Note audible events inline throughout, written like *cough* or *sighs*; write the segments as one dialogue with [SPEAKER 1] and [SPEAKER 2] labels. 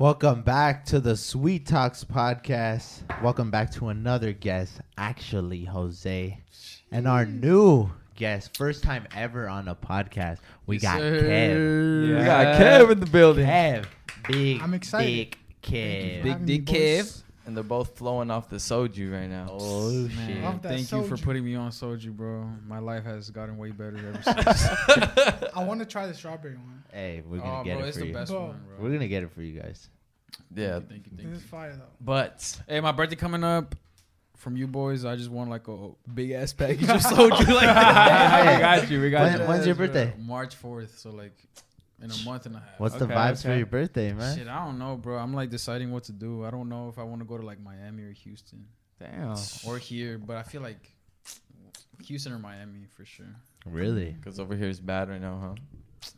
[SPEAKER 1] Welcome back to the Sweet Talks podcast. Welcome back to another guest, actually Jose, and our new guest, first time ever on a podcast. We
[SPEAKER 2] Yes,
[SPEAKER 1] got
[SPEAKER 2] sir.
[SPEAKER 1] Kev.
[SPEAKER 3] We got Kev in the building.
[SPEAKER 1] Kev, big,
[SPEAKER 4] I'm excited.
[SPEAKER 1] big
[SPEAKER 4] Thank you
[SPEAKER 1] Kev.
[SPEAKER 4] for
[SPEAKER 2] Big
[SPEAKER 4] having
[SPEAKER 2] dick
[SPEAKER 4] me,
[SPEAKER 2] Kev.
[SPEAKER 4] boys.
[SPEAKER 3] And they're both flowing off the soju right now.
[SPEAKER 1] Oh, oh
[SPEAKER 2] Man,
[SPEAKER 1] shit!
[SPEAKER 4] Off that
[SPEAKER 2] thank you for
[SPEAKER 4] soju.
[SPEAKER 2] putting me on soju, bro. My life has gotten way better ever *laughs* since.
[SPEAKER 4] I want to try the strawberry one.
[SPEAKER 1] Hey, we're gonna
[SPEAKER 2] oh,
[SPEAKER 1] get
[SPEAKER 2] bro,
[SPEAKER 1] it
[SPEAKER 2] it's
[SPEAKER 1] for
[SPEAKER 2] the
[SPEAKER 1] you.
[SPEAKER 2] best
[SPEAKER 4] Bro.
[SPEAKER 2] one, bro.
[SPEAKER 1] We're gonna get it for you guys.
[SPEAKER 3] Yeah.
[SPEAKER 2] Thank you, thank you, thank
[SPEAKER 4] This
[SPEAKER 2] you.
[SPEAKER 4] is fire though.
[SPEAKER 3] But
[SPEAKER 2] Hey, my birthday coming up. From you boys, I just want like a big ass *laughs* package of soju like that.
[SPEAKER 1] Hey,
[SPEAKER 5] we got you. We got
[SPEAKER 1] When-
[SPEAKER 5] you.
[SPEAKER 1] when's your birthday?
[SPEAKER 2] March fourth. So like in a month and a half.
[SPEAKER 1] What's the
[SPEAKER 5] Okay,
[SPEAKER 1] vibes for your birthday, man?
[SPEAKER 2] Shit, I don't know, bro. I'm like deciding what to do. I don't know if I want to go to like Miami or Houston
[SPEAKER 5] Damn.
[SPEAKER 2] or here, but I feel like Houston or Miami for sure.
[SPEAKER 1] Really?
[SPEAKER 3] because over here is bad right now, huh?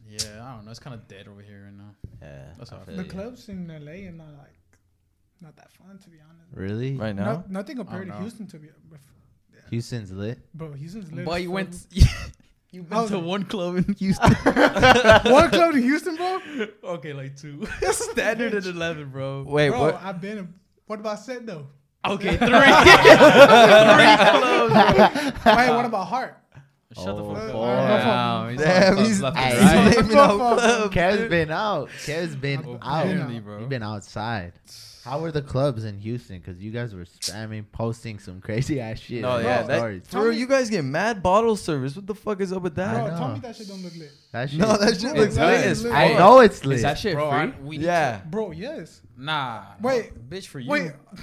[SPEAKER 2] Yeah, I don't know. It's kind of dead over here right now.
[SPEAKER 1] Yeah.
[SPEAKER 2] That's how I
[SPEAKER 1] feel
[SPEAKER 4] The clubs in LA are not like not that fun to be honest.
[SPEAKER 1] Really?
[SPEAKER 3] Right now.
[SPEAKER 4] No, nothing compared to. Houston to be. But,
[SPEAKER 1] Houston's lit.
[SPEAKER 4] bro, Houston's lit.
[SPEAKER 2] But you went. *laughs* you
[SPEAKER 4] How's
[SPEAKER 2] went to one club in Houston. *laughs*
[SPEAKER 4] one club in Houston, bro.
[SPEAKER 2] okay, like two. *laughs* Standard at eleven, bro.
[SPEAKER 3] Wait,
[SPEAKER 4] bro,
[SPEAKER 3] what?
[SPEAKER 4] I've been. in- What about set though?
[SPEAKER 2] Okay, *laughs* three. three clubs.
[SPEAKER 4] Wait, what about Heart?
[SPEAKER 2] Shut the
[SPEAKER 1] Oh,
[SPEAKER 2] fuck up.
[SPEAKER 1] boy.
[SPEAKER 5] Damn, he's
[SPEAKER 3] Damn,
[SPEAKER 5] on
[SPEAKER 3] he's-
[SPEAKER 5] clubs left
[SPEAKER 1] Hey,
[SPEAKER 5] and
[SPEAKER 3] out.
[SPEAKER 1] Kev's been out. Kev's been
[SPEAKER 2] Oh,
[SPEAKER 1] out.
[SPEAKER 2] apparently, bro.
[SPEAKER 1] You've been outside. How were the clubs in Houston? Because you guys were spamming, posting some crazy ass shit.
[SPEAKER 3] No, yeah, that,
[SPEAKER 1] stories.
[SPEAKER 3] bro, you guys get mad bottle service. What the fuck is up with
[SPEAKER 1] I
[SPEAKER 4] Bro,
[SPEAKER 3] that?
[SPEAKER 4] tell me that shit don't look lit.
[SPEAKER 1] That shit.
[SPEAKER 3] No, that shit
[SPEAKER 4] Bro,
[SPEAKER 3] looks lit as
[SPEAKER 4] lit.
[SPEAKER 3] fuck.
[SPEAKER 1] I know it's lit.
[SPEAKER 5] Is that shit
[SPEAKER 2] Bro,
[SPEAKER 5] free?
[SPEAKER 2] I, we need
[SPEAKER 3] Yeah.
[SPEAKER 4] Bro, yes.
[SPEAKER 2] nah.
[SPEAKER 4] Wait.
[SPEAKER 2] bitch, for you.
[SPEAKER 4] Wait, *laughs* *laughs*
[SPEAKER 3] what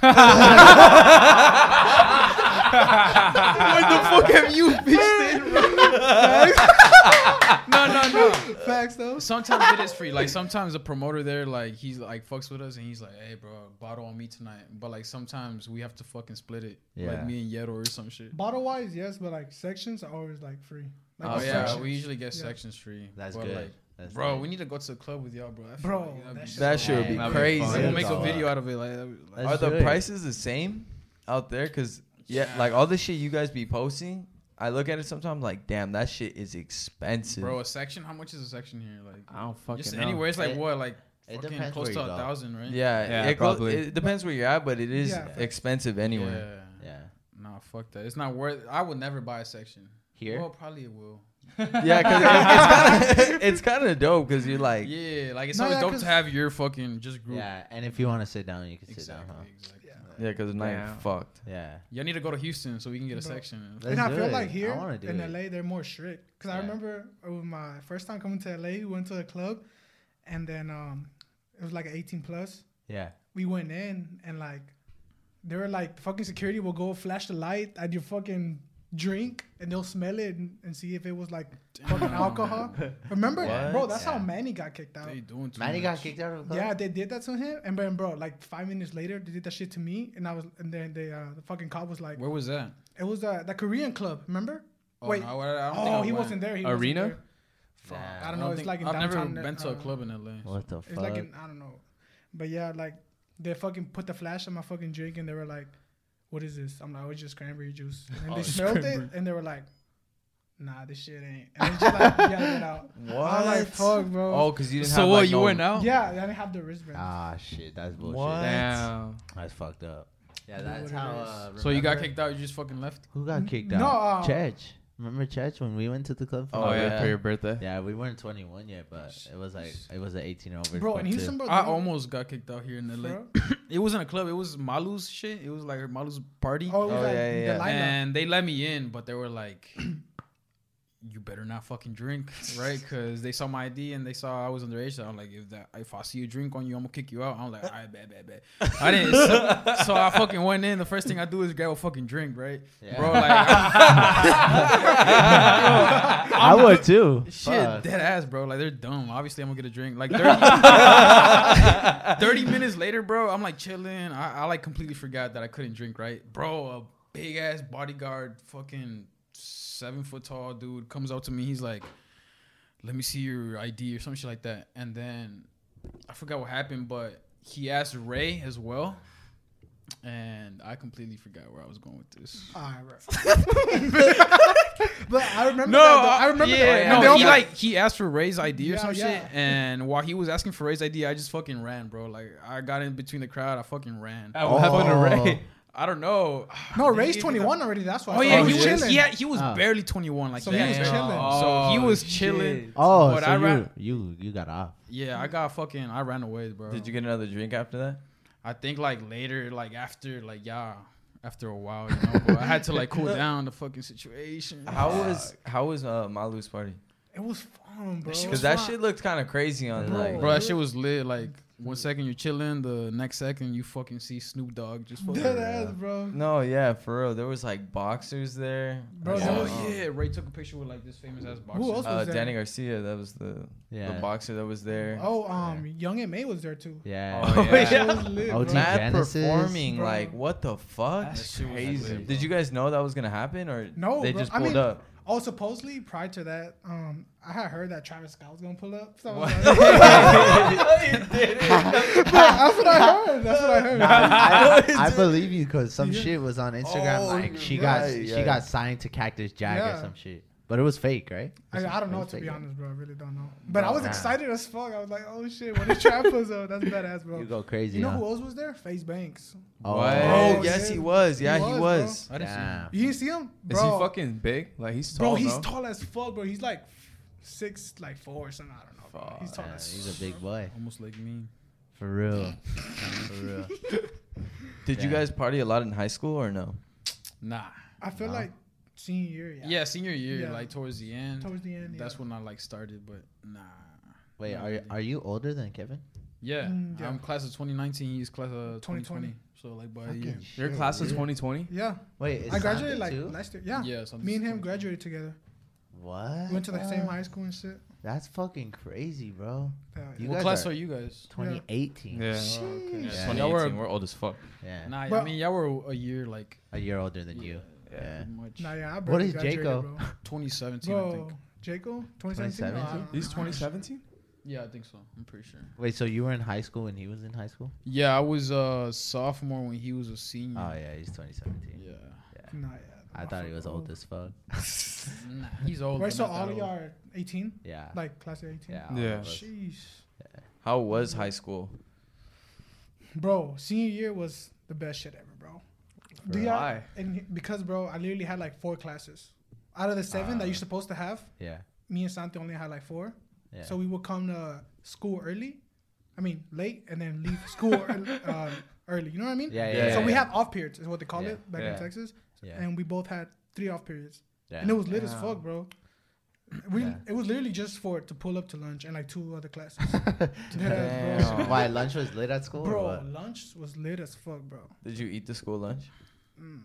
[SPEAKER 3] the fuck have you bitched in, bro? *laughs* *laughs*
[SPEAKER 2] no, no, no.
[SPEAKER 4] facts though.
[SPEAKER 2] Sometimes it is free. Like sometimes the promoter there, like he's like fucks with us, and he's like, "Hey, bro, bottle on me tonight." But like sometimes we have to fucking split it,
[SPEAKER 1] Yeah.
[SPEAKER 2] like me and Yeto or some shit.
[SPEAKER 4] Bottle wise, yes, but like sections are always like free. Like
[SPEAKER 2] Oh,
[SPEAKER 4] oh
[SPEAKER 2] yeah,
[SPEAKER 4] sections.
[SPEAKER 2] we usually get
[SPEAKER 4] Yeah.
[SPEAKER 2] sections free.
[SPEAKER 1] That's
[SPEAKER 2] but
[SPEAKER 1] good.
[SPEAKER 2] Like,
[SPEAKER 1] That's
[SPEAKER 2] bro,
[SPEAKER 1] lit.
[SPEAKER 2] we need to go to the club with y'all, bro. I
[SPEAKER 4] Bro,
[SPEAKER 2] like that'd
[SPEAKER 4] that
[SPEAKER 2] be
[SPEAKER 4] shit-
[SPEAKER 2] so
[SPEAKER 3] That shit would be
[SPEAKER 1] Hey,
[SPEAKER 5] that'd be
[SPEAKER 3] crazy.
[SPEAKER 5] fun.
[SPEAKER 2] We'll make a video out of it. Like, like
[SPEAKER 1] Let's
[SPEAKER 3] Are the prices the same out there? Cause yeah,
[SPEAKER 2] Yeah.
[SPEAKER 3] like all the shit you guys be posting, I look at it sometimes like, damn, that shit is expensive.
[SPEAKER 2] bro, a section. How much is a section here? Like,
[SPEAKER 5] I don't fucking
[SPEAKER 2] just
[SPEAKER 5] know.
[SPEAKER 2] anywhere. It's like
[SPEAKER 1] It-
[SPEAKER 2] what, like
[SPEAKER 1] it
[SPEAKER 2] fucking
[SPEAKER 1] depends
[SPEAKER 2] close to a
[SPEAKER 1] go.
[SPEAKER 2] thousand, right?
[SPEAKER 3] yeah,
[SPEAKER 5] Yeah,
[SPEAKER 3] it, clo-
[SPEAKER 5] probably.
[SPEAKER 3] it depends where you're at, but it is
[SPEAKER 4] Yeah.
[SPEAKER 3] expensive anyway.
[SPEAKER 2] Yeah.
[SPEAKER 1] Yeah.
[SPEAKER 2] Nah, fuck that. It's not worth. I would never buy a section.
[SPEAKER 1] Here?
[SPEAKER 2] Well, probably it will. *laughs*
[SPEAKER 3] Yeah, because it's kind of *laughs* it's kind of dope because you're like,
[SPEAKER 2] yeah, like it's
[SPEAKER 4] No,
[SPEAKER 2] always
[SPEAKER 4] yeah,
[SPEAKER 2] dope
[SPEAKER 4] 'cause-
[SPEAKER 2] to have your fucking just group.
[SPEAKER 1] Yeah. And if you want to sit down, you can sit down, huh?
[SPEAKER 2] exactly.
[SPEAKER 4] Yeah.
[SPEAKER 3] yeah, because night
[SPEAKER 5] Damn.
[SPEAKER 3] fucked.
[SPEAKER 1] Yeah.
[SPEAKER 2] Y'all need to go to Houston so we can get a
[SPEAKER 4] Bro.
[SPEAKER 2] section.
[SPEAKER 1] Let's
[SPEAKER 4] and I feel
[SPEAKER 1] it.
[SPEAKER 4] like here
[SPEAKER 1] wanna
[SPEAKER 4] in
[SPEAKER 1] it.
[SPEAKER 4] LA, they're more strict. Because I remember it was my first time coming to LA. We went to a club, and then um, it was like an 18 plus.
[SPEAKER 1] Yeah.
[SPEAKER 4] We went in, and like, they were like, fucking security will go flash the light at your fucking drink, and they'll smell it and, and see if it was like fucking alcohol. Remember,
[SPEAKER 3] What?
[SPEAKER 4] bro? That's how Manny got kicked out.
[SPEAKER 2] They doing too
[SPEAKER 1] Manny
[SPEAKER 2] much.
[SPEAKER 1] got kicked out of the club?
[SPEAKER 4] Yeah, they did that to him, and then bro, like five minutes later, they did that shit to me, and I was, and then they, uh, the fucking cop was like,
[SPEAKER 2] Where was that?
[SPEAKER 4] it was uh, the Korean club, remember?
[SPEAKER 2] Oh,
[SPEAKER 4] Wait.
[SPEAKER 2] no, I, I don't think
[SPEAKER 4] Oh,
[SPEAKER 2] I
[SPEAKER 4] he
[SPEAKER 2] went.
[SPEAKER 4] wasn't there. He
[SPEAKER 5] Arena?
[SPEAKER 4] Wasn't there. Fuck,
[SPEAKER 1] Damn.
[SPEAKER 4] I don't know. It's
[SPEAKER 2] think-
[SPEAKER 4] like in
[SPEAKER 2] I've never
[SPEAKER 4] downtown.
[SPEAKER 2] been to a
[SPEAKER 4] uh,
[SPEAKER 2] club in LA.
[SPEAKER 1] What the
[SPEAKER 4] It's
[SPEAKER 1] fuck?
[SPEAKER 4] like in I don't know, but yeah, like they fucking put the flash on my fucking drink, and they were like, "What is this?" I'm like, "Oh, it's just cranberry juice." And
[SPEAKER 2] Oh,
[SPEAKER 4] they
[SPEAKER 2] it's
[SPEAKER 4] smelled it,
[SPEAKER 2] cranberry.
[SPEAKER 4] and they were like, "Nah, this shit ain't." And they just like yelling it out.
[SPEAKER 3] What? *laughs*
[SPEAKER 4] I was like, "Fuck, bro."
[SPEAKER 3] Oh, because you didn't
[SPEAKER 2] So
[SPEAKER 3] have
[SPEAKER 2] what?
[SPEAKER 3] like,
[SPEAKER 2] you
[SPEAKER 3] no-
[SPEAKER 2] went out?
[SPEAKER 4] Yeah, I didn't have the wristband.
[SPEAKER 1] ah, shit. That's bullshit.
[SPEAKER 3] What?
[SPEAKER 5] Damn.
[SPEAKER 1] That's fucked up. Yeah, that's
[SPEAKER 4] how. it
[SPEAKER 1] how.
[SPEAKER 4] is.
[SPEAKER 1] Uh,
[SPEAKER 2] So you got kicked out. You just fucking left.
[SPEAKER 1] Who got kicked
[SPEAKER 4] No,
[SPEAKER 1] out?
[SPEAKER 4] uh,
[SPEAKER 1] Chech. Remember Chech when we went to the club?
[SPEAKER 3] Oh,
[SPEAKER 5] Oh, yeah,
[SPEAKER 3] yeah.
[SPEAKER 5] for your birthday.
[SPEAKER 1] Yeah, we weren't 21 yet, but it was like it was an 18 over.
[SPEAKER 4] bro,
[SPEAKER 1] club
[SPEAKER 4] in Houston, bro.
[SPEAKER 2] I almost got kicked out here in LA.
[SPEAKER 4] bro. *clears throat*
[SPEAKER 2] It wasn't a club. It was Malu's shit. It was like Malu's party.
[SPEAKER 4] Oh,
[SPEAKER 3] Oh,
[SPEAKER 4] like
[SPEAKER 3] yeah, yeah,
[SPEAKER 4] the
[SPEAKER 3] yeah.
[SPEAKER 2] and they let me in, but they were like, *clears throat* "You better not fucking drink, *laughs* right?" Because they saw my ID and they saw I was underage. So I'm like, "If that, if I see you drink on you, I'm gonna kick you out." I'm like, "All right, bad, bad, bad." I didn't. So, *laughs* so I fucking went in. The first thing I do is grab a fucking drink, right,
[SPEAKER 1] Yeah.
[SPEAKER 2] bro? Like, *laughs* I'm-
[SPEAKER 1] would too.
[SPEAKER 2] Shit,
[SPEAKER 1] Fuck.
[SPEAKER 2] dead ass, bro. Like they're dumb. Obviously, I'm gonna get a drink. Like 30, 30 minutes later, bro, I'm like chilling. I, I like completely forgot that I couldn't drink. Right, bro. A big ass bodyguard, fucking seven foot tall dude, comes up to me. He's like, "Let me see your ID" or some shit like that. And then I forgot what happened, but he asked Ray as well. and I completely forgot where I was going with this.
[SPEAKER 4] Alright, right. *laughs* but I remember. that, though. I remember.
[SPEAKER 2] Yeah,
[SPEAKER 4] that.
[SPEAKER 2] no, he
[SPEAKER 4] all-
[SPEAKER 2] like he asked for Ray's ID or
[SPEAKER 4] Yeah,
[SPEAKER 2] some
[SPEAKER 4] yeah.
[SPEAKER 2] shit, and while he was asking for Ray's ID, I just fucking ran, bro. Like I got in between the crowd, I fucking ran.
[SPEAKER 5] Uh, What happened to
[SPEAKER 1] Oh.
[SPEAKER 5] Ray? *laughs*
[SPEAKER 2] I don't know. *sighs*
[SPEAKER 4] No, Ray's 21 already. That's why.
[SPEAKER 2] Oh yeah,
[SPEAKER 5] Oh,
[SPEAKER 2] he
[SPEAKER 5] he
[SPEAKER 2] was
[SPEAKER 5] is?
[SPEAKER 2] he, had, he was
[SPEAKER 1] Oh.
[SPEAKER 2] barely 21, like
[SPEAKER 4] So he was
[SPEAKER 2] damn.
[SPEAKER 4] chilling.
[SPEAKER 2] So he
[SPEAKER 5] Oh,
[SPEAKER 2] was chilling.
[SPEAKER 1] Oh,
[SPEAKER 2] But
[SPEAKER 1] so
[SPEAKER 2] I
[SPEAKER 1] you,
[SPEAKER 2] ran-
[SPEAKER 1] you you got off.
[SPEAKER 2] Yeah, I got fucking I ran away, bro.
[SPEAKER 3] Did you get another drink after that?
[SPEAKER 2] I think like later, like after, like yeah, after a while, you know. But I had to like cool *laughs* down the fucking situation.
[SPEAKER 3] How was how was uh, Malu's party?
[SPEAKER 4] It was fun, bro.
[SPEAKER 3] Because that
[SPEAKER 4] fun.
[SPEAKER 3] shit looked kind of crazy on
[SPEAKER 1] Bro.
[SPEAKER 3] like.
[SPEAKER 2] Bro, that shit was lit. Like one second you're chilling, the next second you fucking see Snoop Dogg just fucking.
[SPEAKER 4] Dead ass, bro.
[SPEAKER 3] No, yeah, for real. There was like boxers there.
[SPEAKER 4] Bro,
[SPEAKER 3] I
[SPEAKER 4] there
[SPEAKER 3] saw,
[SPEAKER 4] was-
[SPEAKER 2] Oh
[SPEAKER 3] um,
[SPEAKER 2] yeah, Ray took a picture with like this famous ass boxer.
[SPEAKER 4] Who else
[SPEAKER 3] Uh,
[SPEAKER 4] was there?
[SPEAKER 3] Danny Garcia, that was the
[SPEAKER 1] Yeah.
[SPEAKER 3] the boxer that was there.
[SPEAKER 4] Oh, um, Young and May was there too.
[SPEAKER 1] Yeah.
[SPEAKER 3] Oh,
[SPEAKER 4] That shit
[SPEAKER 3] yeah.
[SPEAKER 4] was lit,
[SPEAKER 1] OG.
[SPEAKER 3] Mad
[SPEAKER 1] Genesis,
[SPEAKER 3] performing,
[SPEAKER 4] bro.
[SPEAKER 3] like what the fuck?
[SPEAKER 5] That's
[SPEAKER 2] shit
[SPEAKER 5] crazy.
[SPEAKER 3] Did you guys know that was gonna happen or
[SPEAKER 4] No,
[SPEAKER 3] they
[SPEAKER 4] bro.
[SPEAKER 3] just
[SPEAKER 4] I
[SPEAKER 3] pulled
[SPEAKER 4] mean,
[SPEAKER 3] up?
[SPEAKER 4] Oh, supposedly prior to that, um, I had heard that Travis Scott was gonna pull up. So I was
[SPEAKER 3] What?
[SPEAKER 4] like, *laughs* that's what I heard. That's what I heard.
[SPEAKER 1] Nah, I, I, *laughs* I believe you because some
[SPEAKER 4] Yeah.
[SPEAKER 1] shit was on Instagram.
[SPEAKER 3] Oh,
[SPEAKER 1] like she got
[SPEAKER 3] right,
[SPEAKER 1] she got signed to Cactus Jack or some shit, but it was fake, right?
[SPEAKER 4] I, I don't know
[SPEAKER 1] was
[SPEAKER 4] to be
[SPEAKER 1] fake,
[SPEAKER 4] honest, bro. I really don't know. But I was
[SPEAKER 1] Nah.
[SPEAKER 4] excited as fuck. I was like, oh shit, when the trap was up, that's badass, bro.
[SPEAKER 1] You go crazy.
[SPEAKER 4] You know
[SPEAKER 1] huh?
[SPEAKER 4] who else was there? FaZe Banks.
[SPEAKER 1] Oh,
[SPEAKER 5] What?
[SPEAKER 3] Yes,
[SPEAKER 4] yeah.
[SPEAKER 3] he was. Yeah, he
[SPEAKER 4] was, bro.
[SPEAKER 3] was.
[SPEAKER 2] I didn't see.
[SPEAKER 1] Damn.
[SPEAKER 4] You didn't see him, Bro.
[SPEAKER 5] Is he fucking big? Like he's tall.
[SPEAKER 4] bro, he's
[SPEAKER 5] no?
[SPEAKER 4] tall as fuck, bro. He's like six, like four or something. I don't know. Bro. He's tall
[SPEAKER 1] Yeah,
[SPEAKER 4] as
[SPEAKER 1] he's a big boy.
[SPEAKER 2] Almost like me.
[SPEAKER 1] For real. *laughs* For real.
[SPEAKER 3] Did you guys party a lot in high school or no?
[SPEAKER 2] Nah.
[SPEAKER 4] I feel
[SPEAKER 1] No.
[SPEAKER 4] like senior year. Yeah.
[SPEAKER 2] Yeah, senior year,
[SPEAKER 4] Yeah.
[SPEAKER 2] like towards the end.
[SPEAKER 4] Towards the end.
[SPEAKER 2] That's
[SPEAKER 4] yeah.
[SPEAKER 2] when I like started, but nah.
[SPEAKER 1] Wait, are you,
[SPEAKER 2] really.
[SPEAKER 1] are you older than Kevin?
[SPEAKER 2] Yeah,
[SPEAKER 4] Mm, yeah.
[SPEAKER 2] I'm class of 2019. He's class of 2020.
[SPEAKER 4] 2020.
[SPEAKER 2] So like by a
[SPEAKER 4] Fucking
[SPEAKER 2] year.
[SPEAKER 5] Your class is
[SPEAKER 1] dude.
[SPEAKER 5] 2020.
[SPEAKER 4] Yeah.
[SPEAKER 1] Wait, is
[SPEAKER 4] I graduated like
[SPEAKER 1] too?
[SPEAKER 4] last year. Yeah.
[SPEAKER 2] Yeah, so
[SPEAKER 4] Me and him graduated together.
[SPEAKER 1] What?
[SPEAKER 4] We went to the same high school and shit.
[SPEAKER 1] That's fucking crazy, bro.
[SPEAKER 4] Yeah,
[SPEAKER 1] You
[SPEAKER 2] what class
[SPEAKER 1] are-
[SPEAKER 2] are you guys?
[SPEAKER 1] 2018.
[SPEAKER 5] Yeah.
[SPEAKER 2] okay.
[SPEAKER 1] Yeah.
[SPEAKER 3] It's
[SPEAKER 1] Yeah.
[SPEAKER 3] 2018. We're old as fuck.
[SPEAKER 1] Yeah.
[SPEAKER 2] Nah, I mean y'all were a year like
[SPEAKER 1] A year older than you.
[SPEAKER 2] Yeah,
[SPEAKER 1] Yeah.
[SPEAKER 2] pretty much.
[SPEAKER 4] Nah, yeah. I
[SPEAKER 1] What
[SPEAKER 4] barely
[SPEAKER 1] Jaco?
[SPEAKER 4] Bro.
[SPEAKER 2] 2017, I
[SPEAKER 4] Bro,
[SPEAKER 2] think.
[SPEAKER 4] Jaco, 2017.
[SPEAKER 1] 2017?
[SPEAKER 5] He's 2017.
[SPEAKER 2] Yeah, I think so. I'm pretty sure.
[SPEAKER 1] Wait, so you were in high school when he was in high school?
[SPEAKER 2] Yeah, I was a sophomore when he was a senior.
[SPEAKER 1] Oh yeah, he's 2017.
[SPEAKER 2] Yeah.
[SPEAKER 4] Nah, yeah.
[SPEAKER 1] I thought he was old as fuck. *laughs*
[SPEAKER 2] Nah, he's old.
[SPEAKER 4] Wait, so all of y'all are 18?
[SPEAKER 1] Yeah.
[SPEAKER 4] Like class of 18?
[SPEAKER 1] yeah.
[SPEAKER 5] Yeah.
[SPEAKER 1] of us.
[SPEAKER 4] Sheesh.
[SPEAKER 3] How was high school?
[SPEAKER 4] Bro, senior year was the best shit ever, bro. Do y'all,
[SPEAKER 5] Why?
[SPEAKER 4] and because, bro, I literally had like four classes. Out of the seven that
[SPEAKER 1] Ah.
[SPEAKER 4] you're supposed to have,
[SPEAKER 1] Yeah.
[SPEAKER 4] me and Santi only had like four.
[SPEAKER 1] Yeah.
[SPEAKER 4] So we would come to school early. I mean, late, and then leave school early, *laughs* uh, early. You know what I mean?
[SPEAKER 1] yeah, yeah,
[SPEAKER 3] Yeah,
[SPEAKER 1] yeah.
[SPEAKER 4] so we
[SPEAKER 1] yeah.
[SPEAKER 4] have off periods, is what they call
[SPEAKER 1] Yeah.
[SPEAKER 4] it back
[SPEAKER 5] Yeah.
[SPEAKER 4] in Texas.
[SPEAKER 1] Yeah.
[SPEAKER 4] And we both had three off periods.
[SPEAKER 1] yeah.
[SPEAKER 4] And it was lit as fuck, bro. We
[SPEAKER 1] Yeah.
[SPEAKER 4] it was literally just for to pull up to lunch and like two other classes. *laughs*
[SPEAKER 3] Damn.
[SPEAKER 1] Why lunch was lit at school?
[SPEAKER 4] Bro, lunch was lit as fuck, bro.
[SPEAKER 3] Did you eat the school lunch?
[SPEAKER 4] Mm.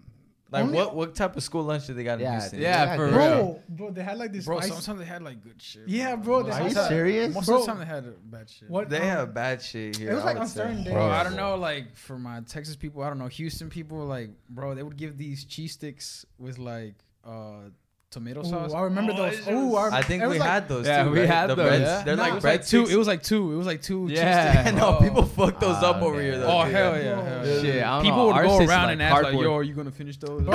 [SPEAKER 3] Like
[SPEAKER 4] Only-
[SPEAKER 3] what what type of school lunch did they got in
[SPEAKER 1] Yeah,
[SPEAKER 3] Houston?
[SPEAKER 5] Yeah, for
[SPEAKER 1] dude.
[SPEAKER 5] real.
[SPEAKER 4] Bro, bro, they had like this.
[SPEAKER 2] Bro,
[SPEAKER 4] spice-
[SPEAKER 2] sometimes they had like good shit.
[SPEAKER 4] Yeah, bro, they
[SPEAKER 2] Most
[SPEAKER 1] Are
[SPEAKER 2] of
[SPEAKER 1] you
[SPEAKER 2] the time-
[SPEAKER 1] serious?
[SPEAKER 2] Most
[SPEAKER 4] Bro.
[SPEAKER 2] of the time they had bad shit.
[SPEAKER 4] What
[SPEAKER 3] They
[SPEAKER 4] um,
[SPEAKER 3] have bad shit here.
[SPEAKER 4] It was
[SPEAKER 3] I
[SPEAKER 4] like
[SPEAKER 3] would
[SPEAKER 4] on
[SPEAKER 3] say.
[SPEAKER 4] certain days.
[SPEAKER 2] Bro, I don't know, like for my Texas people, I don't know, Houston people, like, bro, they would give these cheese sticks with like uh tomato
[SPEAKER 4] Ooh,
[SPEAKER 2] sauce.
[SPEAKER 4] I remember
[SPEAKER 2] Oh,
[SPEAKER 4] those.
[SPEAKER 2] it's
[SPEAKER 4] Ooh, I,
[SPEAKER 3] I think we
[SPEAKER 4] like-
[SPEAKER 3] had those
[SPEAKER 5] Yeah,
[SPEAKER 3] too.
[SPEAKER 5] we
[SPEAKER 3] right?
[SPEAKER 5] had
[SPEAKER 3] the
[SPEAKER 5] those,
[SPEAKER 3] breads.
[SPEAKER 5] yeah.
[SPEAKER 3] They're
[SPEAKER 4] Nah,
[SPEAKER 2] it
[SPEAKER 3] like
[SPEAKER 2] was
[SPEAKER 3] bread
[SPEAKER 2] like two. It was like two. It was like two.
[SPEAKER 5] Yeah.
[SPEAKER 2] sticks.
[SPEAKER 3] I *laughs*
[SPEAKER 2] Oh.
[SPEAKER 3] people fuck those
[SPEAKER 1] Ah,
[SPEAKER 3] up over
[SPEAKER 1] okay.
[SPEAKER 3] here. Though,
[SPEAKER 2] Oh
[SPEAKER 3] dude.
[SPEAKER 2] hell yeah, hell
[SPEAKER 3] Yeah.
[SPEAKER 2] yeah.
[SPEAKER 5] Shit, I don't
[SPEAKER 2] People
[SPEAKER 5] know.
[SPEAKER 2] would
[SPEAKER 5] Ours
[SPEAKER 2] go around
[SPEAKER 5] like
[SPEAKER 2] and ask like, "Yo, are you gonna finish those?" *laughs* *laughs*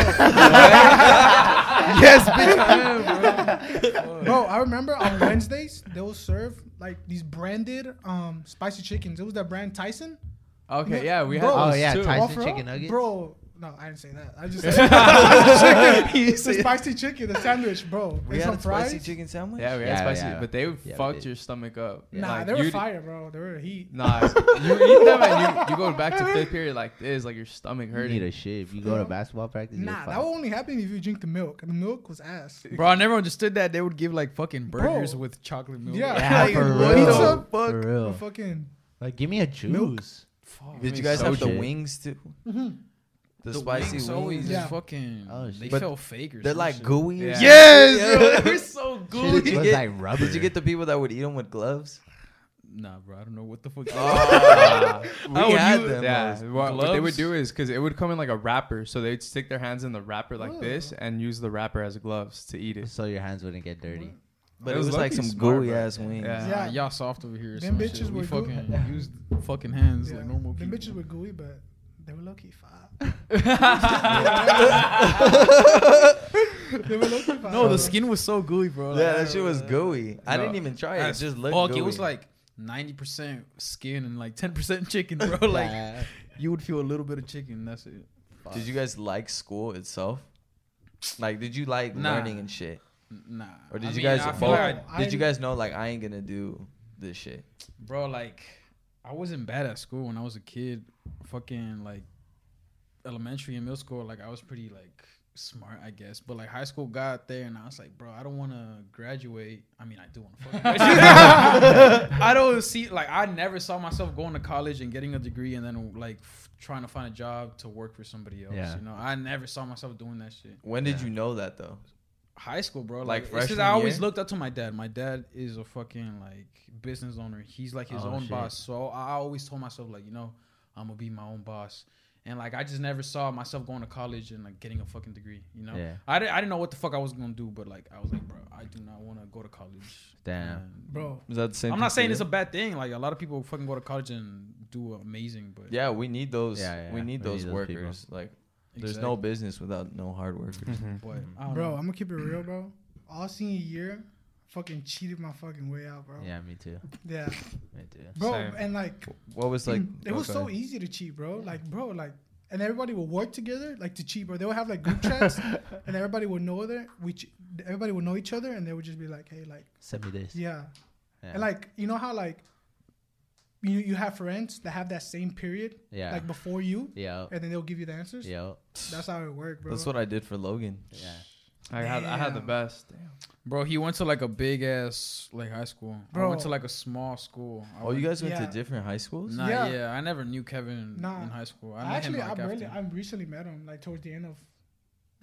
[SPEAKER 1] yes, bitch.
[SPEAKER 4] bro, I remember on Wednesdays they will serve like these branded um spicy chickens. It was that brand Tyson.
[SPEAKER 5] Okay, yeah, we had
[SPEAKER 4] Bro.
[SPEAKER 5] those
[SPEAKER 1] Oh, yeah,
[SPEAKER 5] too.
[SPEAKER 1] Tyson
[SPEAKER 4] Oh, for real?
[SPEAKER 1] chicken nuggets?
[SPEAKER 4] Bro, no, I didn't say that. I just *laughs* said *laughs* the spicy chicken, the sandwich, bro.
[SPEAKER 3] We
[SPEAKER 4] and
[SPEAKER 3] had
[SPEAKER 4] some
[SPEAKER 3] a spicy chicken sandwich.
[SPEAKER 5] Yeah, we had
[SPEAKER 1] Yeah,
[SPEAKER 5] spicy,
[SPEAKER 1] yeah.
[SPEAKER 5] but they
[SPEAKER 1] Yeah,
[SPEAKER 5] fucked
[SPEAKER 1] did.
[SPEAKER 5] your stomach up.
[SPEAKER 4] Nah,
[SPEAKER 5] Like,
[SPEAKER 4] they were
[SPEAKER 5] you'd-
[SPEAKER 4] fire, bro. They were heat.
[SPEAKER 5] Nah, you eat them and you, you go back to fifth period like this, like your stomach
[SPEAKER 1] You
[SPEAKER 5] hurting.
[SPEAKER 1] need a shit. If you go to basketball practice,
[SPEAKER 4] Nah, that will only happen if you drink the milk. And the milk was ass.
[SPEAKER 2] Bro, I never understood that they would give like fucking burgers
[SPEAKER 4] Bro.
[SPEAKER 2] with chocolate milk.
[SPEAKER 4] Yeah,
[SPEAKER 1] Yeah, *laughs*
[SPEAKER 4] like,
[SPEAKER 1] for
[SPEAKER 4] what
[SPEAKER 1] real.
[SPEAKER 4] the fuck?
[SPEAKER 1] For real.
[SPEAKER 4] Fucking
[SPEAKER 1] Like, give me a juice.
[SPEAKER 2] Fuck.
[SPEAKER 3] Did you guys have the wings too?
[SPEAKER 4] Mm-hmm.
[SPEAKER 3] The,
[SPEAKER 2] The
[SPEAKER 3] spicy
[SPEAKER 2] wings
[SPEAKER 3] wings.
[SPEAKER 2] always
[SPEAKER 4] Yeah.
[SPEAKER 2] fucking.
[SPEAKER 1] Oh,
[SPEAKER 2] they
[SPEAKER 1] shit.
[SPEAKER 3] But
[SPEAKER 2] felt fake or
[SPEAKER 3] They're like
[SPEAKER 2] shit.
[SPEAKER 3] gooey.
[SPEAKER 5] Yeah.
[SPEAKER 2] Yes, bro, *laughs* they're so
[SPEAKER 1] Shit,
[SPEAKER 2] gooey.
[SPEAKER 1] it
[SPEAKER 3] you
[SPEAKER 1] was
[SPEAKER 3] get-
[SPEAKER 1] like rubber.
[SPEAKER 3] Did you get the people that would eat them with gloves?
[SPEAKER 2] Nah, bro, I don't know what the fuck. *laughs*
[SPEAKER 3] Oh, we
[SPEAKER 2] would
[SPEAKER 3] had
[SPEAKER 2] you-
[SPEAKER 3] them.
[SPEAKER 5] Yeah, what, what they would do is because it would come in like a wrapper, so they'd stick their hands in the wrapper like
[SPEAKER 4] Oh.
[SPEAKER 5] this and use the wrapper as gloves to eat it.
[SPEAKER 1] so your hands wouldn't get dirty?
[SPEAKER 3] But
[SPEAKER 5] It
[SPEAKER 3] it was,
[SPEAKER 5] was
[SPEAKER 3] like some
[SPEAKER 5] smart,
[SPEAKER 3] gooey
[SPEAKER 5] bro.
[SPEAKER 3] ass wings.
[SPEAKER 5] Yeah.
[SPEAKER 2] Yeah,
[SPEAKER 4] Yeah.
[SPEAKER 2] y'all soft over here.
[SPEAKER 4] Them
[SPEAKER 2] some
[SPEAKER 4] bitches
[SPEAKER 2] shit.
[SPEAKER 4] Were goo-
[SPEAKER 2] fucking used fucking hands
[SPEAKER 4] yeah.
[SPEAKER 2] like normal
[SPEAKER 4] Them
[SPEAKER 2] people.
[SPEAKER 4] bitches were gooey, but They were low key fire. they were low key fire.
[SPEAKER 2] No, the skin was so gooey, bro.
[SPEAKER 3] Yeah,
[SPEAKER 2] Like,
[SPEAKER 3] that shit was gooey. I
[SPEAKER 2] No.
[SPEAKER 3] didn't even try it. It just looked
[SPEAKER 2] fuck,
[SPEAKER 3] gooey.
[SPEAKER 2] It was like ninety percent skin and like ten percent chicken, bro. *laughs* like
[SPEAKER 1] Yeah.
[SPEAKER 2] you would feel a little bit of chicken. That's it.
[SPEAKER 3] Did you guys like school itself? Like, did you like
[SPEAKER 2] Nah.
[SPEAKER 3] learning and shit?
[SPEAKER 2] N- Nah.
[SPEAKER 3] Or did
[SPEAKER 2] I
[SPEAKER 3] you
[SPEAKER 2] mean,
[SPEAKER 3] guys
[SPEAKER 2] I
[SPEAKER 3] both?
[SPEAKER 2] like I-
[SPEAKER 3] did you guys know like I ain't gonna do this shit?
[SPEAKER 2] bro, like I wasn't bad at school when I was a kid. Fucking like elementary and middle school, like I was pretty like smart, I guess. But like high school got there, and I was like, bro, I don't want to graduate. I mean, I do want to fucking graduate. *laughs* I don't see like I never saw myself going to college and getting a degree and then like f- trying to find a job to work for somebody else.
[SPEAKER 1] Yeah.
[SPEAKER 2] You know, I never saw myself doing that shit.
[SPEAKER 3] When did
[SPEAKER 1] Yeah.
[SPEAKER 3] you know that though?
[SPEAKER 2] high school, bro.
[SPEAKER 3] Like
[SPEAKER 2] Like, it's 'cause
[SPEAKER 3] freshman
[SPEAKER 2] I always
[SPEAKER 3] year?
[SPEAKER 2] looked up to my dad. My dad is a fucking like business owner. He's like his
[SPEAKER 1] Oh,
[SPEAKER 2] own
[SPEAKER 1] shit.
[SPEAKER 2] boss. So I always told myself like, you know, I'm gonna be my own boss. And like I just never saw myself going to college and like getting a fucking degree. You know,
[SPEAKER 1] Yeah.
[SPEAKER 2] I didn't, I didn't know what the fuck I was gonna do, but like I was like, bro, I do not want to go to college.
[SPEAKER 1] Damn.
[SPEAKER 2] And-
[SPEAKER 4] bro.
[SPEAKER 3] Is that the same?
[SPEAKER 2] I'm not saying it's a bad thing. Like a lot of people fucking go to college and do amazing, but
[SPEAKER 3] Yeah, we need those.
[SPEAKER 1] Yeah, yeah,
[SPEAKER 3] we need
[SPEAKER 1] we
[SPEAKER 3] those
[SPEAKER 1] need those people.
[SPEAKER 3] workers. like, there's no business without no hard workers. *laughs*
[SPEAKER 2] But
[SPEAKER 4] Bro,
[SPEAKER 2] know.
[SPEAKER 4] I'm gonna keep it real, bro. All senior year, fucking cheated my fucking way out, bro.
[SPEAKER 1] Yeah, me too. *laughs*
[SPEAKER 4] Yeah, *laughs*
[SPEAKER 1] Me too.
[SPEAKER 4] bro,
[SPEAKER 5] Same.
[SPEAKER 4] and like
[SPEAKER 3] What was like?
[SPEAKER 4] it was so
[SPEAKER 3] ahead.
[SPEAKER 4] easy to cheat, bro. Like, bro, like, and everybody would work together, like to cheat, bro. They would have like group chats, *laughs* and everybody would know other. We, ch- everybody would know each other, and they would just be like, hey, like,
[SPEAKER 1] Send me this.
[SPEAKER 4] yeah,
[SPEAKER 1] Yeah.
[SPEAKER 4] and like, you know how like, you you have friends that have that same period,
[SPEAKER 1] yeah.
[SPEAKER 4] like before you,
[SPEAKER 1] yeah,
[SPEAKER 4] and then they'll give you the answers.
[SPEAKER 1] Yeah,
[SPEAKER 4] That's how it worked, bro.
[SPEAKER 3] That's what I did for Logan.
[SPEAKER 1] Yeah.
[SPEAKER 5] I had I had the best.
[SPEAKER 4] Damn.
[SPEAKER 5] Best.
[SPEAKER 2] Bro, he went to like a big ass like high school. I
[SPEAKER 4] Bro.
[SPEAKER 2] went to like a small school. I
[SPEAKER 3] Oh, you guys went
[SPEAKER 4] Yeah.
[SPEAKER 3] to different high schools?
[SPEAKER 2] Nah,
[SPEAKER 4] Yeah.
[SPEAKER 2] yeah. I never knew Kevin
[SPEAKER 4] Nah.
[SPEAKER 2] in high school. I,
[SPEAKER 4] I
[SPEAKER 2] met
[SPEAKER 4] actually,
[SPEAKER 2] him
[SPEAKER 4] I
[SPEAKER 2] like
[SPEAKER 4] really,
[SPEAKER 2] after.
[SPEAKER 4] I recently met him, like towards the end of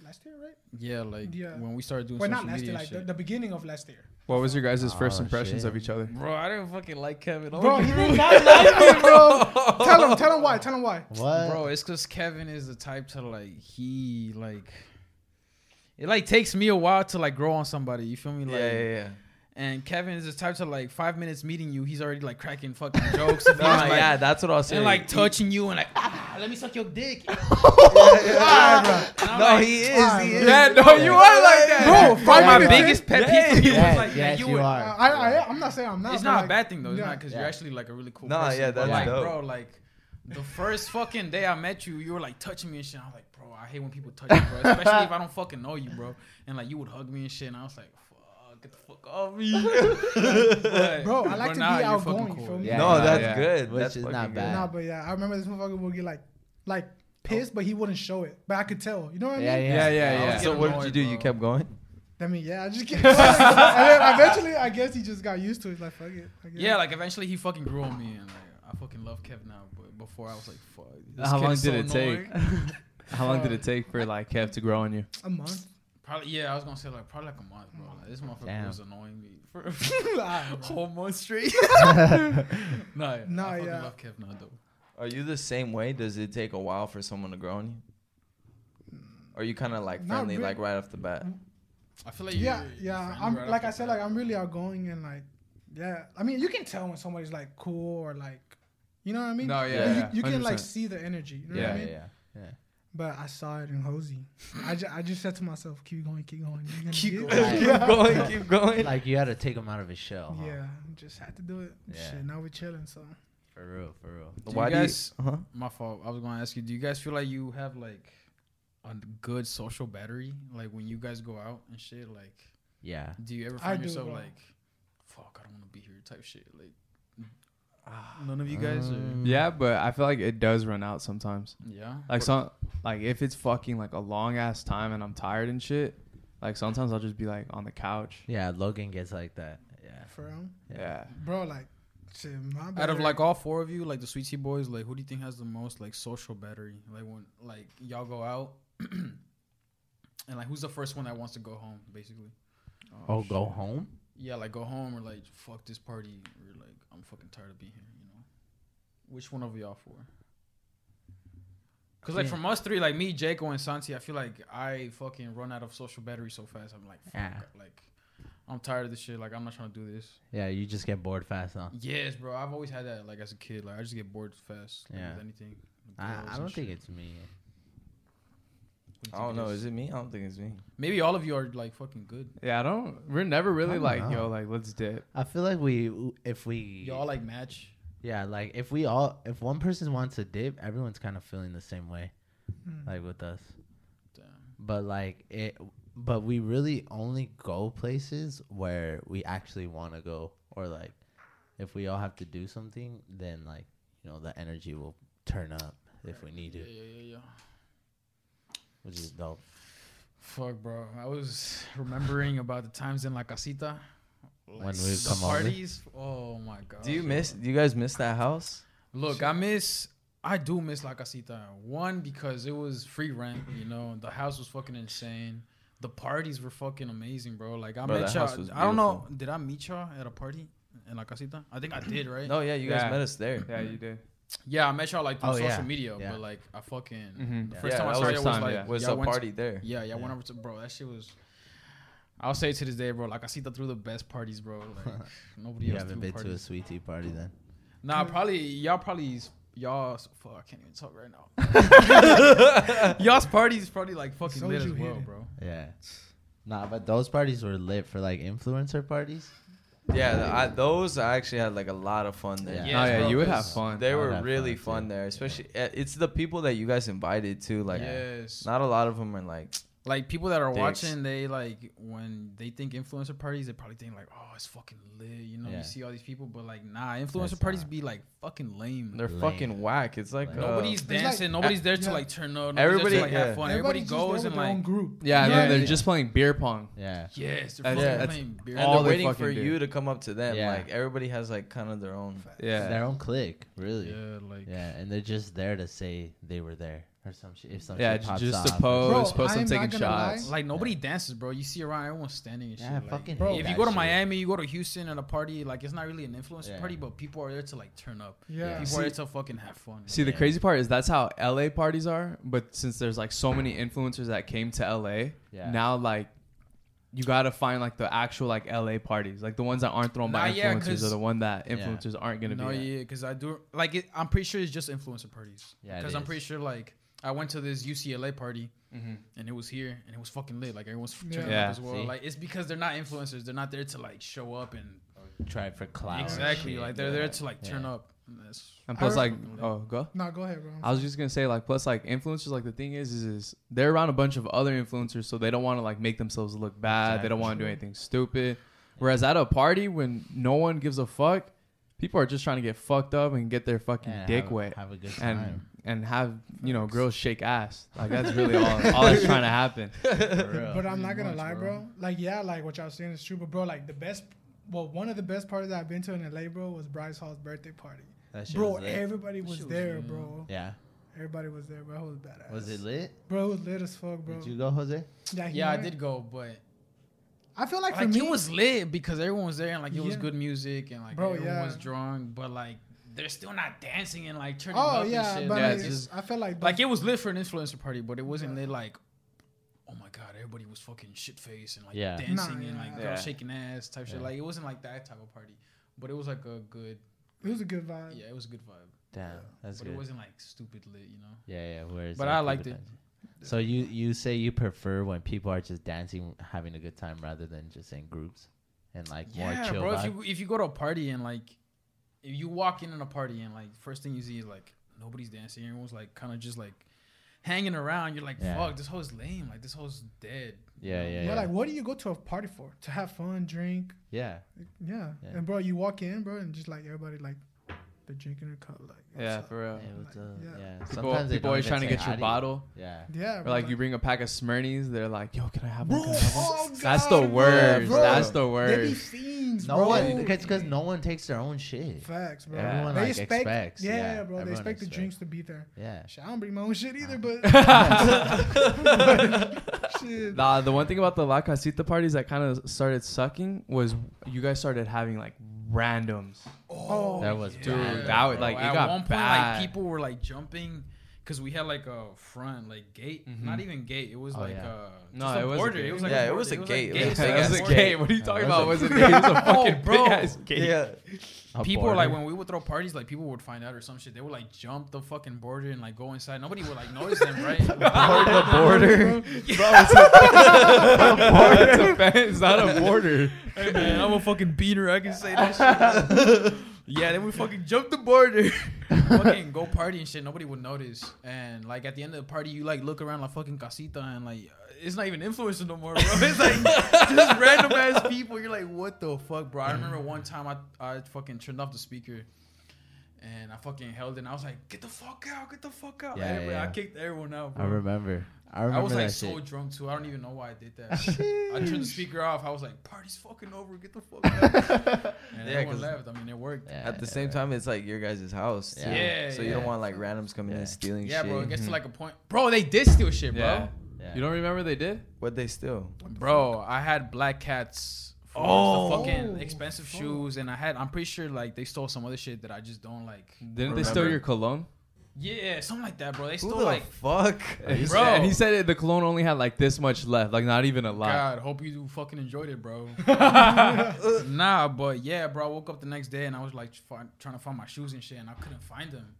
[SPEAKER 4] last year, right?
[SPEAKER 2] yeah, like
[SPEAKER 4] Yeah.
[SPEAKER 2] when we started doing
[SPEAKER 4] Well,
[SPEAKER 2] social
[SPEAKER 4] not last year, like the, the beginning of last year.
[SPEAKER 5] What was your guys' ah, first
[SPEAKER 1] Oh,
[SPEAKER 5] impressions
[SPEAKER 1] shit.
[SPEAKER 5] of each other?
[SPEAKER 2] Bro, I didn't fucking like Kevin. Oh,
[SPEAKER 4] Bro, he did not *laughs* like me, bro. *laughs* tell him, tell him why, tell him why.
[SPEAKER 1] What?
[SPEAKER 2] Bro, it's because Kevin is the type to like he like. It like takes me a while to like grow on somebody. You feel me? Like,
[SPEAKER 3] yeah, yeah, yeah.
[SPEAKER 2] And Kevin is the type to like five minutes meeting you, he's already like cracking fucking *laughs* jokes. and, like,
[SPEAKER 3] yeah, that's what I was saying.
[SPEAKER 2] and like touching you and like, ah, let me suck your dick. *laughs* *laughs* And I'm
[SPEAKER 3] No,
[SPEAKER 2] like,
[SPEAKER 3] he is. he
[SPEAKER 4] bro.
[SPEAKER 3] is.
[SPEAKER 2] Yeah, no, you are like that.
[SPEAKER 4] Bro,
[SPEAKER 2] Bro,
[SPEAKER 4] five
[SPEAKER 2] my
[SPEAKER 4] minutes
[SPEAKER 2] biggest pet peeve for you
[SPEAKER 1] Yes,
[SPEAKER 2] like,
[SPEAKER 1] yes,
[SPEAKER 2] you
[SPEAKER 1] you
[SPEAKER 2] would-
[SPEAKER 1] are.
[SPEAKER 4] I, I, I'm not saying I'm not.
[SPEAKER 2] It's not
[SPEAKER 4] like,
[SPEAKER 2] a bad thing though. It's
[SPEAKER 4] yeah.
[SPEAKER 2] not because
[SPEAKER 1] Yeah.
[SPEAKER 2] you're actually like a really cool
[SPEAKER 3] Nah,
[SPEAKER 2] person.
[SPEAKER 3] yeah,
[SPEAKER 2] but,
[SPEAKER 3] that's
[SPEAKER 2] like,
[SPEAKER 3] dope.
[SPEAKER 2] bro, like the first fucking day I met you, you were like touching me and shit. I was like, bro, I hate when people touch me, bro. Especially if I don't fucking know you, bro. And like you would hug me and shit, and I was like, fuck, get the fuck off me. *laughs* But-
[SPEAKER 4] Bro, I like to be outgoing, feel me?
[SPEAKER 1] Yeah,
[SPEAKER 3] no,
[SPEAKER 1] yeah,
[SPEAKER 3] that's
[SPEAKER 5] yeah.
[SPEAKER 3] good.
[SPEAKER 1] Which
[SPEAKER 3] that's
[SPEAKER 1] is
[SPEAKER 3] fucking
[SPEAKER 1] not
[SPEAKER 3] good.
[SPEAKER 1] bad.
[SPEAKER 4] Nah, but yeah, I remember this motherfucker would get like, like oh. pissed, but he wouldn't show it. But I could tell. You know what I mean?
[SPEAKER 1] Yeah, yeah,
[SPEAKER 5] Yeah, yeah,
[SPEAKER 2] I
[SPEAKER 5] yeah.
[SPEAKER 2] was
[SPEAKER 3] So
[SPEAKER 2] getting
[SPEAKER 3] what did you
[SPEAKER 2] annoyed,
[SPEAKER 3] do? You kept going.
[SPEAKER 4] I mean, yeah, I just get. *laughs* and then eventually, I guess he just got used to it. Like, fuck it. I guess.
[SPEAKER 2] Yeah, like eventually he fucking grew on me, and like I fucking love Kev now. But before I was like, fuck. This
[SPEAKER 5] How
[SPEAKER 2] kid
[SPEAKER 5] long
[SPEAKER 2] is
[SPEAKER 5] did
[SPEAKER 2] so
[SPEAKER 5] it take? *laughs*
[SPEAKER 2] annoying.
[SPEAKER 5] How long did it take for like Kev to grow on you?
[SPEAKER 4] a month.
[SPEAKER 2] Probably yeah, I was gonna say like probably like a month, bro. Like, this motherfucker
[SPEAKER 1] Damn.
[SPEAKER 2] was annoying me for a *laughs* *laughs* whole month straight. *laughs* nah, yeah,
[SPEAKER 4] Nah,
[SPEAKER 2] I fucking
[SPEAKER 4] yeah.
[SPEAKER 2] love Kev now though.
[SPEAKER 3] Are you the same way? Does it take a while for someone to grow on you? Or are you kind of like
[SPEAKER 4] Not
[SPEAKER 3] friendly,
[SPEAKER 4] really.
[SPEAKER 3] like right off the bat?
[SPEAKER 2] I feel like
[SPEAKER 4] yeah,
[SPEAKER 2] you're- you're
[SPEAKER 4] yeah. I'm
[SPEAKER 2] right
[SPEAKER 4] like I said,
[SPEAKER 2] bat.
[SPEAKER 4] like I'm really outgoing and like, yeah. I mean, you can tell when somebody's like cool or like, you know what I mean?
[SPEAKER 5] No, yeah,
[SPEAKER 4] Like,
[SPEAKER 5] yeah,
[SPEAKER 4] you, you can like see the energy. You know
[SPEAKER 5] Yeah,
[SPEAKER 4] what I
[SPEAKER 1] yeah,
[SPEAKER 4] mean?
[SPEAKER 1] yeah. yeah.
[SPEAKER 4] But I saw it in Jose. I, ju- I just said to myself, keep going, keep going.
[SPEAKER 2] Keep
[SPEAKER 4] get
[SPEAKER 2] going.
[SPEAKER 3] keep *laughs* going, keep going.
[SPEAKER 1] Like you had to take him out of his shell. Huh?
[SPEAKER 4] Yeah, just had to do it.
[SPEAKER 1] Yeah.
[SPEAKER 4] Shit, now we're chilling. So
[SPEAKER 1] For real, for real.
[SPEAKER 2] Do
[SPEAKER 3] Why
[SPEAKER 2] you
[SPEAKER 3] do you-
[SPEAKER 2] guys?
[SPEAKER 3] Huh?
[SPEAKER 2] My fault. I was gonna ask you. Do you guys feel like you have like a good social battery? Like when you guys go out and shit. Like,
[SPEAKER 1] Yeah.
[SPEAKER 2] do you ever find
[SPEAKER 4] do,
[SPEAKER 2] yourself like, fuck, I don't want to be here type shit? Like, *sighs* none of you guys.
[SPEAKER 3] Um,
[SPEAKER 2] Or,
[SPEAKER 5] Yeah, but I feel like it does run out sometimes.
[SPEAKER 2] yeah.
[SPEAKER 5] Like some, like if it's fucking like a long ass time and I'm tired and shit, like sometimes I'll just be like on the couch.
[SPEAKER 1] Yeah, Logan gets like that. Yeah.
[SPEAKER 4] for real,
[SPEAKER 5] Yeah.
[SPEAKER 4] bro, like, shit, my
[SPEAKER 2] Out of like all four of you, like the Sweetie Boys, like who do you think has the most like social battery? Like when like y'all go out, *clears throat* and like who's the first one that wants to go home, basically?
[SPEAKER 1] Oh, go home?
[SPEAKER 2] Yeah, like go home or like fuck this party or like I'm fucking tired of being here. You know, which one of y'all four? Cause like
[SPEAKER 1] Yeah.
[SPEAKER 2] from us three, like me, Jaco, and Santi, I feel like I fucking run out of social battery so fast. I'm like, fuck,
[SPEAKER 1] Yeah.
[SPEAKER 2] like I'm tired of this shit. Like I'm not trying to do this.
[SPEAKER 1] Yeah, you just get bored fast, huh?
[SPEAKER 2] Yes, bro. I've always had that. Like as a kid, like I just get bored fast. Like,
[SPEAKER 1] Yeah.
[SPEAKER 2] With anything. with
[SPEAKER 1] I, I don't think
[SPEAKER 2] shit.
[SPEAKER 1] it's me.
[SPEAKER 2] What do you
[SPEAKER 3] I don't know. Is it me? I don't think it's me.
[SPEAKER 2] Maybe all of you are like fucking good.
[SPEAKER 5] Yeah, I don't. We're never really
[SPEAKER 1] don't
[SPEAKER 5] like,
[SPEAKER 1] know.
[SPEAKER 5] yo, like let's dip.
[SPEAKER 1] I feel like we, if we,
[SPEAKER 2] Y'all like match.
[SPEAKER 1] yeah, like if we all, if one person wants to dip, everyone's kind of feeling the same way,
[SPEAKER 4] Mm.
[SPEAKER 1] like with us.
[SPEAKER 2] Damn.
[SPEAKER 1] But like it, but we really only go places where we actually want to go, or like if we all have to do something, then like you know the energy will turn up if we need
[SPEAKER 2] Yeah,
[SPEAKER 1] it,
[SPEAKER 2] yeah, yeah, yeah.
[SPEAKER 1] Which is dope.
[SPEAKER 2] Fuck, bro. I was remembering about the times in La Casita.
[SPEAKER 1] When we
[SPEAKER 2] the
[SPEAKER 1] come over?
[SPEAKER 2] parties. Oh my god.
[SPEAKER 3] Do you miss? Do you guys miss that house?
[SPEAKER 2] Look, I miss. I do miss La Casita. One because it was free rent. You know, the house was fucking insane. The parties were fucking amazing, bro. Like I
[SPEAKER 3] Bro,
[SPEAKER 2] met y'all. I don't know. Did I meet y'all at a party in La Casita? I think I did, right?
[SPEAKER 3] No, yeah, you guys
[SPEAKER 5] Yeah.
[SPEAKER 3] met us there.
[SPEAKER 5] Yeah, you did.
[SPEAKER 2] Yeah, I met y'all like through
[SPEAKER 1] Oh,
[SPEAKER 2] social
[SPEAKER 1] yeah.
[SPEAKER 2] media,
[SPEAKER 1] Yeah.
[SPEAKER 2] but like I fucking
[SPEAKER 5] Mm-hmm.
[SPEAKER 2] the first
[SPEAKER 3] Yeah,
[SPEAKER 2] time I
[SPEAKER 3] that
[SPEAKER 2] saw
[SPEAKER 3] was
[SPEAKER 2] you
[SPEAKER 5] first
[SPEAKER 2] was like
[SPEAKER 5] yeah.
[SPEAKER 3] Was
[SPEAKER 2] y'all
[SPEAKER 3] a
[SPEAKER 2] went to-
[SPEAKER 3] party there?
[SPEAKER 2] Yeah, yeah, I went over to bro. That shit was. I'll say to this day, bro. Like I see that through the best parties, bro. Like *laughs* *laughs* nobody
[SPEAKER 1] You
[SPEAKER 2] else
[SPEAKER 1] haven't
[SPEAKER 2] threw
[SPEAKER 1] been to a
[SPEAKER 2] parties.
[SPEAKER 1] sweet tea party then?
[SPEAKER 2] Nah, probably y'all probably y'all. Fuck, I can't even talk right now. *laughs* Y'all's parties probably like fucking
[SPEAKER 4] So
[SPEAKER 2] lit as well,
[SPEAKER 4] it.
[SPEAKER 2] bro.
[SPEAKER 1] Yeah. Nah, but those parties were lit for like influencer parties.
[SPEAKER 3] Yeah, the- I, those I actually had like a lot of fun there.
[SPEAKER 1] Yeah.
[SPEAKER 5] oh yeah, you would have fun.
[SPEAKER 3] They
[SPEAKER 1] I would
[SPEAKER 3] were
[SPEAKER 1] have
[SPEAKER 3] really
[SPEAKER 1] fun,
[SPEAKER 3] fun there, especially uh, it's the people that you guys invited too. Like,
[SPEAKER 2] yes,
[SPEAKER 3] not a lot of them are like,
[SPEAKER 2] like people that are
[SPEAKER 3] Dicks.
[SPEAKER 2] watching, they like when they think influencer parties, they probably think like, oh, it's fucking lit. You know,
[SPEAKER 1] Yeah.
[SPEAKER 2] you see all these people, but like, nah, influencer
[SPEAKER 1] That's
[SPEAKER 2] parties
[SPEAKER 1] not.
[SPEAKER 2] be like fucking lame.
[SPEAKER 3] they're
[SPEAKER 1] Lame.
[SPEAKER 3] fucking whack. It's like
[SPEAKER 1] Like-
[SPEAKER 3] uh,
[SPEAKER 2] Nobody's
[SPEAKER 4] It's like-
[SPEAKER 2] dancing. nobody's there to
[SPEAKER 4] yeah.
[SPEAKER 2] like turn up.
[SPEAKER 3] Everybody-
[SPEAKER 2] there to, like
[SPEAKER 3] yeah.
[SPEAKER 2] have fun. Everybody
[SPEAKER 4] Everybody's just there
[SPEAKER 2] goes
[SPEAKER 4] in
[SPEAKER 2] and
[SPEAKER 4] their own
[SPEAKER 2] like,
[SPEAKER 4] group.
[SPEAKER 5] Yeah, and
[SPEAKER 2] Yeah,
[SPEAKER 5] then they're just playing beer pong.
[SPEAKER 1] Yeah.
[SPEAKER 2] yes, they're
[SPEAKER 5] That's-
[SPEAKER 2] fucking
[SPEAKER 5] that's
[SPEAKER 2] playing beer.
[SPEAKER 3] and they're waiting for
[SPEAKER 5] do.
[SPEAKER 3] you to come up to them.
[SPEAKER 1] Yeah.
[SPEAKER 3] Like everybody has like kind of their own.
[SPEAKER 5] Yeah.
[SPEAKER 1] Their own clique, really.
[SPEAKER 2] Yeah, like
[SPEAKER 1] Yeah, and they're just there to say they were there or some shit. If some
[SPEAKER 5] Yeah,
[SPEAKER 1] shit pops
[SPEAKER 5] just to
[SPEAKER 1] off or
[SPEAKER 5] pose,
[SPEAKER 4] Bro,
[SPEAKER 5] post them
[SPEAKER 4] I'm not
[SPEAKER 5] taking
[SPEAKER 4] gonna lie.
[SPEAKER 5] shots.
[SPEAKER 2] Like nobody dances, bro. You see around everyone's standing and shit.
[SPEAKER 1] Yeah,
[SPEAKER 2] like,
[SPEAKER 1] fucking
[SPEAKER 4] Bro,
[SPEAKER 1] hate
[SPEAKER 2] if you
[SPEAKER 1] that
[SPEAKER 2] go to
[SPEAKER 1] shit.
[SPEAKER 2] Miami, you go to Houston at a party, like it's not really an influencer
[SPEAKER 1] Yeah.
[SPEAKER 2] party, but people are there to like turn up.
[SPEAKER 4] Yeah.
[SPEAKER 2] People are there to fucking have fun.
[SPEAKER 5] See, the
[SPEAKER 1] Yeah.
[SPEAKER 5] crazy part is that's how LA parties are. But since there's like so many influencers that came to LA,
[SPEAKER 1] Yeah.
[SPEAKER 5] now like you gotta find like the actual like LA parties, like the ones that aren't thrown by
[SPEAKER 2] Nah, yeah,
[SPEAKER 5] influencers
[SPEAKER 2] 'cause-
[SPEAKER 5] or the one that
[SPEAKER 1] Yeah.
[SPEAKER 5] influencers aren't gonna
[SPEAKER 2] no,
[SPEAKER 5] be. at.
[SPEAKER 2] yeah, because I do like it. I'm pretty sure it's just influencer parties.
[SPEAKER 1] Yeah, it
[SPEAKER 2] because I'm
[SPEAKER 1] is.
[SPEAKER 2] pretty sure like I went to this UCLA party
[SPEAKER 5] Mhm.
[SPEAKER 2] and it was here and it was fucking lit. Like everyone's
[SPEAKER 4] Yeah.
[SPEAKER 2] turning
[SPEAKER 5] Yeah.
[SPEAKER 2] up as well.
[SPEAKER 1] See?
[SPEAKER 2] Like it's because they're not influencers. They're not there to like show up and
[SPEAKER 1] Try for clout.
[SPEAKER 2] exactly
[SPEAKER 1] shit.
[SPEAKER 2] like they're
[SPEAKER 1] Yeah.
[SPEAKER 2] there to like turn
[SPEAKER 1] Yeah.
[SPEAKER 2] up. And that's
[SPEAKER 5] And plus, like, oh, go.
[SPEAKER 4] No, go ahead, bro.
[SPEAKER 5] I was just gonna say, like, plus, like, influencers, like, the thing is, is, is they're around a bunch of other influencers, so they don't want to like make themselves look bad. They don't want to do anything stupid. Whereas at a party, when no one gives a fuck, people are just trying to get fucked up and get their fucking
[SPEAKER 1] Yeah,
[SPEAKER 5] dick
[SPEAKER 1] have,
[SPEAKER 5] wet
[SPEAKER 1] Have a good time.
[SPEAKER 5] and and have you know girls shake ass. Like that's really *laughs* all all that's trying to happen.
[SPEAKER 4] But I'm not gonna
[SPEAKER 2] much,
[SPEAKER 4] lie,
[SPEAKER 2] bro.
[SPEAKER 4] bro. Like, yeah, like what y'all saying is true, but bro, like the best, well, one of the best parties I've been to in LA, bro, was Bryce Hall's birthday party.
[SPEAKER 1] that shit
[SPEAKER 4] Bro,
[SPEAKER 1] was lit.
[SPEAKER 4] everybody was
[SPEAKER 2] shit was
[SPEAKER 4] there,
[SPEAKER 2] lit.
[SPEAKER 4] bro.
[SPEAKER 1] yeah.
[SPEAKER 4] Everybody was there, bro. It was badass.
[SPEAKER 1] Was it lit?
[SPEAKER 4] Bro, it was lit as fuck, bro.
[SPEAKER 1] Did you go, Jose?
[SPEAKER 4] yeah, he
[SPEAKER 2] yeah, I did go, but
[SPEAKER 4] I feel like,
[SPEAKER 2] like
[SPEAKER 4] for me,
[SPEAKER 2] it was lit because everyone was there and like it was good music and like
[SPEAKER 4] Bro,
[SPEAKER 2] everyone
[SPEAKER 4] yeah.
[SPEAKER 2] was drunk, but like they're still not dancing and like turning
[SPEAKER 4] Oh
[SPEAKER 2] up
[SPEAKER 4] yeah,
[SPEAKER 2] and shit.
[SPEAKER 4] but
[SPEAKER 5] Yeah,
[SPEAKER 4] like,
[SPEAKER 5] it's
[SPEAKER 2] It's-
[SPEAKER 5] just-
[SPEAKER 4] I feel like
[SPEAKER 2] like it was lit for an influencer party, but it wasn't lit like, oh my god, everybody was fucking shit faced and like
[SPEAKER 1] Yeah.
[SPEAKER 2] dancing
[SPEAKER 4] Nah,
[SPEAKER 2] and like
[SPEAKER 5] Yeah.
[SPEAKER 2] girls shaking ass type shit. Like it wasn't like that type of party, but it was like a good,
[SPEAKER 4] it was a good vibe.
[SPEAKER 2] yeah, it was a good vibe.
[SPEAKER 1] Damn, that's
[SPEAKER 2] but
[SPEAKER 1] good.
[SPEAKER 2] it wasn't like stupid lit, you know.
[SPEAKER 1] Yeah, yeah. Whereas,
[SPEAKER 2] But
[SPEAKER 1] like,
[SPEAKER 2] I liked it.
[SPEAKER 1] dancing. So you you say you prefer when people are just dancing, having a good time, rather than just in groups and like more
[SPEAKER 2] Yeah,
[SPEAKER 1] chill
[SPEAKER 2] bro. If you if you go to a party and like, if you walk in in a party and like first thing you see is like nobody's dancing, everyone's like kind of just like hanging around. You're like,
[SPEAKER 1] Yeah.
[SPEAKER 2] fuck, this hoe's lame. Like this hoe's dead.
[SPEAKER 1] Yeah,
[SPEAKER 2] You know?
[SPEAKER 1] yeah,
[SPEAKER 4] But
[SPEAKER 1] yeah.
[SPEAKER 4] like, what do you go to a party for? To have fun, drink,
[SPEAKER 1] yeah.
[SPEAKER 4] yeah.
[SPEAKER 1] Yeah.
[SPEAKER 4] And bro, you walk in, bro, and just like everybody like, they're drinking a cup, like,
[SPEAKER 5] Yeah,
[SPEAKER 4] up?
[SPEAKER 5] for real.
[SPEAKER 1] Hey,
[SPEAKER 4] Like, yeah.
[SPEAKER 1] Yeah.
[SPEAKER 5] People,
[SPEAKER 1] Sometimes they
[SPEAKER 5] people
[SPEAKER 1] don't
[SPEAKER 5] always trying to get your
[SPEAKER 1] you.
[SPEAKER 5] bottle.
[SPEAKER 1] Yeah.
[SPEAKER 4] Yeah,
[SPEAKER 5] Or
[SPEAKER 4] bro,
[SPEAKER 5] like you bring a pack of Smirnies, they're like, "Yo, can I have one?
[SPEAKER 4] Bro,
[SPEAKER 5] I have one?"
[SPEAKER 4] oh
[SPEAKER 5] That's the
[SPEAKER 4] bro,
[SPEAKER 5] worst.
[SPEAKER 4] bro.
[SPEAKER 5] That's the
[SPEAKER 4] They be
[SPEAKER 5] worst.
[SPEAKER 4] Fiends,
[SPEAKER 1] No
[SPEAKER 4] bro.
[SPEAKER 1] one, it's because no one takes their own shit.
[SPEAKER 4] Facts, bro.
[SPEAKER 5] Yeah. Everyone,
[SPEAKER 4] they
[SPEAKER 1] like,
[SPEAKER 4] expect,
[SPEAKER 1] expects,
[SPEAKER 4] Yeah,
[SPEAKER 1] yeah,
[SPEAKER 4] bro. They
[SPEAKER 1] everyone
[SPEAKER 4] expect the drinks to be there.
[SPEAKER 1] Yeah.
[SPEAKER 4] Shit, I don't bring my own shit either, but *laughs* *laughs* shit.
[SPEAKER 5] Nah, the one thing about the La Casita parties that kind of started sucking was you guys started having like randoms.
[SPEAKER 4] Oh,
[SPEAKER 1] That was
[SPEAKER 5] Dude,
[SPEAKER 1] bad.
[SPEAKER 5] that was
[SPEAKER 2] Bro,
[SPEAKER 5] like it
[SPEAKER 2] at
[SPEAKER 5] got
[SPEAKER 2] one point,
[SPEAKER 5] bad.
[SPEAKER 2] like people were like jumping Cause we had like a front like gate,
[SPEAKER 5] Mhm.
[SPEAKER 2] not even gate. It was
[SPEAKER 1] Oh,
[SPEAKER 2] like
[SPEAKER 1] yeah.
[SPEAKER 2] a
[SPEAKER 5] No,
[SPEAKER 2] just a
[SPEAKER 5] it was a
[SPEAKER 2] border.
[SPEAKER 5] gate.
[SPEAKER 2] It was like
[SPEAKER 6] Yeah,
[SPEAKER 2] a
[SPEAKER 6] it was a gate. It
[SPEAKER 2] It
[SPEAKER 6] was
[SPEAKER 2] was
[SPEAKER 6] a
[SPEAKER 2] like
[SPEAKER 6] big
[SPEAKER 2] a
[SPEAKER 6] ass
[SPEAKER 2] gate.
[SPEAKER 5] A gate. What are you talking about?
[SPEAKER 1] that's
[SPEAKER 5] Was
[SPEAKER 1] a
[SPEAKER 5] gate. It was a *laughs*
[SPEAKER 2] Oh,
[SPEAKER 5] fucking
[SPEAKER 2] bro.
[SPEAKER 5] big ass gate.
[SPEAKER 6] Yeah.
[SPEAKER 1] A
[SPEAKER 2] people were like when we would throw parties, like people would find out or some shit. They would like jump the fucking border and like go inside. Nobody would like notice them, right? *laughs* *laughs*
[SPEAKER 6] the border. bro.
[SPEAKER 5] it's a fence, it's not a border.
[SPEAKER 2] Hey man, I'm a fucking beater. I can say that shit. Yeah, then we fucking jump the border. *laughs* fucking go party and shit. Nobody would notice. And like at the end of the party, you like look around like fucking casita and like uh, it's not even influencer no more, bro. It's like just *laughs* random ass people. You're like, what the fuck, bro? I remember one time I I fucking turned off the speaker. And I fucking held it and I was like, get the fuck out, get the fuck out.
[SPEAKER 1] Yeah,
[SPEAKER 2] Everybody- I kicked everyone out, Bro.
[SPEAKER 1] I remember. I
[SPEAKER 2] I, was like
[SPEAKER 1] that
[SPEAKER 2] so
[SPEAKER 1] shit.
[SPEAKER 2] drunk too. I don't even know why I did that. *laughs* I turned the speaker off. I was like, "Party's fucking over. Get the fuck *laughs* out." and
[SPEAKER 6] Yeah,
[SPEAKER 2] everyone
[SPEAKER 6] 'cause
[SPEAKER 2] left. I mean, it worked.
[SPEAKER 1] Yeah,
[SPEAKER 6] At the
[SPEAKER 1] yeah,
[SPEAKER 6] same
[SPEAKER 1] yeah.
[SPEAKER 6] time, it's like your guys' house. Too.
[SPEAKER 1] Yeah.
[SPEAKER 2] Yeah,
[SPEAKER 6] So you don't want like randoms coming in and stealing
[SPEAKER 2] Yeah,
[SPEAKER 6] shit.
[SPEAKER 2] bro. It gets
[SPEAKER 5] Mhm.
[SPEAKER 2] to like a point, bro. They did steal shit, bro.
[SPEAKER 5] Yeah.
[SPEAKER 1] Yeah.
[SPEAKER 5] You don't remember they did?
[SPEAKER 6] What they steal?
[SPEAKER 2] Bro, I had black cats.
[SPEAKER 6] Oh.
[SPEAKER 2] the fucking expensive shoes, and I had. I'm pretty sure like they stole some other shit that I just don't like.
[SPEAKER 5] Didn't they steal your cologne?
[SPEAKER 2] Yeah, something like that, bro. They
[SPEAKER 6] Who
[SPEAKER 2] stole
[SPEAKER 6] the
[SPEAKER 2] like.
[SPEAKER 6] fuck?
[SPEAKER 2] Bro.
[SPEAKER 5] and he said it, the cologne only had like this much left, like not even a lot.
[SPEAKER 2] God, hope you fucking enjoyed it, bro. *laughs* *laughs* nah, but yeah, bro. I woke up the next day and I was like fi- trying to find my shoes and shit, and I couldn't find them.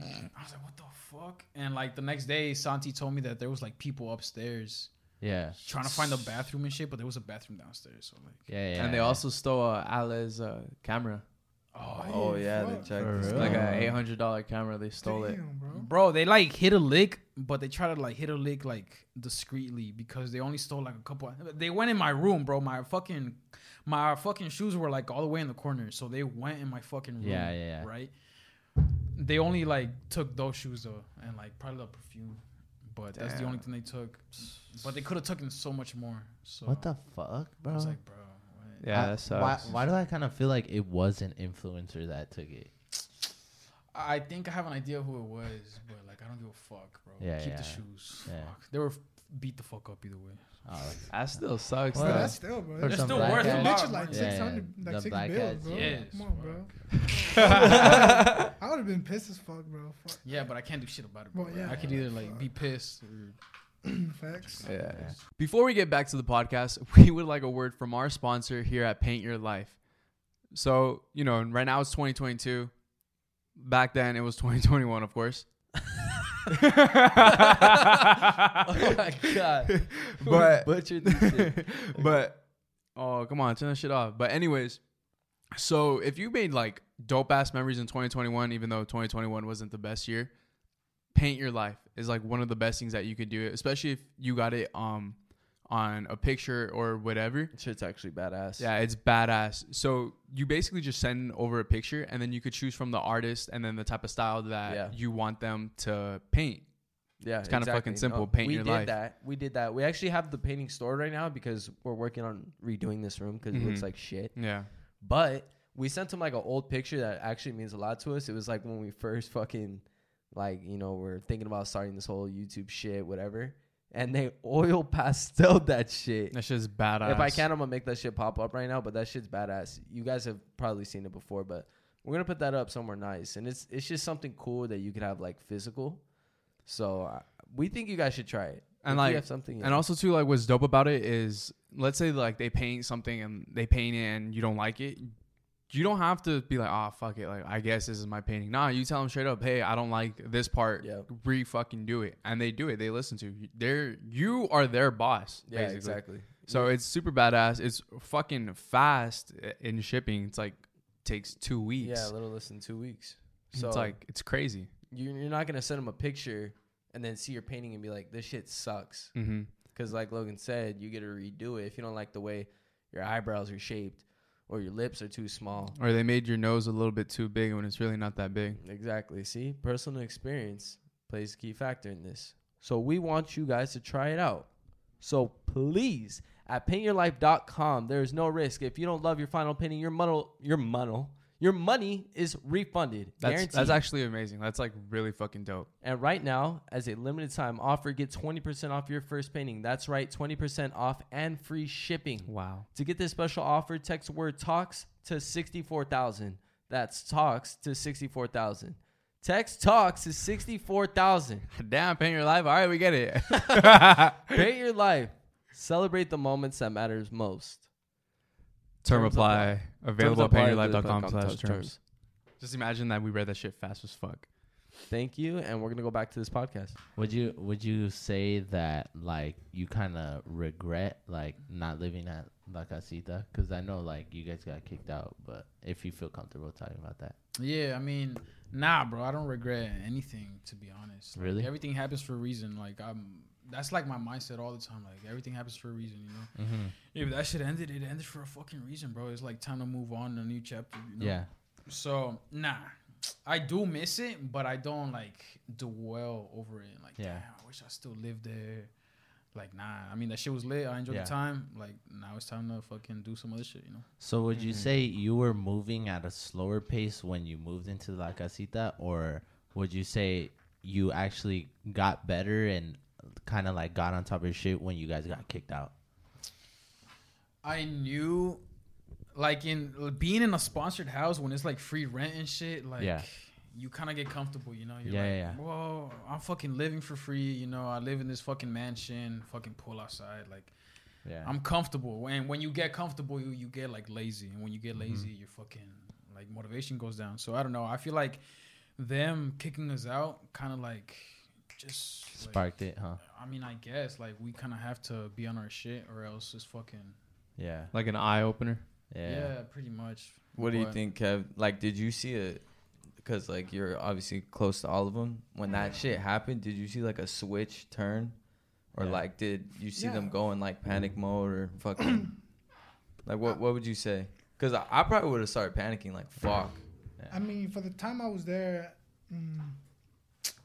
[SPEAKER 2] I was like, what the fuck? And like the next day, Santi told me that there was like people upstairs
[SPEAKER 1] Yeah.
[SPEAKER 2] trying to find the bathroom and shit, but there was a bathroom downstairs. So like,
[SPEAKER 1] Yeah, yeah.
[SPEAKER 5] and they
[SPEAKER 1] yeah.
[SPEAKER 5] also stole uh, Ale's uh, camera,
[SPEAKER 2] oh,
[SPEAKER 6] Oh yeah, they
[SPEAKER 4] fuck.
[SPEAKER 6] checked.
[SPEAKER 1] For
[SPEAKER 6] this
[SPEAKER 1] real?
[SPEAKER 5] like
[SPEAKER 6] guy.
[SPEAKER 5] a eight hundred dollar camera. They stole it.
[SPEAKER 4] Damn, bro.
[SPEAKER 2] bro, they like hit a lick, but they try to like hit a lick like discreetly because they only stole like a couple. They went in my room, bro. My fucking, my fucking shoes were like all the way in the corner, so they went in my fucking room.
[SPEAKER 1] Yeah, yeah, yeah.
[SPEAKER 2] Right. They only like took those shoes though, and like probably the perfume, but that's the only thing they took. But they could have taken so much more. So
[SPEAKER 1] What the fuck,
[SPEAKER 2] I was like, bro. What?
[SPEAKER 5] Yeah,
[SPEAKER 1] I-
[SPEAKER 5] that
[SPEAKER 1] why,
[SPEAKER 5] sucks.
[SPEAKER 1] why do I kind of feel like it was an influencer that took it?
[SPEAKER 2] I think I have an idea who it was, but like I don't give a fuck, bro.
[SPEAKER 1] Yeah,
[SPEAKER 2] Keep
[SPEAKER 1] yeah.
[SPEAKER 2] the shoes.
[SPEAKER 1] Yeah.
[SPEAKER 2] Fuck. They were f- beat the fuck up either way.
[SPEAKER 1] Oh,
[SPEAKER 5] That still sucks.
[SPEAKER 1] Well,
[SPEAKER 5] though.
[SPEAKER 4] that's still, bro.
[SPEAKER 1] For
[SPEAKER 2] They're
[SPEAKER 4] That's
[SPEAKER 1] some
[SPEAKER 2] still worth a
[SPEAKER 1] cats-
[SPEAKER 2] lot.
[SPEAKER 4] literally like
[SPEAKER 2] money.
[SPEAKER 1] Yeah,
[SPEAKER 4] six hundred,
[SPEAKER 1] the
[SPEAKER 4] like six bills, bro.
[SPEAKER 2] yes,
[SPEAKER 4] Come on, bro.
[SPEAKER 2] fuck. *laughs*
[SPEAKER 4] I would have been pissed as fuck, bro. Fuck.
[SPEAKER 2] Yeah, but I can't do shit about it. Bro.
[SPEAKER 4] Well, yeah.
[SPEAKER 2] I could either like be pissed or *clears throat*
[SPEAKER 4] Facts.
[SPEAKER 5] Yeah. Before we get back to the podcast, *laughs* we would like a word from our sponsor here at Paint Your Life. So, you know, right now it's 2022. Back then it was *laughs* 2021, of course. *laughs*
[SPEAKER 6] oh my god.
[SPEAKER 5] But
[SPEAKER 6] butchered this shit.
[SPEAKER 5] but oh, come on, turn that shit off. But anyways, so if you made like dope ass memories in 2021, even though 2021 wasn't the best year, paint your life is like one of the best things that you could do, especially if you got it um on a picture or whatever.
[SPEAKER 6] Shit's actually badass.
[SPEAKER 5] Yeah, it's badass. So you basically just send over a picture and then you could choose from the artist and then the type of style that
[SPEAKER 6] Yeah.
[SPEAKER 5] you want them to paint.
[SPEAKER 6] Yeah,
[SPEAKER 5] It's kinda fucking simple. Paint
[SPEAKER 3] we
[SPEAKER 5] your
[SPEAKER 3] did
[SPEAKER 5] life.
[SPEAKER 3] that. We did that. We actually have the painting store right now because we're working on redoing this room because it looks
[SPEAKER 5] Mhm.
[SPEAKER 3] like shit.
[SPEAKER 5] Yeah.
[SPEAKER 3] But we sent him like an old picture that actually means a lot to us. It was like when we first fucking like you know we're thinking about starting this whole YouTube shit, whatever. And they *laughs* oil pastel that shit.
[SPEAKER 5] That shit's badass.
[SPEAKER 3] If I can, I'm gonna make that shit pop up right now. But that shit's badass. You guys have probably seen it before, but we're gonna put that up somewhere nice. And it's it's just something cool that you could have like physical. So uh, we think you guys should try it.
[SPEAKER 5] And
[SPEAKER 3] If
[SPEAKER 5] like-
[SPEAKER 3] have something,
[SPEAKER 5] And also too, like what's dope about it is, let's say like they paint something and they paint it and you don't like it, you don't have to be like, oh fuck it, like I guess this is my painting. Nah, you tell them straight up, hey, I don't like this part.
[SPEAKER 3] Yeah.
[SPEAKER 5] Re fucking do it, and they do it. They listen to you. They're you are their boss.
[SPEAKER 3] yeah,
[SPEAKER 5] basically.
[SPEAKER 3] exactly.
[SPEAKER 5] So it's super badass. It's fucking fast in shipping. It's like takes two weeks.
[SPEAKER 3] Yeah, a little less than two weeks. So
[SPEAKER 5] it's like it's crazy.
[SPEAKER 3] you're, you're not gonna send them a picture and then see your painting and be like, this shit sucks.
[SPEAKER 5] Mm-hmm.
[SPEAKER 3] Because like Logan said, you get to redo it if you don't like the way your eyebrows are shaped or your lips are too small.
[SPEAKER 5] Or they made your nose a little bit too big when it's really not that big.
[SPEAKER 3] Exactly. See, personal experience plays a key factor in this. So we want you guys to try it out. So please, at paintyourlife.com, there is no risk. If you don't love your final painting, your money, your money, your money is refunded.
[SPEAKER 5] That's
[SPEAKER 3] guaranteed.
[SPEAKER 5] that's actually amazing. That's like really fucking dope.
[SPEAKER 3] And right now, as a limited time offer, get 20% off your first painting. That's right, 20% off and free shipping.
[SPEAKER 5] Wow.
[SPEAKER 3] To get this special offer, text word talks to 64,000. That's talks to 64,000.
[SPEAKER 7] Text talks is sixty four thousand. *laughs*
[SPEAKER 5] Damn, paint your life. All right, we get it. *laughs* *laughs*
[SPEAKER 7] Paint your life. Celebrate the moments that matters most.
[SPEAKER 5] Term apply. Available at
[SPEAKER 7] apply,
[SPEAKER 5] paintyourlife.com
[SPEAKER 7] available
[SPEAKER 5] slash terms. Just imagine that we read that shit fast as fuck.
[SPEAKER 7] Thank you, and we're gonna go back to this podcast.
[SPEAKER 1] Would you would you say that like you kind of regret like not living at La Casita? Because I know like you guys got kicked out, but if you feel comfortable talking about that,
[SPEAKER 2] Yeah, I mean, nah, bro. I don't regret anything to be honest. Like,
[SPEAKER 1] Really?
[SPEAKER 2] everything happens for a reason. Like I'm. That's like my mindset all the time. Like everything happens for a reason, you know.
[SPEAKER 1] mm-hmm.
[SPEAKER 2] If that shit ended, it ended for a fucking reason, bro. It's like time to move on to a new chapter. You know?
[SPEAKER 1] yeah,
[SPEAKER 2] So nah, I do miss it, but I don't like dwell over it. Like,
[SPEAKER 1] Yeah.
[SPEAKER 2] damn, I wish I still lived there. Like, nah. I mean, that shit was lit. I enjoyed
[SPEAKER 1] Yeah.
[SPEAKER 2] the time. Like, now it's time to fucking do some other shit. You know?
[SPEAKER 1] So would you
[SPEAKER 7] Mhm.
[SPEAKER 1] say you were moving at a slower pace when you moved into La Casita, or would you say you actually got better and kind of like got on top of your shit when you guys got kicked out?
[SPEAKER 2] I knew, like, in being in a sponsored house when it's like free rent and shit. Like,
[SPEAKER 1] Yeah.
[SPEAKER 2] you kind of get comfortable. You know? You're
[SPEAKER 1] Yeah,
[SPEAKER 2] like,
[SPEAKER 1] yeah, yeah.
[SPEAKER 2] Whoa, I'm fucking living for free. You know, I live in this fucking mansion. Fucking pool outside. Like.
[SPEAKER 1] Yeah,
[SPEAKER 2] I'm comfortable. And when you get comfortable, you, you get like lazy. And when you get
[SPEAKER 1] Mm-hmm.
[SPEAKER 2] lazy, your fucking like motivation goes down. So I don't know. I feel like them kicking us out kind of like just like,
[SPEAKER 1] sparked it, huh?
[SPEAKER 2] I mean, I guess like we kind of have to be on our shit or else it's fucking
[SPEAKER 1] Yeah,
[SPEAKER 5] Like an eye opener.
[SPEAKER 2] yeah,
[SPEAKER 1] yeah,
[SPEAKER 2] pretty much.
[SPEAKER 3] What do you think, Kev? Like, did you see it? Because like you're obviously close to all of them. When that shit happened, did you see like a switch turn, or
[SPEAKER 1] Yeah.
[SPEAKER 3] like did you see them go in like panic mode or *clears throat* fucking? like what? What would you say? Because I, I probably would have started panicking. Like fuck.
[SPEAKER 4] I mean, for the time I was there, mm,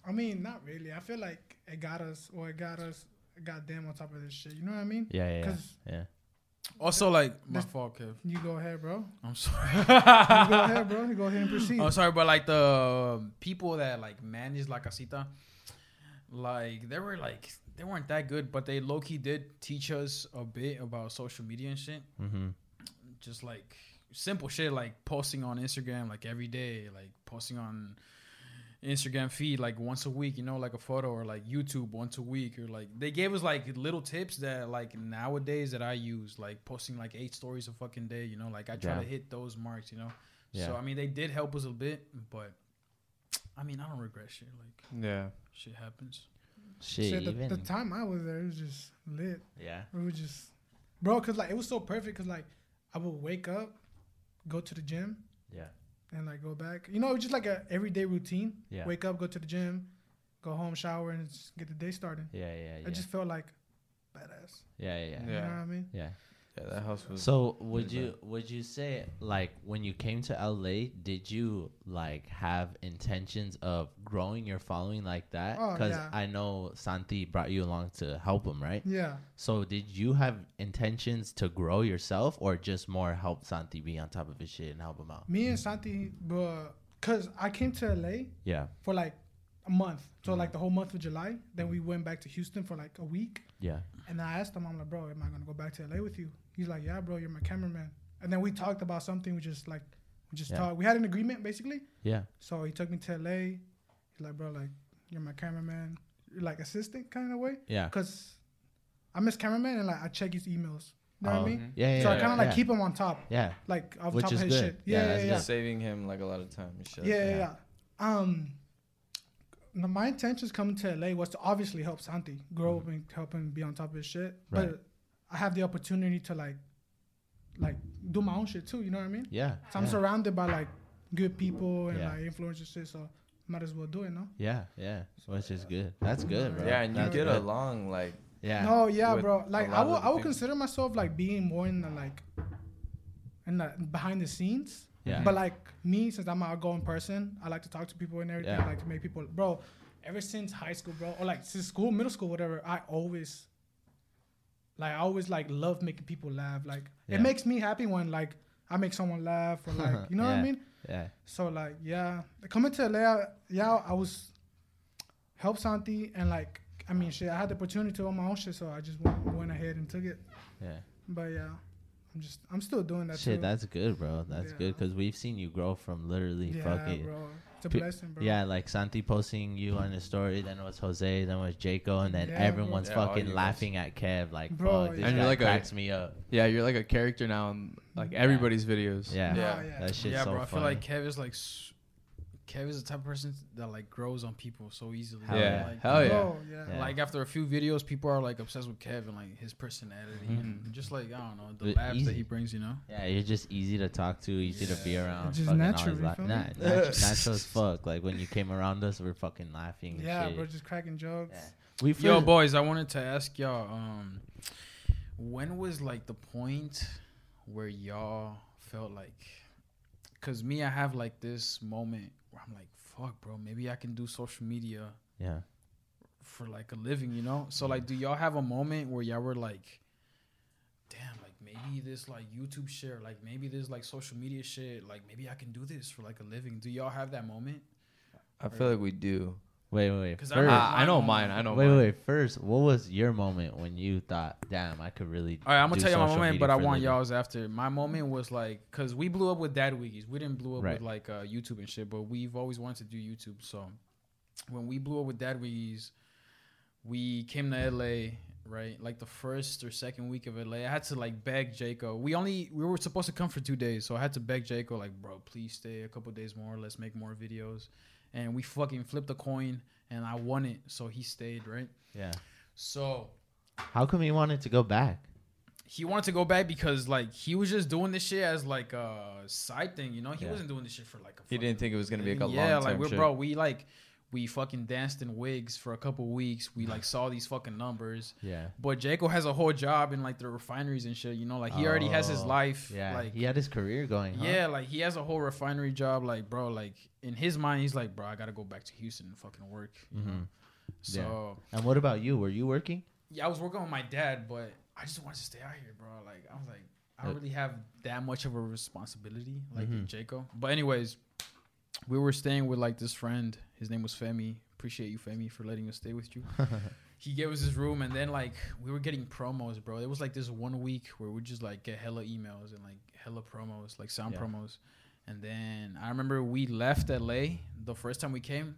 [SPEAKER 4] I mean, not really. I feel like it got us, or it got us, goddamn, on top of this shit. You know what I mean?
[SPEAKER 1] yeah, yeah, yeah.
[SPEAKER 4] Because
[SPEAKER 1] yeah.
[SPEAKER 2] Also, like my
[SPEAKER 4] This-
[SPEAKER 2] fault, Kev.
[SPEAKER 4] you go ahead, bro.
[SPEAKER 2] I'm sorry.
[SPEAKER 4] You go ahead, bro. You go ahead and proceed.
[SPEAKER 2] I'm sorry, but like the people that like manage La Casita, like they were like they weren't that good, but they low key did teach us a bit about social media and shit.
[SPEAKER 1] Mm-hmm.
[SPEAKER 2] Just like simple shit like posting on Instagram like every day, like posting on Instagram feed like once a week, you know, like a photo or like YouTube once a week or like they gave us like little tips that like nowadays that I use, like posting like eight stories a fucking day, you know, like I try
[SPEAKER 1] Yeah.
[SPEAKER 2] to hit those marks, you know.
[SPEAKER 1] Yeah.
[SPEAKER 2] So I mean, they did help us a bit, but I mean, I don't regret shit. Like
[SPEAKER 5] Yeah.
[SPEAKER 2] shit happens.
[SPEAKER 1] Shit,
[SPEAKER 4] Shit, the,
[SPEAKER 1] even
[SPEAKER 4] the time I was there, it was just lit.
[SPEAKER 1] yeah,
[SPEAKER 4] It was just, bro, cause like it was so perfect. Cause like I would wake up, go to the gym,
[SPEAKER 1] yeah,
[SPEAKER 4] and like go back. You know, just like a everyday routine.
[SPEAKER 1] yeah,
[SPEAKER 4] Wake up, go to the gym, go home, shower, and just get the day started.
[SPEAKER 1] yeah, yeah, yeah,
[SPEAKER 4] I just felt like badass.
[SPEAKER 1] yeah, yeah, yeah.
[SPEAKER 4] You know what I mean?
[SPEAKER 1] yeah.
[SPEAKER 3] Yeah, that house was.
[SPEAKER 1] So would
[SPEAKER 3] pretty
[SPEAKER 1] you would you say like when you came to LA, did you like have intentions of growing your following like that?
[SPEAKER 4] Oh,
[SPEAKER 1] Because
[SPEAKER 4] yeah.
[SPEAKER 1] I know Santi brought you along to help him, right?
[SPEAKER 4] Yeah.
[SPEAKER 1] So did you have intentions to grow yourself, or just more help Santi be on top of his shit and help him out?
[SPEAKER 4] Me and Santi, bro, cause I came to LA
[SPEAKER 1] Yeah,
[SPEAKER 4] for like a month. So
[SPEAKER 1] Mm-hmm.
[SPEAKER 4] like the whole month of July. Then we went back to Houston for like a week.
[SPEAKER 1] yeah,
[SPEAKER 4] And I asked him, I'm like, bro, am I gonna go back to LA with you? He's like, yeah, bro, you're my cameraman. And then we talked about something. We just like, we just
[SPEAKER 1] Yeah.
[SPEAKER 4] talked. We had an agreement basically.
[SPEAKER 1] yeah,
[SPEAKER 4] So he took me to LA. He's like, bro, like, you're my cameraman, you're like assistant kind of way.
[SPEAKER 1] yeah.
[SPEAKER 4] Cause I'm his cameraman and like I check his emails. You know what
[SPEAKER 1] Oh,
[SPEAKER 4] I mean?
[SPEAKER 1] Yeah, yeah.
[SPEAKER 4] so I kind of like
[SPEAKER 1] yeah.
[SPEAKER 4] keep him on top,
[SPEAKER 1] Yeah,
[SPEAKER 4] like off
[SPEAKER 1] Which
[SPEAKER 4] top
[SPEAKER 1] is
[SPEAKER 4] of his
[SPEAKER 1] good.
[SPEAKER 4] shit.
[SPEAKER 1] Yeah,
[SPEAKER 4] Yeah, yeah, yeah.
[SPEAKER 1] good.
[SPEAKER 3] saving him like a lot of time and.
[SPEAKER 4] Yeah, yeah,
[SPEAKER 1] Yeah.
[SPEAKER 4] yeah. Um, my intentions coming to LA was to obviously help Santi grow up and help him be on top of his shit.
[SPEAKER 1] Mm-hmm. Right.
[SPEAKER 4] But I have the opportunity to like, like do my own shit too. You know what I mean?
[SPEAKER 1] yeah.
[SPEAKER 4] So I'm
[SPEAKER 1] yeah.
[SPEAKER 4] surrounded by like good people and
[SPEAKER 1] Yeah.
[SPEAKER 4] like influencers shit. So might as well do it, no?
[SPEAKER 1] Yeah, yeah. So it's just good. That's good, bro.
[SPEAKER 3] Yeah, and you
[SPEAKER 1] That's
[SPEAKER 3] get
[SPEAKER 1] good.
[SPEAKER 3] along like
[SPEAKER 1] Yeah.
[SPEAKER 4] No, yeah, bro. Like I
[SPEAKER 3] lot
[SPEAKER 4] will, I will consider myself like being more in the like, in the behind the scenes.
[SPEAKER 1] Yeah.
[SPEAKER 4] But like me, since I'm an outgoing person, I like to talk to people and everything.
[SPEAKER 1] Yeah.
[SPEAKER 4] I like to make people, bro. Ever since high school, bro, or like since school, middle school, whatever, I always, like, I always like love making people laugh. Like
[SPEAKER 1] Yeah.
[SPEAKER 4] it makes me happy when like I make someone laugh or like *laughs* you know what I mean.
[SPEAKER 1] Yeah.
[SPEAKER 4] So like yeah, coming to LA, yeah, I was help Santi and like I mean shit, I had the opportunity to own my own shit, so I just went, went ahead and took it.
[SPEAKER 1] Yeah.
[SPEAKER 4] But yeah, I'm just I'm still doing that
[SPEAKER 1] Shit,
[SPEAKER 4] too.
[SPEAKER 1] that's good, bro. That's
[SPEAKER 4] Yeah.
[SPEAKER 1] good because we've seen you grow from literally
[SPEAKER 4] yeah,
[SPEAKER 1] fucking.
[SPEAKER 4] bro. It's a blessing, bro.
[SPEAKER 1] Yeah, like Santi posting you on his story, then it was Jose, then it was Jaco, and then
[SPEAKER 4] Yeah, bro.
[SPEAKER 1] everyone's
[SPEAKER 3] Yeah, all
[SPEAKER 1] fucking
[SPEAKER 3] you guys.
[SPEAKER 1] laughing at Kev. Like,
[SPEAKER 4] Bro,
[SPEAKER 1] fuck, this
[SPEAKER 4] yeah.
[SPEAKER 5] And
[SPEAKER 1] guy
[SPEAKER 5] you're like a-
[SPEAKER 1] cracks me up.
[SPEAKER 5] Yeah, you're like a character now in like
[SPEAKER 1] Yeah.
[SPEAKER 5] everybody's videos.
[SPEAKER 1] Yeah,
[SPEAKER 4] oh,
[SPEAKER 3] Yeah.
[SPEAKER 4] yeah.
[SPEAKER 1] that shit's
[SPEAKER 2] yeah,
[SPEAKER 1] so
[SPEAKER 2] bro. I feel
[SPEAKER 1] funny.
[SPEAKER 2] like Kev is like, s- Kev is the type of person that like grows on people so easily.
[SPEAKER 1] Hell
[SPEAKER 5] yeah.
[SPEAKER 2] Like,
[SPEAKER 5] Hell yeah.
[SPEAKER 4] Bro, yeah.
[SPEAKER 1] Yeah.
[SPEAKER 2] Like after a few videos, people are like obsessed with Kev and like his personality and
[SPEAKER 5] Mhm.
[SPEAKER 2] just like I don't know the
[SPEAKER 1] But
[SPEAKER 2] laughs that he brings. You know.
[SPEAKER 1] yeah, you're just easy to talk to, easy to be
[SPEAKER 2] Yeah.
[SPEAKER 1] around.
[SPEAKER 4] Just
[SPEAKER 1] fucking
[SPEAKER 4] natural,
[SPEAKER 1] always
[SPEAKER 4] you
[SPEAKER 1] la- nah,
[SPEAKER 4] me?
[SPEAKER 1] natu- natural as fuck. Like when you came around us, we're fucking laughing. And
[SPEAKER 4] Yeah,
[SPEAKER 1] shit.
[SPEAKER 4] bro, just cracking jokes.
[SPEAKER 1] Yeah. We first,
[SPEAKER 2] Yo, boys, I wanted to ask y'all, um, when was like the point where y'all felt like, cause me, I have like this moment where I'm like, fuck, bro, maybe I can do social media
[SPEAKER 1] yeah.
[SPEAKER 2] for like a living, you know? So like, do y'all have a moment where y'all were like, damn, like maybe this like YouTube share, like maybe this like social media shit, like maybe I can do this for like a living. Do y'all have that moment?
[SPEAKER 3] I feel like we do.
[SPEAKER 1] Wait, wait, wait.
[SPEAKER 2] Because I
[SPEAKER 1] First,
[SPEAKER 5] Uh, I know mine. I know
[SPEAKER 1] wait,
[SPEAKER 5] mine.
[SPEAKER 1] wait. First, what was your moment when you thought, "Damn, I could really"?
[SPEAKER 2] All right, I'm gonna tell you my
[SPEAKER 1] social
[SPEAKER 2] moment, but I want y'all's after. My moment was like, cause we blew up with Dad Wiggies. We didn't blow up
[SPEAKER 1] Right.
[SPEAKER 2] with like uh, YouTube and shit, but we've always wanted to do YouTube. So when we blew up with Dad Wiggies, we came to LA. Right, like the first or second week of LA, I had to like beg Jaco. We only we were supposed to come for two days, so I had to beg Jaco like, bro, please stay a couple days more. Let's make more videos. And we fucking flipped a coin, and I won it, so he stayed. Right,
[SPEAKER 1] Yeah.
[SPEAKER 2] so
[SPEAKER 1] How come he wanted to go back?
[SPEAKER 2] he wanted to go back because like he was just doing this shit as like a side thing, you know. He
[SPEAKER 1] Yeah.
[SPEAKER 2] wasn't doing this shit for like a.
[SPEAKER 3] He didn't think it was gonna be like a
[SPEAKER 2] living. yeah,
[SPEAKER 3] long
[SPEAKER 2] like we're
[SPEAKER 3] shit.
[SPEAKER 2] bro. We like we fucking danced in wigs for a couple weeks. We like saw these fucking numbers.
[SPEAKER 1] Yeah.
[SPEAKER 2] But Jaco has a whole job in like the refineries and shit. You know, like he already has his
[SPEAKER 1] Oh,
[SPEAKER 2] life.
[SPEAKER 1] Yeah.
[SPEAKER 2] like
[SPEAKER 1] he had his career going. Huh?
[SPEAKER 2] yeah, like he has a whole refinery job. Like bro, like in his mind, he's like, bro, I gotta go back to Houston and fucking work. You know?
[SPEAKER 1] Mhm. Yeah.
[SPEAKER 2] So
[SPEAKER 1] And what about you? Were you working?
[SPEAKER 2] yeah, I was working with my dad, but I just wanted to stay out here, bro. Like I was like, I don't
[SPEAKER 1] Uh,
[SPEAKER 2] really have that much of a responsibility like
[SPEAKER 1] Mhm.
[SPEAKER 2] Jaco. But anyways, we were staying with like this friend. His name was Femi. Appreciate you, Femi, for letting us stay with you. *laughs* he gave us his room, and then like we were getting promos, bro. It was like this one week where we just like get hella emails and like hella promos, like sound
[SPEAKER 1] Yeah.
[SPEAKER 2] promos. And then I remember we left LA the first time we came.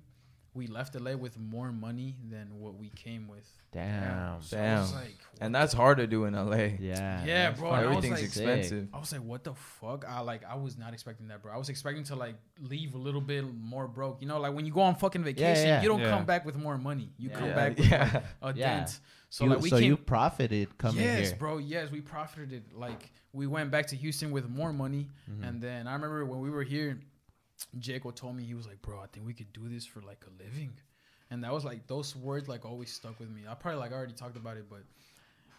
[SPEAKER 2] We left LA with more money than what we came with.
[SPEAKER 1] Damn.
[SPEAKER 2] So I was
[SPEAKER 3] Damn.
[SPEAKER 2] like,
[SPEAKER 3] And that's hard to do in LA.
[SPEAKER 1] Yeah.
[SPEAKER 2] Yeah, bro,
[SPEAKER 1] fucking
[SPEAKER 2] I was
[SPEAKER 3] Everything's
[SPEAKER 2] like-
[SPEAKER 3] expensive.
[SPEAKER 2] I was like, what the fuck? I like I was not expecting that, bro. I was expecting to like leave a little bit more broke. You know, like when you go on fucking vacation,
[SPEAKER 1] yeah.
[SPEAKER 2] you don't
[SPEAKER 5] Yeah.
[SPEAKER 2] come back with more money. You
[SPEAKER 1] Yeah.
[SPEAKER 2] come
[SPEAKER 3] Yeah,
[SPEAKER 2] back *laughs* with
[SPEAKER 3] yeah.
[SPEAKER 2] like, a
[SPEAKER 1] Yeah.
[SPEAKER 2] dent. So
[SPEAKER 1] You-
[SPEAKER 2] like we
[SPEAKER 1] so
[SPEAKER 2] came
[SPEAKER 1] you profited coming
[SPEAKER 2] Yes,
[SPEAKER 1] here.
[SPEAKER 2] bro. Yes, we profited. Like we went back to Houston with more money,
[SPEAKER 1] Mhm.
[SPEAKER 2] and then I remember when we were here, Jaco told me he was like, "Bro, I think we could do this for like a living," and that was like those words like always stuck with me. I probably like already talked about it, but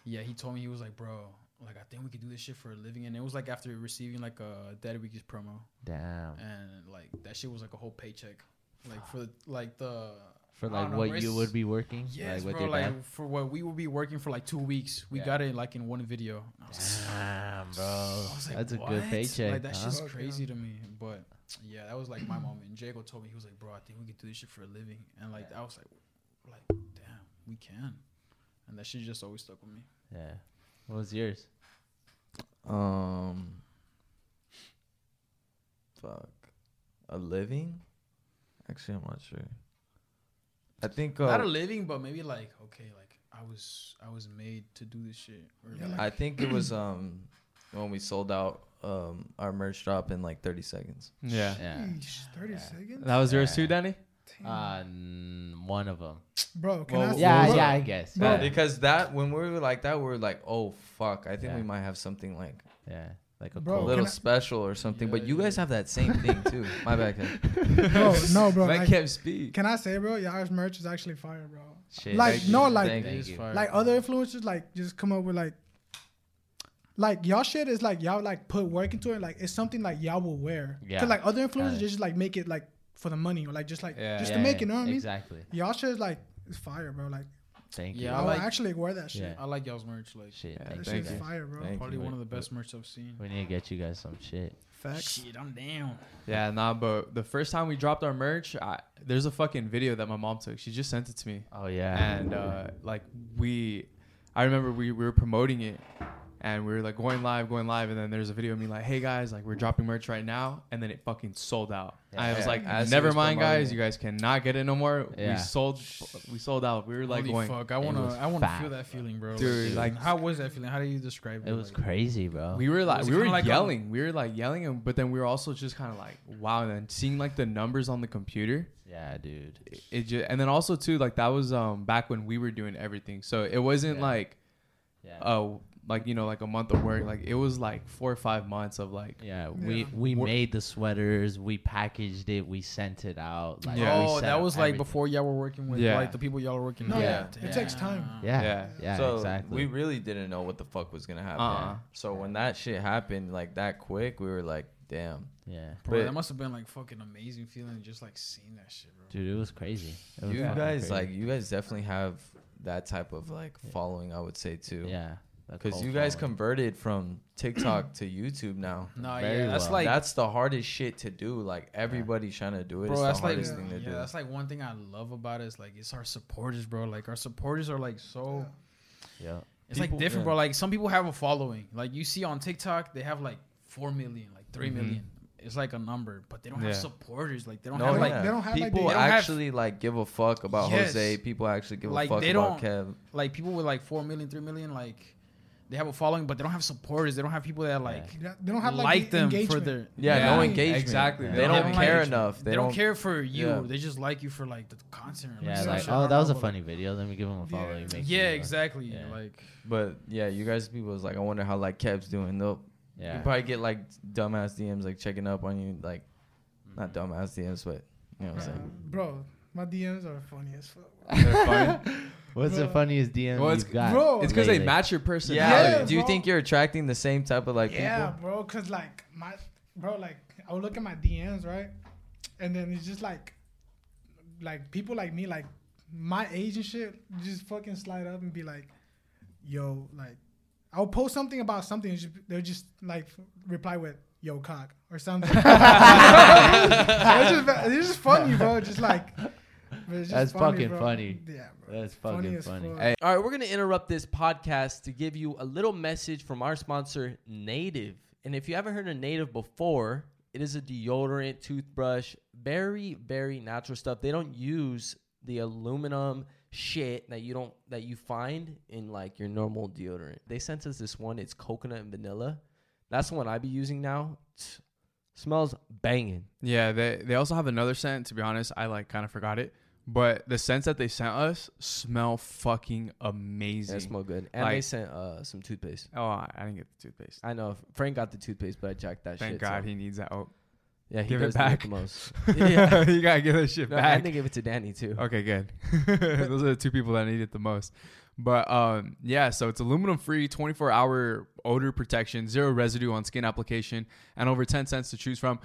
[SPEAKER 2] yeah, he told me he was like, "Bro, like I think we could do this shit for a living," and it was like after receiving like a Daddy Week's promo,
[SPEAKER 1] Damn.
[SPEAKER 2] and like that shit was like a whole paycheck, like for like the
[SPEAKER 1] For like
[SPEAKER 2] know,
[SPEAKER 1] what you would be working,
[SPEAKER 2] Yes,
[SPEAKER 1] like
[SPEAKER 2] bro. Like
[SPEAKER 1] dad.
[SPEAKER 2] for what we would be working for like two weeks, we
[SPEAKER 1] Yeah.
[SPEAKER 2] got it like in one video. I was like,
[SPEAKER 1] Damn, bro.
[SPEAKER 2] Like,
[SPEAKER 1] That's a good paycheck.
[SPEAKER 2] Like that
[SPEAKER 1] huh?
[SPEAKER 2] shit's
[SPEAKER 4] Fuck, yeah.
[SPEAKER 2] crazy to me. But yeah, that was like my moment. And Jaco told me he was like, bro, I think we could do this shit for a living. And like I was like, like damn, we can. And that shit just always stuck with me.
[SPEAKER 1] Yeah. What was yours?
[SPEAKER 3] Um, fuck, a living? Actually, I'm not sure. I think uh,
[SPEAKER 2] Not a living, but maybe like okay, like I was I was made to do this shit. Or
[SPEAKER 4] Yeah,
[SPEAKER 2] like,
[SPEAKER 3] I think it was um when we sold out um our merch drop in like 30 seconds.
[SPEAKER 5] Yeah.
[SPEAKER 1] Yeah.
[SPEAKER 4] Yeesh, Thirty
[SPEAKER 1] Yeah.
[SPEAKER 4] seconds,
[SPEAKER 5] That was yours too, Danny?
[SPEAKER 4] Damn.
[SPEAKER 1] Uh, n- one of them.
[SPEAKER 4] bro. Can
[SPEAKER 3] well,
[SPEAKER 4] I?
[SPEAKER 1] Yeah,
[SPEAKER 4] bro,
[SPEAKER 1] yeah, I guess.
[SPEAKER 4] Bro.
[SPEAKER 1] Yeah.
[SPEAKER 3] Because that when we were like that, we were like, oh fuck, I think
[SPEAKER 1] Yeah.
[SPEAKER 3] we might have something like
[SPEAKER 1] yeah. Like a
[SPEAKER 4] Bro,
[SPEAKER 3] little
[SPEAKER 4] I-
[SPEAKER 3] special or something. but you guys have that same thing too. *laughs* My bad.
[SPEAKER 4] Bro, no, bro. *laughs*
[SPEAKER 5] I
[SPEAKER 4] Like,
[SPEAKER 5] Kev speak.
[SPEAKER 4] can I say, bro? Y'all's merch is actually fire, bro.
[SPEAKER 1] Shit,
[SPEAKER 4] Like, no,
[SPEAKER 1] you.
[SPEAKER 4] like-
[SPEAKER 1] Thank
[SPEAKER 2] It is
[SPEAKER 1] you.
[SPEAKER 2] fire.
[SPEAKER 4] Like other influencers, like just come up with like, like y'all shit is like y'all like put work into it. Like it's something like y'all will wear.
[SPEAKER 1] Yeah.
[SPEAKER 4] Cause like other influencers just like make it like for the money or like just like
[SPEAKER 5] Yeah.
[SPEAKER 4] just
[SPEAKER 1] Yeah,
[SPEAKER 4] to make
[SPEAKER 1] yeah,
[SPEAKER 4] it. You know what I mean?
[SPEAKER 1] Exactly.
[SPEAKER 4] Y'all shit is like it's fire, bro. Like
[SPEAKER 1] Thank
[SPEAKER 2] Yeah,
[SPEAKER 1] you.
[SPEAKER 2] I
[SPEAKER 4] I'll
[SPEAKER 2] like-
[SPEAKER 4] actually wear that shit.
[SPEAKER 1] Yeah.
[SPEAKER 2] I like y'all's merch. Like
[SPEAKER 1] Shit,
[SPEAKER 5] Yeah,
[SPEAKER 1] thank
[SPEAKER 4] That
[SPEAKER 1] you.
[SPEAKER 4] shit's fire, bro.
[SPEAKER 3] Thank
[SPEAKER 2] probably
[SPEAKER 3] you.
[SPEAKER 2] one of the best merch I've seen.
[SPEAKER 1] We need to get you guys some shit.
[SPEAKER 4] Facts.
[SPEAKER 2] Shit, I'm down.
[SPEAKER 5] Yeah, nah, but the first time we dropped our merch, I, there's a fucking video that my mom took. She just sent it to me.
[SPEAKER 1] Oh yeah.
[SPEAKER 5] and uh, like we, I remember we, we were promoting it, and we were like going live, going live, and then there's a video of me like, "Hey guys, like we're dropping merch right now," and then it fucking sold out. I was
[SPEAKER 3] Yeah.
[SPEAKER 5] like,
[SPEAKER 3] As
[SPEAKER 5] "Never
[SPEAKER 3] was
[SPEAKER 5] mind, guys, you guys cannot get it no more.
[SPEAKER 1] Yeah.
[SPEAKER 5] We sold, we sold out. We were like
[SPEAKER 2] Holy
[SPEAKER 5] going,
[SPEAKER 2] fuck! I wanna, I wanna
[SPEAKER 1] fat.
[SPEAKER 2] feel that feeling, bro.
[SPEAKER 5] Dude,
[SPEAKER 2] like,
[SPEAKER 5] like-
[SPEAKER 2] how was that feeling? How do you describe it?
[SPEAKER 1] It was
[SPEAKER 2] Like,
[SPEAKER 1] crazy, bro.
[SPEAKER 5] we were like, we were
[SPEAKER 2] like,
[SPEAKER 5] yelling, we were like yelling, and- but then we were also just kind of like, wow. And then seeing like the numbers on the computer,
[SPEAKER 1] yeah, dude.
[SPEAKER 5] it, it just, and then also too, like that was um back when we were doing everything, so it wasn't
[SPEAKER 1] Yeah.
[SPEAKER 5] like
[SPEAKER 1] Yeah.
[SPEAKER 5] uh like you know like a month of work like it was like four or five months of like
[SPEAKER 1] Yeah, we
[SPEAKER 4] Yeah.
[SPEAKER 1] we
[SPEAKER 5] Wor-
[SPEAKER 1] made the sweaters, we packaged it, we sent it out. Like,
[SPEAKER 5] Yeah.
[SPEAKER 2] Oh, that
[SPEAKER 1] up
[SPEAKER 2] was like
[SPEAKER 1] everything.
[SPEAKER 2] before y'all were working with
[SPEAKER 5] Yeah.
[SPEAKER 2] like the people y'all were working.
[SPEAKER 4] No,
[SPEAKER 2] with.
[SPEAKER 1] yeah.
[SPEAKER 4] It takes time.
[SPEAKER 1] Yeah,
[SPEAKER 5] Yeah.
[SPEAKER 1] yeah,
[SPEAKER 3] so
[SPEAKER 1] exactly.
[SPEAKER 3] we really didn't know what the fuck was gonna happen.
[SPEAKER 5] Uh-uh.
[SPEAKER 3] So when that shit happened like that quick, we were like, damn.
[SPEAKER 1] yeah,
[SPEAKER 2] Bro,
[SPEAKER 3] But-
[SPEAKER 2] that must have been like fucking amazing feeling just like seeing that shit, bro.
[SPEAKER 1] dude, it was crazy. It was
[SPEAKER 3] You guys
[SPEAKER 1] crazy.
[SPEAKER 3] like you guys definitely have that type of like following, I would say too.
[SPEAKER 1] yeah, the
[SPEAKER 3] Because you guys
[SPEAKER 1] following.
[SPEAKER 3] converted from TikTok to YouTube now. *clears throat*
[SPEAKER 2] No,
[SPEAKER 1] Very
[SPEAKER 2] yeah, that's
[SPEAKER 1] well.
[SPEAKER 2] like,
[SPEAKER 3] that's the hardest shit to do. Like everybody's trying to do it.
[SPEAKER 2] bro,
[SPEAKER 3] it's
[SPEAKER 2] that's
[SPEAKER 3] the
[SPEAKER 2] like,
[SPEAKER 3] hardest thing to
[SPEAKER 2] yeah,
[SPEAKER 3] do.
[SPEAKER 2] that's like one thing I love about it is like it's our supporters, bro. Like our supporters are like so.
[SPEAKER 1] yeah,
[SPEAKER 2] It's like different,
[SPEAKER 3] yeah.
[SPEAKER 2] bro. Like some people have a following. Like you see on TikTok, they have like four million, like three
[SPEAKER 5] Mhm.
[SPEAKER 2] million. It's like a number, but they don't have supporters. Like they don't
[SPEAKER 3] no,
[SPEAKER 2] have
[SPEAKER 4] they
[SPEAKER 2] like
[SPEAKER 4] don't- they don't have,
[SPEAKER 3] people
[SPEAKER 2] they don't have-
[SPEAKER 3] actually like give a fuck about
[SPEAKER 2] Yes.
[SPEAKER 3] Jose. People actually give
[SPEAKER 2] Like,
[SPEAKER 3] a fuck
[SPEAKER 2] they
[SPEAKER 3] about
[SPEAKER 2] don't-
[SPEAKER 3] Kev.
[SPEAKER 2] like people with like four million, three million. Like they have a following, but they don't have supporters. They don't have people that like
[SPEAKER 4] Yeah, They don't have like,
[SPEAKER 2] like,
[SPEAKER 4] the
[SPEAKER 2] them for their
[SPEAKER 3] Yeah,
[SPEAKER 2] Yeah,
[SPEAKER 3] no engagement.
[SPEAKER 5] exactly.
[SPEAKER 3] They,
[SPEAKER 5] They
[SPEAKER 3] don't,
[SPEAKER 2] don't
[SPEAKER 3] care
[SPEAKER 2] like-
[SPEAKER 3] enough.
[SPEAKER 2] They, don't, care for you.
[SPEAKER 3] Yeah.
[SPEAKER 2] They just like you for like the content. or,
[SPEAKER 1] yeah.
[SPEAKER 2] some
[SPEAKER 1] Like, oh, that
[SPEAKER 2] don't
[SPEAKER 1] was a
[SPEAKER 2] know, but,
[SPEAKER 1] funny video. Let me give them a follow.
[SPEAKER 4] Yeah.
[SPEAKER 1] You
[SPEAKER 2] like-
[SPEAKER 1] make
[SPEAKER 2] Yeah, exactly.
[SPEAKER 1] yeah.
[SPEAKER 2] Like
[SPEAKER 3] But yeah, you guys people was like, I wonder how like Kev's doing. They'll
[SPEAKER 1] Yeah,
[SPEAKER 3] you probably get like dumbass DMs like checking up on you, like not mm-hmm. dumbass DMs, but you know what I'm saying. Mm-hmm. *laughs*
[SPEAKER 4] Bro, my DMs are funny as fuck.
[SPEAKER 5] they're funny. *laughs*
[SPEAKER 1] What's the
[SPEAKER 4] funniest
[SPEAKER 1] funny DM
[SPEAKER 5] Well, it's-
[SPEAKER 1] you've got?
[SPEAKER 4] Bro,
[SPEAKER 5] it's because they match your
[SPEAKER 3] Yeah.
[SPEAKER 5] personality.
[SPEAKER 4] Yeah,
[SPEAKER 3] Do you
[SPEAKER 4] bro.
[SPEAKER 3] think you're attracting the same type of like
[SPEAKER 4] yeah,
[SPEAKER 3] people?
[SPEAKER 4] bro. Cause like my bro, like I would look at my DMs, right, and then it's just like, like people like me, like my age and shit, just fucking slide up and be like, yo, like I'll post something about something, and they'll just like reply with yo cock or something. *laughs* *laughs* it's, just, it's just funny, bro. Just like. *laughs* but it's just
[SPEAKER 1] That's
[SPEAKER 4] funny,
[SPEAKER 1] fucking
[SPEAKER 4] bro.
[SPEAKER 1] funny.
[SPEAKER 4] Yeah, bro.
[SPEAKER 1] That's fucking
[SPEAKER 4] as
[SPEAKER 1] funny.
[SPEAKER 5] Hey,
[SPEAKER 7] All right, we're going to interrupt this podcast to give you a little message from our sponsor, Native. And if you haven't heard of Native before, it is a deodorant, toothbrush, very, very natural stuff. They don't use the aluminum shit that you don't that you find in like your normal deodorant. They sent us this one. It's coconut and vanilla. That's the one I be using now. Tch, smells banging.
[SPEAKER 5] Yeah, they they also have another scent. To be honest, I like kind of forgot it, but the scents that they sent us smell fucking amazing.
[SPEAKER 7] They smell good. And they sent uh, some toothpaste.
[SPEAKER 5] oh, I I didn't get the toothpaste.
[SPEAKER 7] I know Frank got the toothpaste, but I jacked that
[SPEAKER 5] Thank
[SPEAKER 7] shit.
[SPEAKER 5] Thank God
[SPEAKER 7] so-
[SPEAKER 5] he needs that. Oh,
[SPEAKER 7] Yeah, he
[SPEAKER 5] Give it
[SPEAKER 7] does need
[SPEAKER 5] back.
[SPEAKER 7] the most. *laughs*
[SPEAKER 5] yeah, *laughs* you gotta give that shit
[SPEAKER 7] No,
[SPEAKER 5] back.
[SPEAKER 7] they give it to Danny too.
[SPEAKER 5] Okay, good. *laughs* Those are the two people that need it the most. But um, yeah, so it's aluminum free, 24 hour odor protection, zero residue on skin application, and over 10 cents to choose from.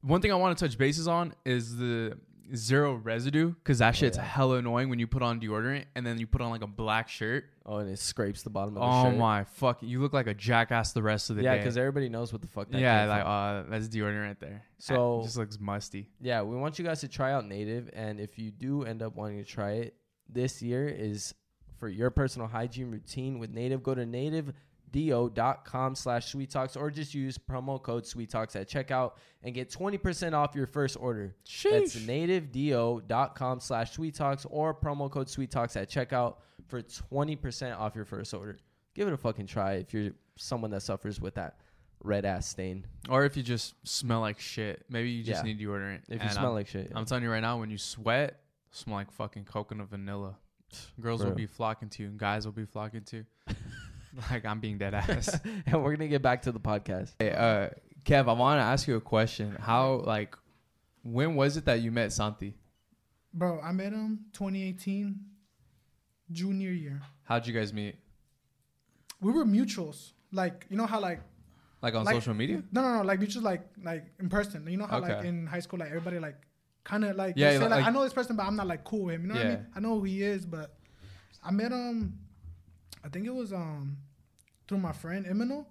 [SPEAKER 5] One thing I want to touch bases on is the zero residue because that shit's
[SPEAKER 7] yeah.
[SPEAKER 5] hella annoying when you put on deodorant and then you put on like a black shirt.
[SPEAKER 7] Oh, and it scrapes the bottom of the shirt.
[SPEAKER 5] Oh my fuck! You look like a jackass the rest of the
[SPEAKER 7] Yeah,
[SPEAKER 5] day.
[SPEAKER 7] Yeah, because everybody knows what the fuck that
[SPEAKER 5] yeah, like uh, that's deodorant right there.
[SPEAKER 7] So-
[SPEAKER 5] it just looks musty.
[SPEAKER 7] yeah, we want you guys to try out Native, and if you do end up wanting to try it, this year is for your personal hygiene routine with Native. Go to nativedeo.com slash sweet talks or just use promo code sweet talks at checkout and get 20% off your first order. That's nativedeo.com slash sweet talks or promo code sweet talks at checkout for 20% off your first order. Give it a fucking try if you're someone that suffers with that red ass stain.
[SPEAKER 5] Or if you just smell like shit, maybe you just
[SPEAKER 7] Yeah.
[SPEAKER 5] need deodorant.
[SPEAKER 7] If you
[SPEAKER 5] And
[SPEAKER 7] smell
[SPEAKER 5] I'm-
[SPEAKER 7] like shit.
[SPEAKER 5] I'm telling you right now, when you sweat, smell like fucking coconut vanilla. Girls will be flocking to you, and guys will be flocking to. *laughs* *laughs* like I'm being dead ass. *laughs*
[SPEAKER 7] and we're gonna get back to the podcast.
[SPEAKER 5] hey, uh, Kev, I want to ask you a question. How like, when was it that you met Santi?
[SPEAKER 4] Bro, I met him 2018, junior year.
[SPEAKER 5] How'd you guys meet?
[SPEAKER 4] We were mutuals. Like, you know how like
[SPEAKER 5] Like on
[SPEAKER 4] Like-
[SPEAKER 5] social media?
[SPEAKER 4] no no no like mutuals like like in person. You know how like in high school like everybody like kind of like
[SPEAKER 5] Yeah,
[SPEAKER 4] they say,
[SPEAKER 5] like-
[SPEAKER 4] like,
[SPEAKER 5] like-
[SPEAKER 4] I know this person but I'm not like cool with him. You know what I mean? I know who he is, but I met him. I think it was um through my friend Emino.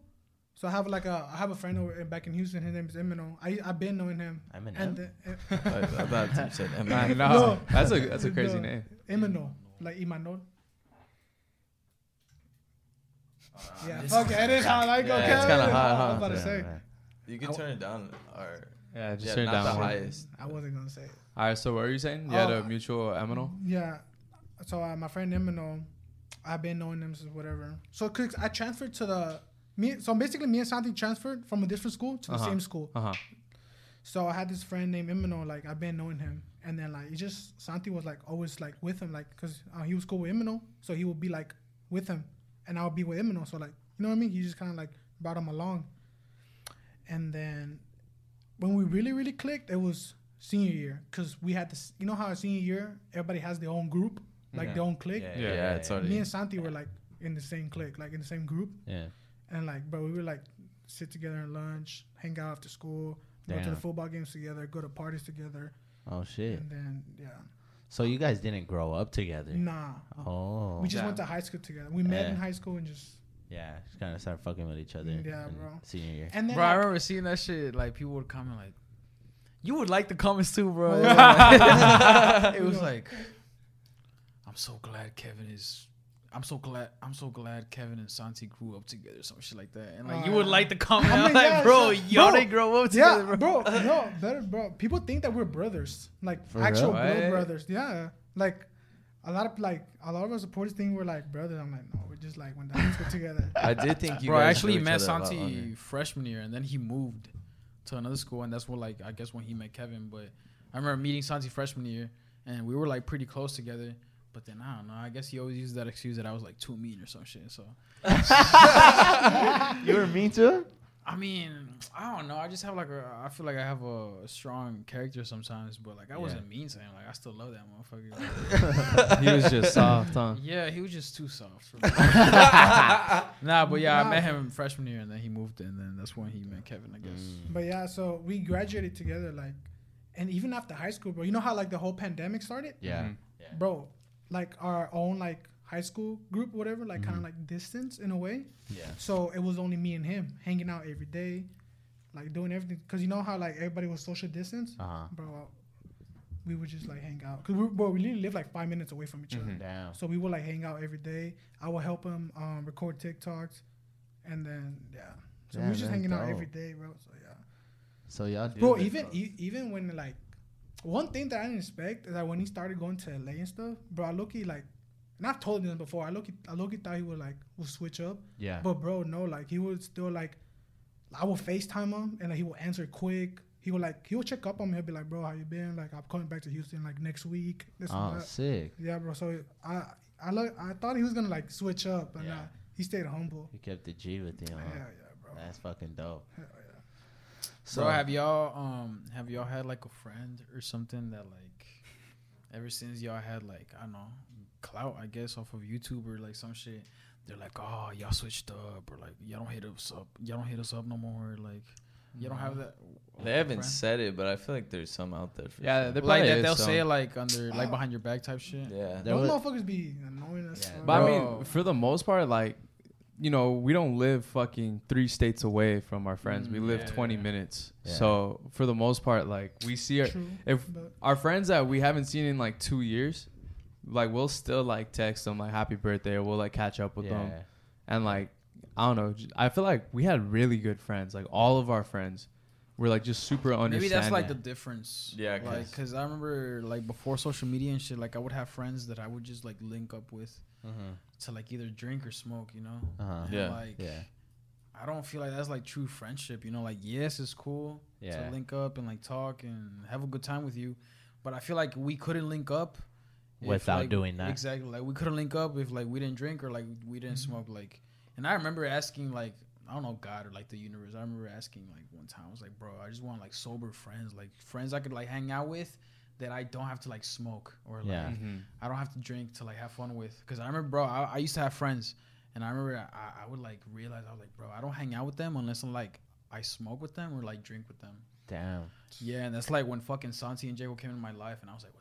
[SPEAKER 4] So I have like a I have a friend over back in Houston. His name is Emino. I I've been knowing him.
[SPEAKER 1] Eminem?
[SPEAKER 4] And the, *laughs*
[SPEAKER 3] I, I thought you said
[SPEAKER 5] Nah, *laughs*
[SPEAKER 3] Eminem.
[SPEAKER 5] no,
[SPEAKER 4] No.
[SPEAKER 5] that's a that's a crazy
[SPEAKER 4] No.
[SPEAKER 5] name.
[SPEAKER 4] Emino like Imanol. Yeah, fuck it. It is hot. I go.
[SPEAKER 3] Yeah, it's kinda hot,
[SPEAKER 4] I was
[SPEAKER 3] huh?
[SPEAKER 4] about to
[SPEAKER 1] Yeah,
[SPEAKER 4] say.
[SPEAKER 1] man.
[SPEAKER 3] You can turn it down or
[SPEAKER 5] Yeah, just
[SPEAKER 3] yeah,
[SPEAKER 5] turn it down.
[SPEAKER 3] the highest.
[SPEAKER 4] I wasn't gonna say it.
[SPEAKER 5] All right, so what are you saying? You had
[SPEAKER 4] Oh,
[SPEAKER 5] a mutual Emino?
[SPEAKER 4] Yeah. So uh, my friend Emino, I've been knowing them since whatever. So 'cause I transferred to the me. So basically, me and Santi transferred from a different school to the
[SPEAKER 5] Uh-huh.
[SPEAKER 4] same school.
[SPEAKER 5] Uh huh.
[SPEAKER 4] So I had this friend named Emino. Like I've been knowing him, and then like he just Santi was like always like with him, like because uh, he was cool with Emino, so he would be like with him, and I would be with Emino. So like you know what I mean? He just kind of like brought him along. And then when we really really clicked, it was senior year because we had this. You know how a senior year everybody has their own group, Mm-hmm. like
[SPEAKER 3] Yeah.
[SPEAKER 4] their own clique.
[SPEAKER 1] Yeah,
[SPEAKER 3] Yeah,
[SPEAKER 5] Yeah,
[SPEAKER 3] yeah, it's
[SPEAKER 1] yeah.
[SPEAKER 3] already.
[SPEAKER 4] Me and Santi were like in the same clique, like in the same group,
[SPEAKER 1] Yeah.
[SPEAKER 4] and like bro, we would like sit together at lunch, hang out after school, go to the football games together, go to parties together,
[SPEAKER 1] Oh shit.
[SPEAKER 4] and then yeah,
[SPEAKER 1] So you guys didn't grow up together.
[SPEAKER 4] nah,
[SPEAKER 1] Oh.
[SPEAKER 4] we just
[SPEAKER 2] Yeah.
[SPEAKER 4] went to high school together. We met in high school and just
[SPEAKER 1] yeah, just kind of started fucking with each other.
[SPEAKER 4] Mm,
[SPEAKER 1] yeah,
[SPEAKER 4] bro.
[SPEAKER 1] Senior year.
[SPEAKER 4] and then
[SPEAKER 2] Bro, I remember seeing that shit. Like people would comment like, "You would like the comments too, bro." Oh, *laughs* it was like, "I'm so glad Kevin is." I'm so glad. I'm so glad Kevin and Santi grew up together, some shit like that. And like, you
[SPEAKER 4] Oh,
[SPEAKER 2] would
[SPEAKER 4] uh,
[SPEAKER 2] like the comment.
[SPEAKER 4] I
[SPEAKER 2] I'm
[SPEAKER 4] mean,
[SPEAKER 2] like,
[SPEAKER 4] yeah,
[SPEAKER 2] bro,
[SPEAKER 4] so-
[SPEAKER 2] y'all
[SPEAKER 4] bro,
[SPEAKER 2] didn't grow up together,
[SPEAKER 4] yeah,
[SPEAKER 2] bro.
[SPEAKER 4] bro, uh, no, better, bro. People think that we're brothers, like
[SPEAKER 1] For
[SPEAKER 4] actual
[SPEAKER 5] real?
[SPEAKER 4] blood brothers. Yeah, like a lot of like a lot of our supporters think we're like brothers. I'm like, no, we're just like when the high school together. *laughs*
[SPEAKER 3] I did think you
[SPEAKER 2] bro, I actually met
[SPEAKER 3] other
[SPEAKER 2] Santi freshman year, and then he moved to another school, and that's what like I guess when he met Kevin. But I remember meeting Santi freshman year, and we were like pretty close together. But then I don't know. I guess he always used that excuse that I was like too mean or some shit. So *laughs*
[SPEAKER 1] you were mean to him?
[SPEAKER 2] I mean, I don't know. I just have like a. I feel like I have a strong character sometimes, but like I wasn't mean to him. Like I still love that motherfucker. *laughs*
[SPEAKER 5] he was just soft, huh?
[SPEAKER 2] yeah, he was just too soft. For *laughs* me. nah, but yeah, I met him freshman year, and then he moved, in. and then that's when he met Kevin. I guess.
[SPEAKER 1] Mm.
[SPEAKER 4] But yeah, so we graduated together, like, and even after high school, bro. You know how like the whole pandemic started,
[SPEAKER 1] Yeah.
[SPEAKER 5] Mhm.
[SPEAKER 4] bro. Like our own like high school group, whatever, like kind
[SPEAKER 1] Mhm.
[SPEAKER 4] of like distance in a way.
[SPEAKER 1] Yeah.
[SPEAKER 4] So it was only me and him hanging out every day, like doing everything. Cause you know how like everybody was social distance,
[SPEAKER 1] Uh huh.
[SPEAKER 4] bro. We would just like hang out. Cause we, bro, we literally live like five minutes away from each other.
[SPEAKER 5] Mhm.
[SPEAKER 1] Damn.
[SPEAKER 4] So we would like hang out every day. I would help him um, record TikToks, and then yeah. So we
[SPEAKER 1] Yeah,
[SPEAKER 4] was just hanging out every day, bro. So yeah.
[SPEAKER 1] So y'all.
[SPEAKER 4] Bro, even e- even when like one thing that I didn't expect is that when he started going to LA and stuff, bro, I look like, and I've told him this before. I look I look he thought he would like would switch up,
[SPEAKER 1] yeah.
[SPEAKER 4] but bro, no, like he would still like, I would Facetime him and like he would answer quick. He would like he would check up on me. He'll be like, bro, how you been? Like I'm coming back to Houston like next week. This
[SPEAKER 1] oh, sick.
[SPEAKER 4] Yeah, bro. So I I look I thought he was gonna like switch up, but
[SPEAKER 1] Yeah.
[SPEAKER 4] nah, he stayed humble.
[SPEAKER 1] He kept the G with him.
[SPEAKER 4] Yeah,
[SPEAKER 1] Huh?
[SPEAKER 4] yeah, bro.
[SPEAKER 1] That's fucking dope.
[SPEAKER 4] Yeah.
[SPEAKER 1] So
[SPEAKER 2] have y'all um have y'all had like a friend or something that like ever since y'all had like I don't know clout I guess off of YouTube or like some shit they're like oh y'all switched up or like y'all don't hit us up y'all don't hit us up no more like y'all don't have that
[SPEAKER 3] They haven't
[SPEAKER 2] friend?
[SPEAKER 3] said it, but I feel like there's some out there. For
[SPEAKER 5] Yeah,
[SPEAKER 3] sure.
[SPEAKER 5] there
[SPEAKER 2] like
[SPEAKER 5] probably
[SPEAKER 2] they'll
[SPEAKER 5] some.
[SPEAKER 2] say it like under like behind your back type shit
[SPEAKER 3] yeah.
[SPEAKER 1] There
[SPEAKER 4] Those motherfuckers be annoying as
[SPEAKER 1] Yeah,
[SPEAKER 4] fuck.
[SPEAKER 5] But I mean, for the most part, like, you know, we don't live fucking three states away from our friends. we
[SPEAKER 2] Mm,
[SPEAKER 5] live
[SPEAKER 2] yeah.
[SPEAKER 5] 20 minutes.
[SPEAKER 1] Yeah.
[SPEAKER 5] So for the most part, like, we see our,
[SPEAKER 4] True.
[SPEAKER 5] if our friends that we haven't seen in like two years, like, we'll still like text them like happy birthday or we'll like catch up with
[SPEAKER 1] yeah.
[SPEAKER 5] them. And like, I don't know. I feel like we had really good friends. Like, all of our friends were like just super understanding.
[SPEAKER 2] maybe that's like the difference
[SPEAKER 3] Yeah,
[SPEAKER 2] like because I remember like before social media and shit like I would have friends that I would just like link up with
[SPEAKER 1] Mm-hmm.
[SPEAKER 2] to like either drink or smoke you know
[SPEAKER 1] Uh huh.
[SPEAKER 2] And,
[SPEAKER 3] Yeah.
[SPEAKER 2] like
[SPEAKER 1] Yeah.
[SPEAKER 2] I don't feel like that's like true friendship. You know, like yes, it's cool
[SPEAKER 1] Yeah.
[SPEAKER 2] to link up and like talk and have a good time with you, but I feel like we couldn't link up
[SPEAKER 1] Without
[SPEAKER 2] like-
[SPEAKER 1] doing that.
[SPEAKER 2] Exactly, like we couldn't link up if like we didn't drink or like we didn't
[SPEAKER 1] Mm-hmm.
[SPEAKER 2] smoke. Like, and I remember asking like I don't know God or like the universe. I remember asking like one time I was like, bro, I just want like sober friends, like friends I could like hang out with. That I don't have to like smoke or like
[SPEAKER 1] Yeah.
[SPEAKER 5] Mhm.
[SPEAKER 2] I don't have to drink to like have fun with. Cause I remember, bro, I, I used to have friends, and I remember I, I would like realize I was like, bro, I don't hang out with them unless I'm like I smoke with them or like drink with them.
[SPEAKER 1] Damn.
[SPEAKER 2] Yeah, and that's like when fucking Santi and Jaco came in my life, and I was like, what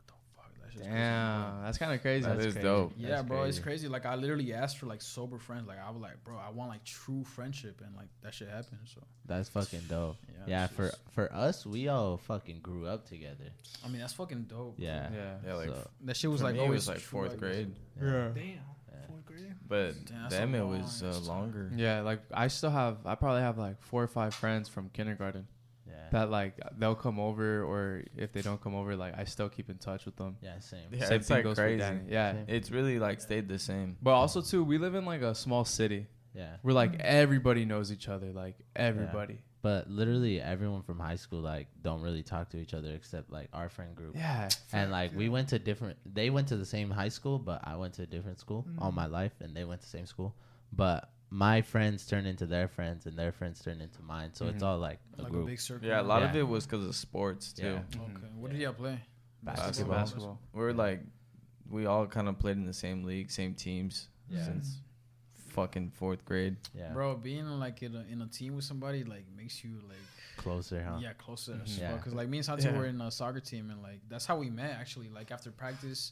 [SPEAKER 2] the fuck? That's crazy.
[SPEAKER 5] Damn. That's kind of crazy.
[SPEAKER 3] That
[SPEAKER 1] That's
[SPEAKER 3] is
[SPEAKER 1] crazy.
[SPEAKER 3] dope.
[SPEAKER 2] Yeah,
[SPEAKER 1] That's
[SPEAKER 2] bro, it's
[SPEAKER 1] crazy.
[SPEAKER 2] crazy. Like I literally asked for like sober friends. Like I was like, bro, I want like true friendship, and like that shit happened. So
[SPEAKER 1] That's fucking dope.
[SPEAKER 2] yeah,
[SPEAKER 1] Yeah, for
[SPEAKER 2] just-
[SPEAKER 1] for us, we all fucking grew up together.
[SPEAKER 2] I mean that's fucking dope.
[SPEAKER 1] Yeah.
[SPEAKER 5] Yeah.
[SPEAKER 3] Yeah, like
[SPEAKER 1] So-
[SPEAKER 2] that shit was like always
[SPEAKER 3] was like
[SPEAKER 2] true,
[SPEAKER 3] fourth
[SPEAKER 2] I guess.
[SPEAKER 3] grade.
[SPEAKER 5] Yeah.
[SPEAKER 4] damn, fourth grade.
[SPEAKER 3] But
[SPEAKER 2] Damn, that's
[SPEAKER 3] the
[SPEAKER 2] a
[SPEAKER 3] Emmett
[SPEAKER 2] long
[SPEAKER 3] was uh, longer.
[SPEAKER 5] Yeah, like I still have. I probably have like four or five friends from kindergarten
[SPEAKER 1] Yeah.
[SPEAKER 5] That like they'll come over, or if they don't come over, like I still keep in touch with them.
[SPEAKER 1] yeah, same.
[SPEAKER 3] Yeah,
[SPEAKER 5] Same
[SPEAKER 3] it's
[SPEAKER 5] thing
[SPEAKER 3] like
[SPEAKER 5] goes for
[SPEAKER 3] crazy.
[SPEAKER 5] Danny. Yeah,
[SPEAKER 1] Same.
[SPEAKER 3] It's really like stayed the same.
[SPEAKER 5] but also too, we live in like a small city
[SPEAKER 1] Yeah.
[SPEAKER 5] we're like everybody knows each other, like everybody.
[SPEAKER 1] But literally everyone from high school like don't really talk to each other except like our friend group.
[SPEAKER 5] Yeah,
[SPEAKER 1] And like we went to different they went to the same high school, but I went to a different school all
[SPEAKER 4] Mm.
[SPEAKER 1] my life and they went to the same school. But my friends turned into their friends and their friends turned into mine. So it's
[SPEAKER 5] Mhm.
[SPEAKER 1] all like a
[SPEAKER 2] Like a big circle.
[SPEAKER 3] Yeah, a lot of it was because of sports too.
[SPEAKER 1] Yeah.
[SPEAKER 2] Okay. What did y'all play?
[SPEAKER 3] Basketball.
[SPEAKER 5] basketball.
[SPEAKER 3] We're like, we all kind of played in the same league, same teams
[SPEAKER 1] Yeah.
[SPEAKER 3] since fucking fourth grade.
[SPEAKER 1] yeah.
[SPEAKER 2] Bro, being like in a, in a team with somebody like makes you like
[SPEAKER 1] Closer, huh?
[SPEAKER 2] yeah closer as
[SPEAKER 5] Mhm.
[SPEAKER 1] Yeah.
[SPEAKER 2] Cause like me and Santi
[SPEAKER 3] Yeah.
[SPEAKER 2] were in a soccer team and like that's how we met actually. Like after practice,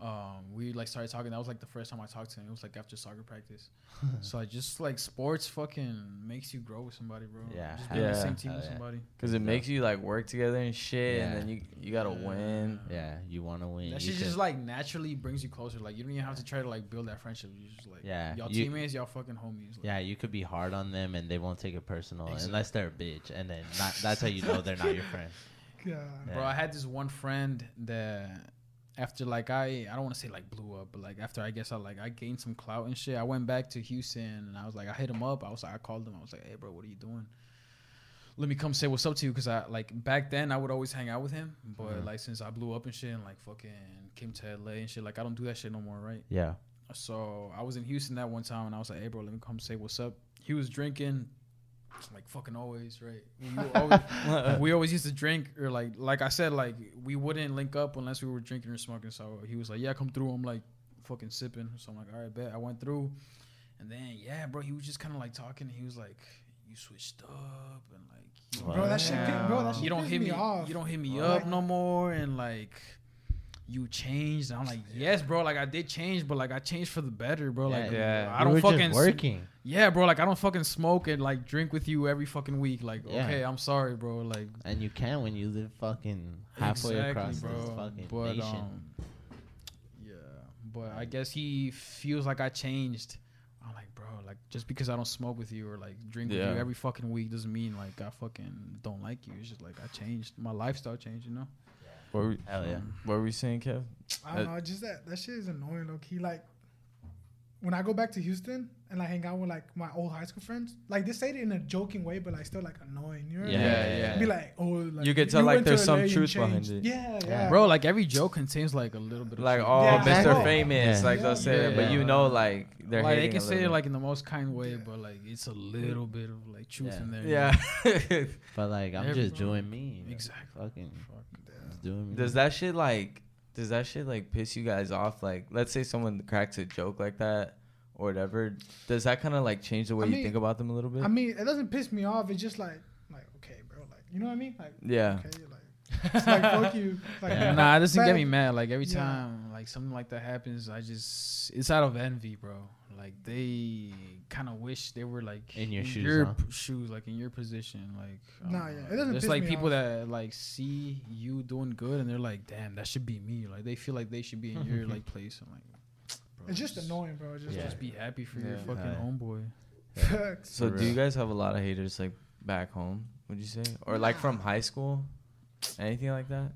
[SPEAKER 2] um, we like started talking. That was like the first time I talked to him. It was like after soccer practice. *laughs* so I just like sports fucking makes you grow with somebody, bro.
[SPEAKER 1] Yeah.
[SPEAKER 2] just being in the
[SPEAKER 3] Yeah.
[SPEAKER 2] same team
[SPEAKER 1] Hell
[SPEAKER 2] with
[SPEAKER 1] yeah.
[SPEAKER 2] somebody.
[SPEAKER 3] Because it makes you like work together and shit,
[SPEAKER 1] Yeah.
[SPEAKER 3] and then you you gotta win.
[SPEAKER 1] Yeah, you want to win.
[SPEAKER 2] That shit just like naturally brings you closer. Like you don't even have to try to like build that friendship. You just like
[SPEAKER 1] Yeah,
[SPEAKER 2] y'all
[SPEAKER 1] you-
[SPEAKER 2] teammates, y'all fucking homies. Like,
[SPEAKER 1] yeah, you could be hard on them and they won't take it personal
[SPEAKER 2] Exactly.
[SPEAKER 1] unless they're a bitch, and then not, that's how you know they're not your friend. *laughs*
[SPEAKER 4] Yeah.
[SPEAKER 2] Bro, I had this one friend that after like I I don't want to say like blew up, but like after I guess I like I gained some clout and shit. I went back to Houston and I was like I hit him up. I was like I called him. I was like, hey bro, what are you doing? Let me come say what's up to you because I like back then I would always hang out with him, but
[SPEAKER 1] Mhm.
[SPEAKER 2] like since I blew up and shit and like fucking came to LA and shit, like I don't do that shit no more, right?
[SPEAKER 1] Yeah,
[SPEAKER 2] So I was in Houston that one time, and I was like, "Hey, bro, let me come say what's up." He was drinking, like fucking always, right? We always, *laughs* we always used to drink, or like, like I said, like we wouldn't link up unless we were drinking or smoking. So he was like, "Yeah, come through." I'm like, fucking sipping. So I'm like, "All right, bet." I went through, and then yeah, bro, he was just kind of like talking. He was like, "You switched up," and like, you
[SPEAKER 4] Bro, that shit, bro, that shit
[SPEAKER 2] you don't hit me,
[SPEAKER 4] off.
[SPEAKER 2] you don't hit me
[SPEAKER 4] Like-
[SPEAKER 2] up no more and like you changed. And i'm like yes bro. Like i did change but like i changed for the better bro. Like
[SPEAKER 5] Yeah.
[SPEAKER 2] i don't
[SPEAKER 1] were
[SPEAKER 2] fucking
[SPEAKER 1] just
[SPEAKER 2] s-
[SPEAKER 1] working.
[SPEAKER 2] yeah bro. Like i don't fucking smoke and like drink with you every fucking week. Like
[SPEAKER 1] Yeah.
[SPEAKER 2] okay i'm sorry bro. Like
[SPEAKER 1] And you can when you live fucking halfway
[SPEAKER 2] exactly,
[SPEAKER 1] across this fucking
[SPEAKER 2] but
[SPEAKER 1] nation.
[SPEAKER 2] um yeah. But i guess he feels like i changed. I'm like bro like just because i don't smoke with you or like drink with you every fucking week doesn't mean like i fucking don't like you. It's just like i changed. My lifestyle changed you know
[SPEAKER 3] What were,
[SPEAKER 1] Hell yeah.
[SPEAKER 3] what were we saying, Kev?
[SPEAKER 4] I don't know. Just that that shit is annoying, low key. Like when I go back to Houston and I hang out with like my old high school friends, like they say it in a joking way, but like still like annoying. You know? what I
[SPEAKER 1] Yeah,
[SPEAKER 4] mean?
[SPEAKER 5] yeah, yeah.
[SPEAKER 4] Be like, oh, like,
[SPEAKER 3] You could tell, like, there's some
[SPEAKER 4] LA and
[SPEAKER 3] truth behind it.
[SPEAKER 4] Yeah, yeah,
[SPEAKER 1] Yeah.
[SPEAKER 2] bro like every joke contains like a little bit of
[SPEAKER 3] Like,
[SPEAKER 2] truth.
[SPEAKER 3] oh,
[SPEAKER 4] Yeah,
[SPEAKER 3] Mr.
[SPEAKER 4] exactly.
[SPEAKER 3] Famous,
[SPEAKER 1] Yeah.
[SPEAKER 3] like they'll say,
[SPEAKER 2] Yeah,
[SPEAKER 3] it, but
[SPEAKER 2] yeah.
[SPEAKER 3] you know, like they're
[SPEAKER 2] like they can
[SPEAKER 3] a
[SPEAKER 2] say it like in the most kind way,
[SPEAKER 4] Yeah.
[SPEAKER 2] but like it's a little bit of like truth
[SPEAKER 1] Yeah.
[SPEAKER 2] in there.
[SPEAKER 3] bit.
[SPEAKER 2] you know?
[SPEAKER 3] yeah. *laughs*
[SPEAKER 1] But like I'm
[SPEAKER 2] Every-
[SPEAKER 1] just doing me.
[SPEAKER 2] Exactly.
[SPEAKER 1] Fucking
[SPEAKER 2] Fuck.
[SPEAKER 1] Just doing me.
[SPEAKER 3] Does that shit like? Does that shit like piss you guys off? Like, let's say someone cracks a joke like that or whatever. Does that kind of like change the way
[SPEAKER 4] I
[SPEAKER 3] you
[SPEAKER 4] mean-
[SPEAKER 3] think about them a little bit?
[SPEAKER 4] I mean, it doesn't piss me off. It's just like, like okay, bro, like you know what I mean? Like,
[SPEAKER 3] yeah.
[SPEAKER 4] okay, like, it's like fuck you. *laughs* Like,
[SPEAKER 1] Yeah.
[SPEAKER 2] Nah, it doesn't get me mad. Like every
[SPEAKER 4] Yeah.
[SPEAKER 2] time like something like that happens, I just it's out of envy, bro. Like they kind of wish they were like
[SPEAKER 1] In your shoes,
[SPEAKER 2] your
[SPEAKER 1] huh?
[SPEAKER 2] p- shoes, like in your position. Like I
[SPEAKER 4] Nah, yeah, it doesn't
[SPEAKER 2] There's like
[SPEAKER 4] me
[SPEAKER 2] people
[SPEAKER 4] off.
[SPEAKER 2] that like see you doing good and they're like, damn, that should be me. Like they feel like they should be in your like *laughs* place. I'm like, bro,
[SPEAKER 4] it's just annoying, bro. Just
[SPEAKER 1] Yeah.
[SPEAKER 2] Just be happy for your fucking
[SPEAKER 1] Yeah.
[SPEAKER 2] homeboy. *laughs*
[SPEAKER 4] like,
[SPEAKER 3] So, do you guys have a lot of haters like back home? Would you say, or like from high school, anything like that?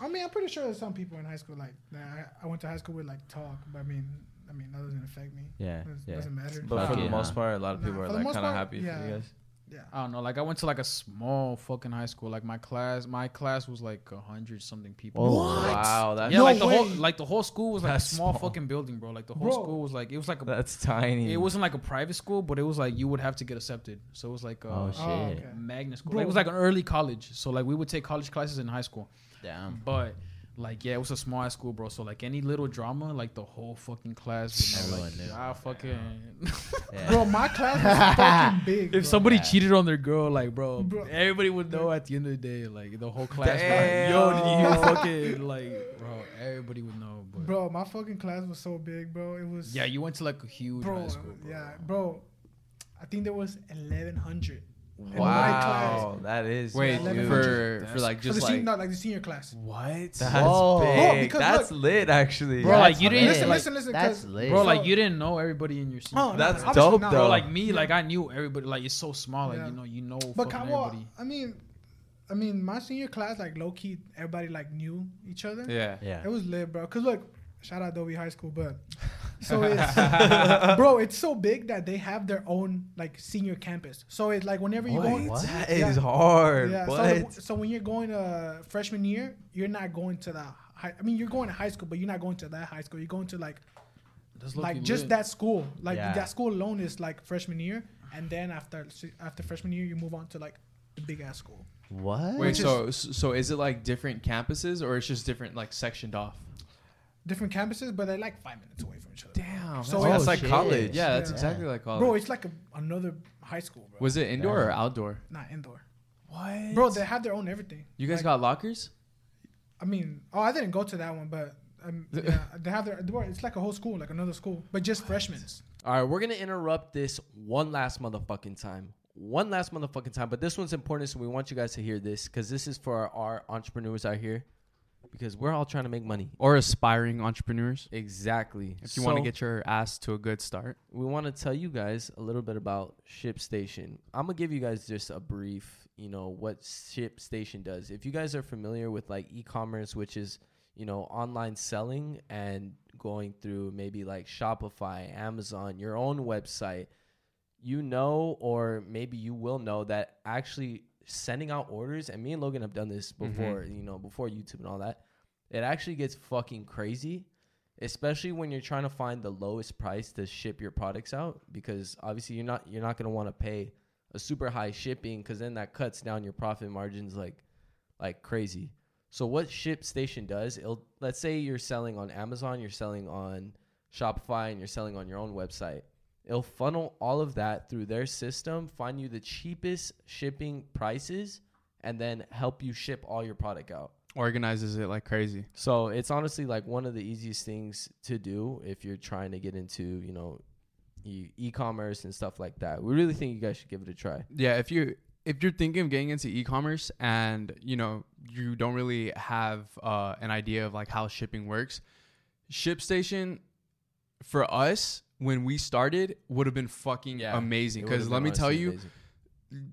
[SPEAKER 4] I mean, I'm pretty sure there's some people in high school like that. I, I went to high school with like talk, but I mean, I mean that doesn't affect me.
[SPEAKER 1] Yeah,
[SPEAKER 4] It
[SPEAKER 1] yeah.
[SPEAKER 4] doesn't matter.
[SPEAKER 3] But for the
[SPEAKER 1] yeah.
[SPEAKER 3] most part, a lot of
[SPEAKER 4] Nah,
[SPEAKER 3] people are like kind of
[SPEAKER 4] part,
[SPEAKER 3] happy for
[SPEAKER 4] yeah.
[SPEAKER 3] you guys.
[SPEAKER 4] Yeah.
[SPEAKER 2] I don't know. Like I went to like a small fucking high school. Like my class, my class was like a hundred something people.
[SPEAKER 1] Whoa.
[SPEAKER 3] Wow, that's
[SPEAKER 2] Yeah,
[SPEAKER 4] No
[SPEAKER 2] like the whole like the whole school was like
[SPEAKER 3] That's
[SPEAKER 2] a small,
[SPEAKER 3] small.
[SPEAKER 2] fucking building, bro. Like the whole
[SPEAKER 4] Bro.
[SPEAKER 2] school was like it was like a
[SPEAKER 3] that's tiny.
[SPEAKER 2] it wasn't like a private school, but it was like you would have to get accepted. So it was like a
[SPEAKER 1] Oh, shit.
[SPEAKER 4] Oh, okay.
[SPEAKER 2] magnet school. Like, it was like an early college. So like we would take college classes in high school.
[SPEAKER 1] Damn.
[SPEAKER 2] But like yeah, it was a small ass school, bro. So like any little drama, like the whole fucking class would know.
[SPEAKER 1] Everyone
[SPEAKER 2] Like,
[SPEAKER 1] knew.
[SPEAKER 2] ah, fucking.
[SPEAKER 1] Yeah. *laughs*
[SPEAKER 4] Bro, my class was *laughs* fucking big. bro.
[SPEAKER 2] If somebody
[SPEAKER 1] Yeah.
[SPEAKER 2] cheated on their girl, like bro,
[SPEAKER 4] Bro.
[SPEAKER 2] everybody would know at the end of the day. Like the whole class, would like,
[SPEAKER 3] Damn.
[SPEAKER 2] yo, you *laughs* fucking like, bro? Everybody would know. But
[SPEAKER 4] Bro, my fucking class was so big, bro. It was
[SPEAKER 2] yeah, you went to like a huge
[SPEAKER 4] bro,
[SPEAKER 2] high school, bro.
[SPEAKER 4] yeah, bro. I think there was 1100. my
[SPEAKER 8] Wow, that is
[SPEAKER 5] Wait,
[SPEAKER 4] Yeah,
[SPEAKER 8] huge.
[SPEAKER 5] for for like
[SPEAKER 4] For
[SPEAKER 5] just
[SPEAKER 4] the
[SPEAKER 5] like
[SPEAKER 4] senior, no, like the senior class.
[SPEAKER 5] what?
[SPEAKER 8] That's
[SPEAKER 1] Whoa.
[SPEAKER 8] big.
[SPEAKER 4] Bro,
[SPEAKER 8] That's
[SPEAKER 4] look-
[SPEAKER 8] lit, actually.
[SPEAKER 2] Bro, like, you didn't-
[SPEAKER 4] Listen,
[SPEAKER 2] like-
[SPEAKER 4] listen, listen.
[SPEAKER 1] That's
[SPEAKER 4] 'cause-
[SPEAKER 1] lit.
[SPEAKER 2] Bro, like you didn't know everybody in your scene.
[SPEAKER 4] Oh,
[SPEAKER 8] That's
[SPEAKER 4] obviously
[SPEAKER 8] dope,
[SPEAKER 4] not.
[SPEAKER 8] though.
[SPEAKER 2] Bro, like me, like I knew everybody. Like it's so small, like
[SPEAKER 4] Yeah.
[SPEAKER 2] you know, you know,
[SPEAKER 4] But
[SPEAKER 2] fucking
[SPEAKER 4] Kawa,
[SPEAKER 2] everybody.
[SPEAKER 4] I mean, I mean, my senior class, like low key, everybody like knew each other.
[SPEAKER 5] Yeah.
[SPEAKER 1] Yeah.
[SPEAKER 4] It was lit, bro. Cause look, shout out Dobie High School, but so it's *laughs* bro, it's so big that they have their own like senior campus. So it's like whenever you go,
[SPEAKER 1] What?
[SPEAKER 8] That
[SPEAKER 4] Yeah.
[SPEAKER 8] is hard.
[SPEAKER 4] yeah. So, the- so when you're going to freshman year, you're not going to the high. I mean, you're going to high school, but you're not going to that high school. You're going to like like
[SPEAKER 2] low-key
[SPEAKER 4] just
[SPEAKER 2] lit.
[SPEAKER 4] that school. Like
[SPEAKER 1] Yeah.
[SPEAKER 4] that school alone is like freshman year, and then after after freshman year, you move on to like the big ass school.
[SPEAKER 1] What?
[SPEAKER 5] Wait,
[SPEAKER 4] Which
[SPEAKER 5] so so is it like different campuses or it's just different like sectioned off?
[SPEAKER 4] Different campuses, but they're like five minutes away from each other.
[SPEAKER 5] Damn.
[SPEAKER 4] So
[SPEAKER 8] Oh,
[SPEAKER 4] it's
[SPEAKER 8] that's like
[SPEAKER 1] shit.
[SPEAKER 8] college.
[SPEAKER 5] yeah, that's
[SPEAKER 4] Yeah.
[SPEAKER 5] exactly like college.
[SPEAKER 4] Bro, it's like a, another high school, bro.
[SPEAKER 5] Was it indoor or outdoor?
[SPEAKER 4] not indoor,
[SPEAKER 5] What?
[SPEAKER 4] bro. They have their own everything.
[SPEAKER 5] you guys
[SPEAKER 4] Like,
[SPEAKER 5] got lockers?
[SPEAKER 4] I mean, oh, I didn't go to that one, but um, *laughs* yeah, they have their. bro, It's like a whole school, like another school, but just freshmen.
[SPEAKER 3] All right, we're gonna interrupt this one last motherfucking time. One last motherfucking time, but this one's important, so we want you guys to hear this because this is for our, our entrepreneurs out here, because we're all trying to make money.
[SPEAKER 5] Or aspiring entrepreneurs?
[SPEAKER 3] Exactly.
[SPEAKER 5] If you want to get your ass to a good start.
[SPEAKER 3] we want to tell you guys a little bit about ShipStation. I'm gonna give you guys just a brief, you know, what ShipStation does. If you guys are familiar with like e-commerce, which is you know online selling and going through maybe like Shopify, Amazon, your own website, you know, or maybe you will know that actually sending out orders, and me and Logan have done this mm-hmm. before, you know, before YouTube and all that. It actually gets fucking crazy especially when you're trying to find the lowest price to ship your products out because obviously you're not you're not going to want to pay a super high shipping because then that cuts down your profit margins like like crazy so what ShipStation does it'll let's say you're selling on Amazon you're selling on Shopify and you're selling on your own website it'll funnel all of that through their system find you the cheapest shipping prices and then help you ship all your product out
[SPEAKER 5] Organizes it like crazy.
[SPEAKER 3] so it's honestly like one of the easiest things to do if you're trying to get into, you know, e- e-commerce and stuff like that. We really think you guys should give it a try.
[SPEAKER 5] Yeah, if you if you're thinking of getting into e-commerce and you know you don't really have uh, an idea of like how shipping works, ShipStation for us when we started would have been fucking amazing. Because let me tell you,
[SPEAKER 3] amazing.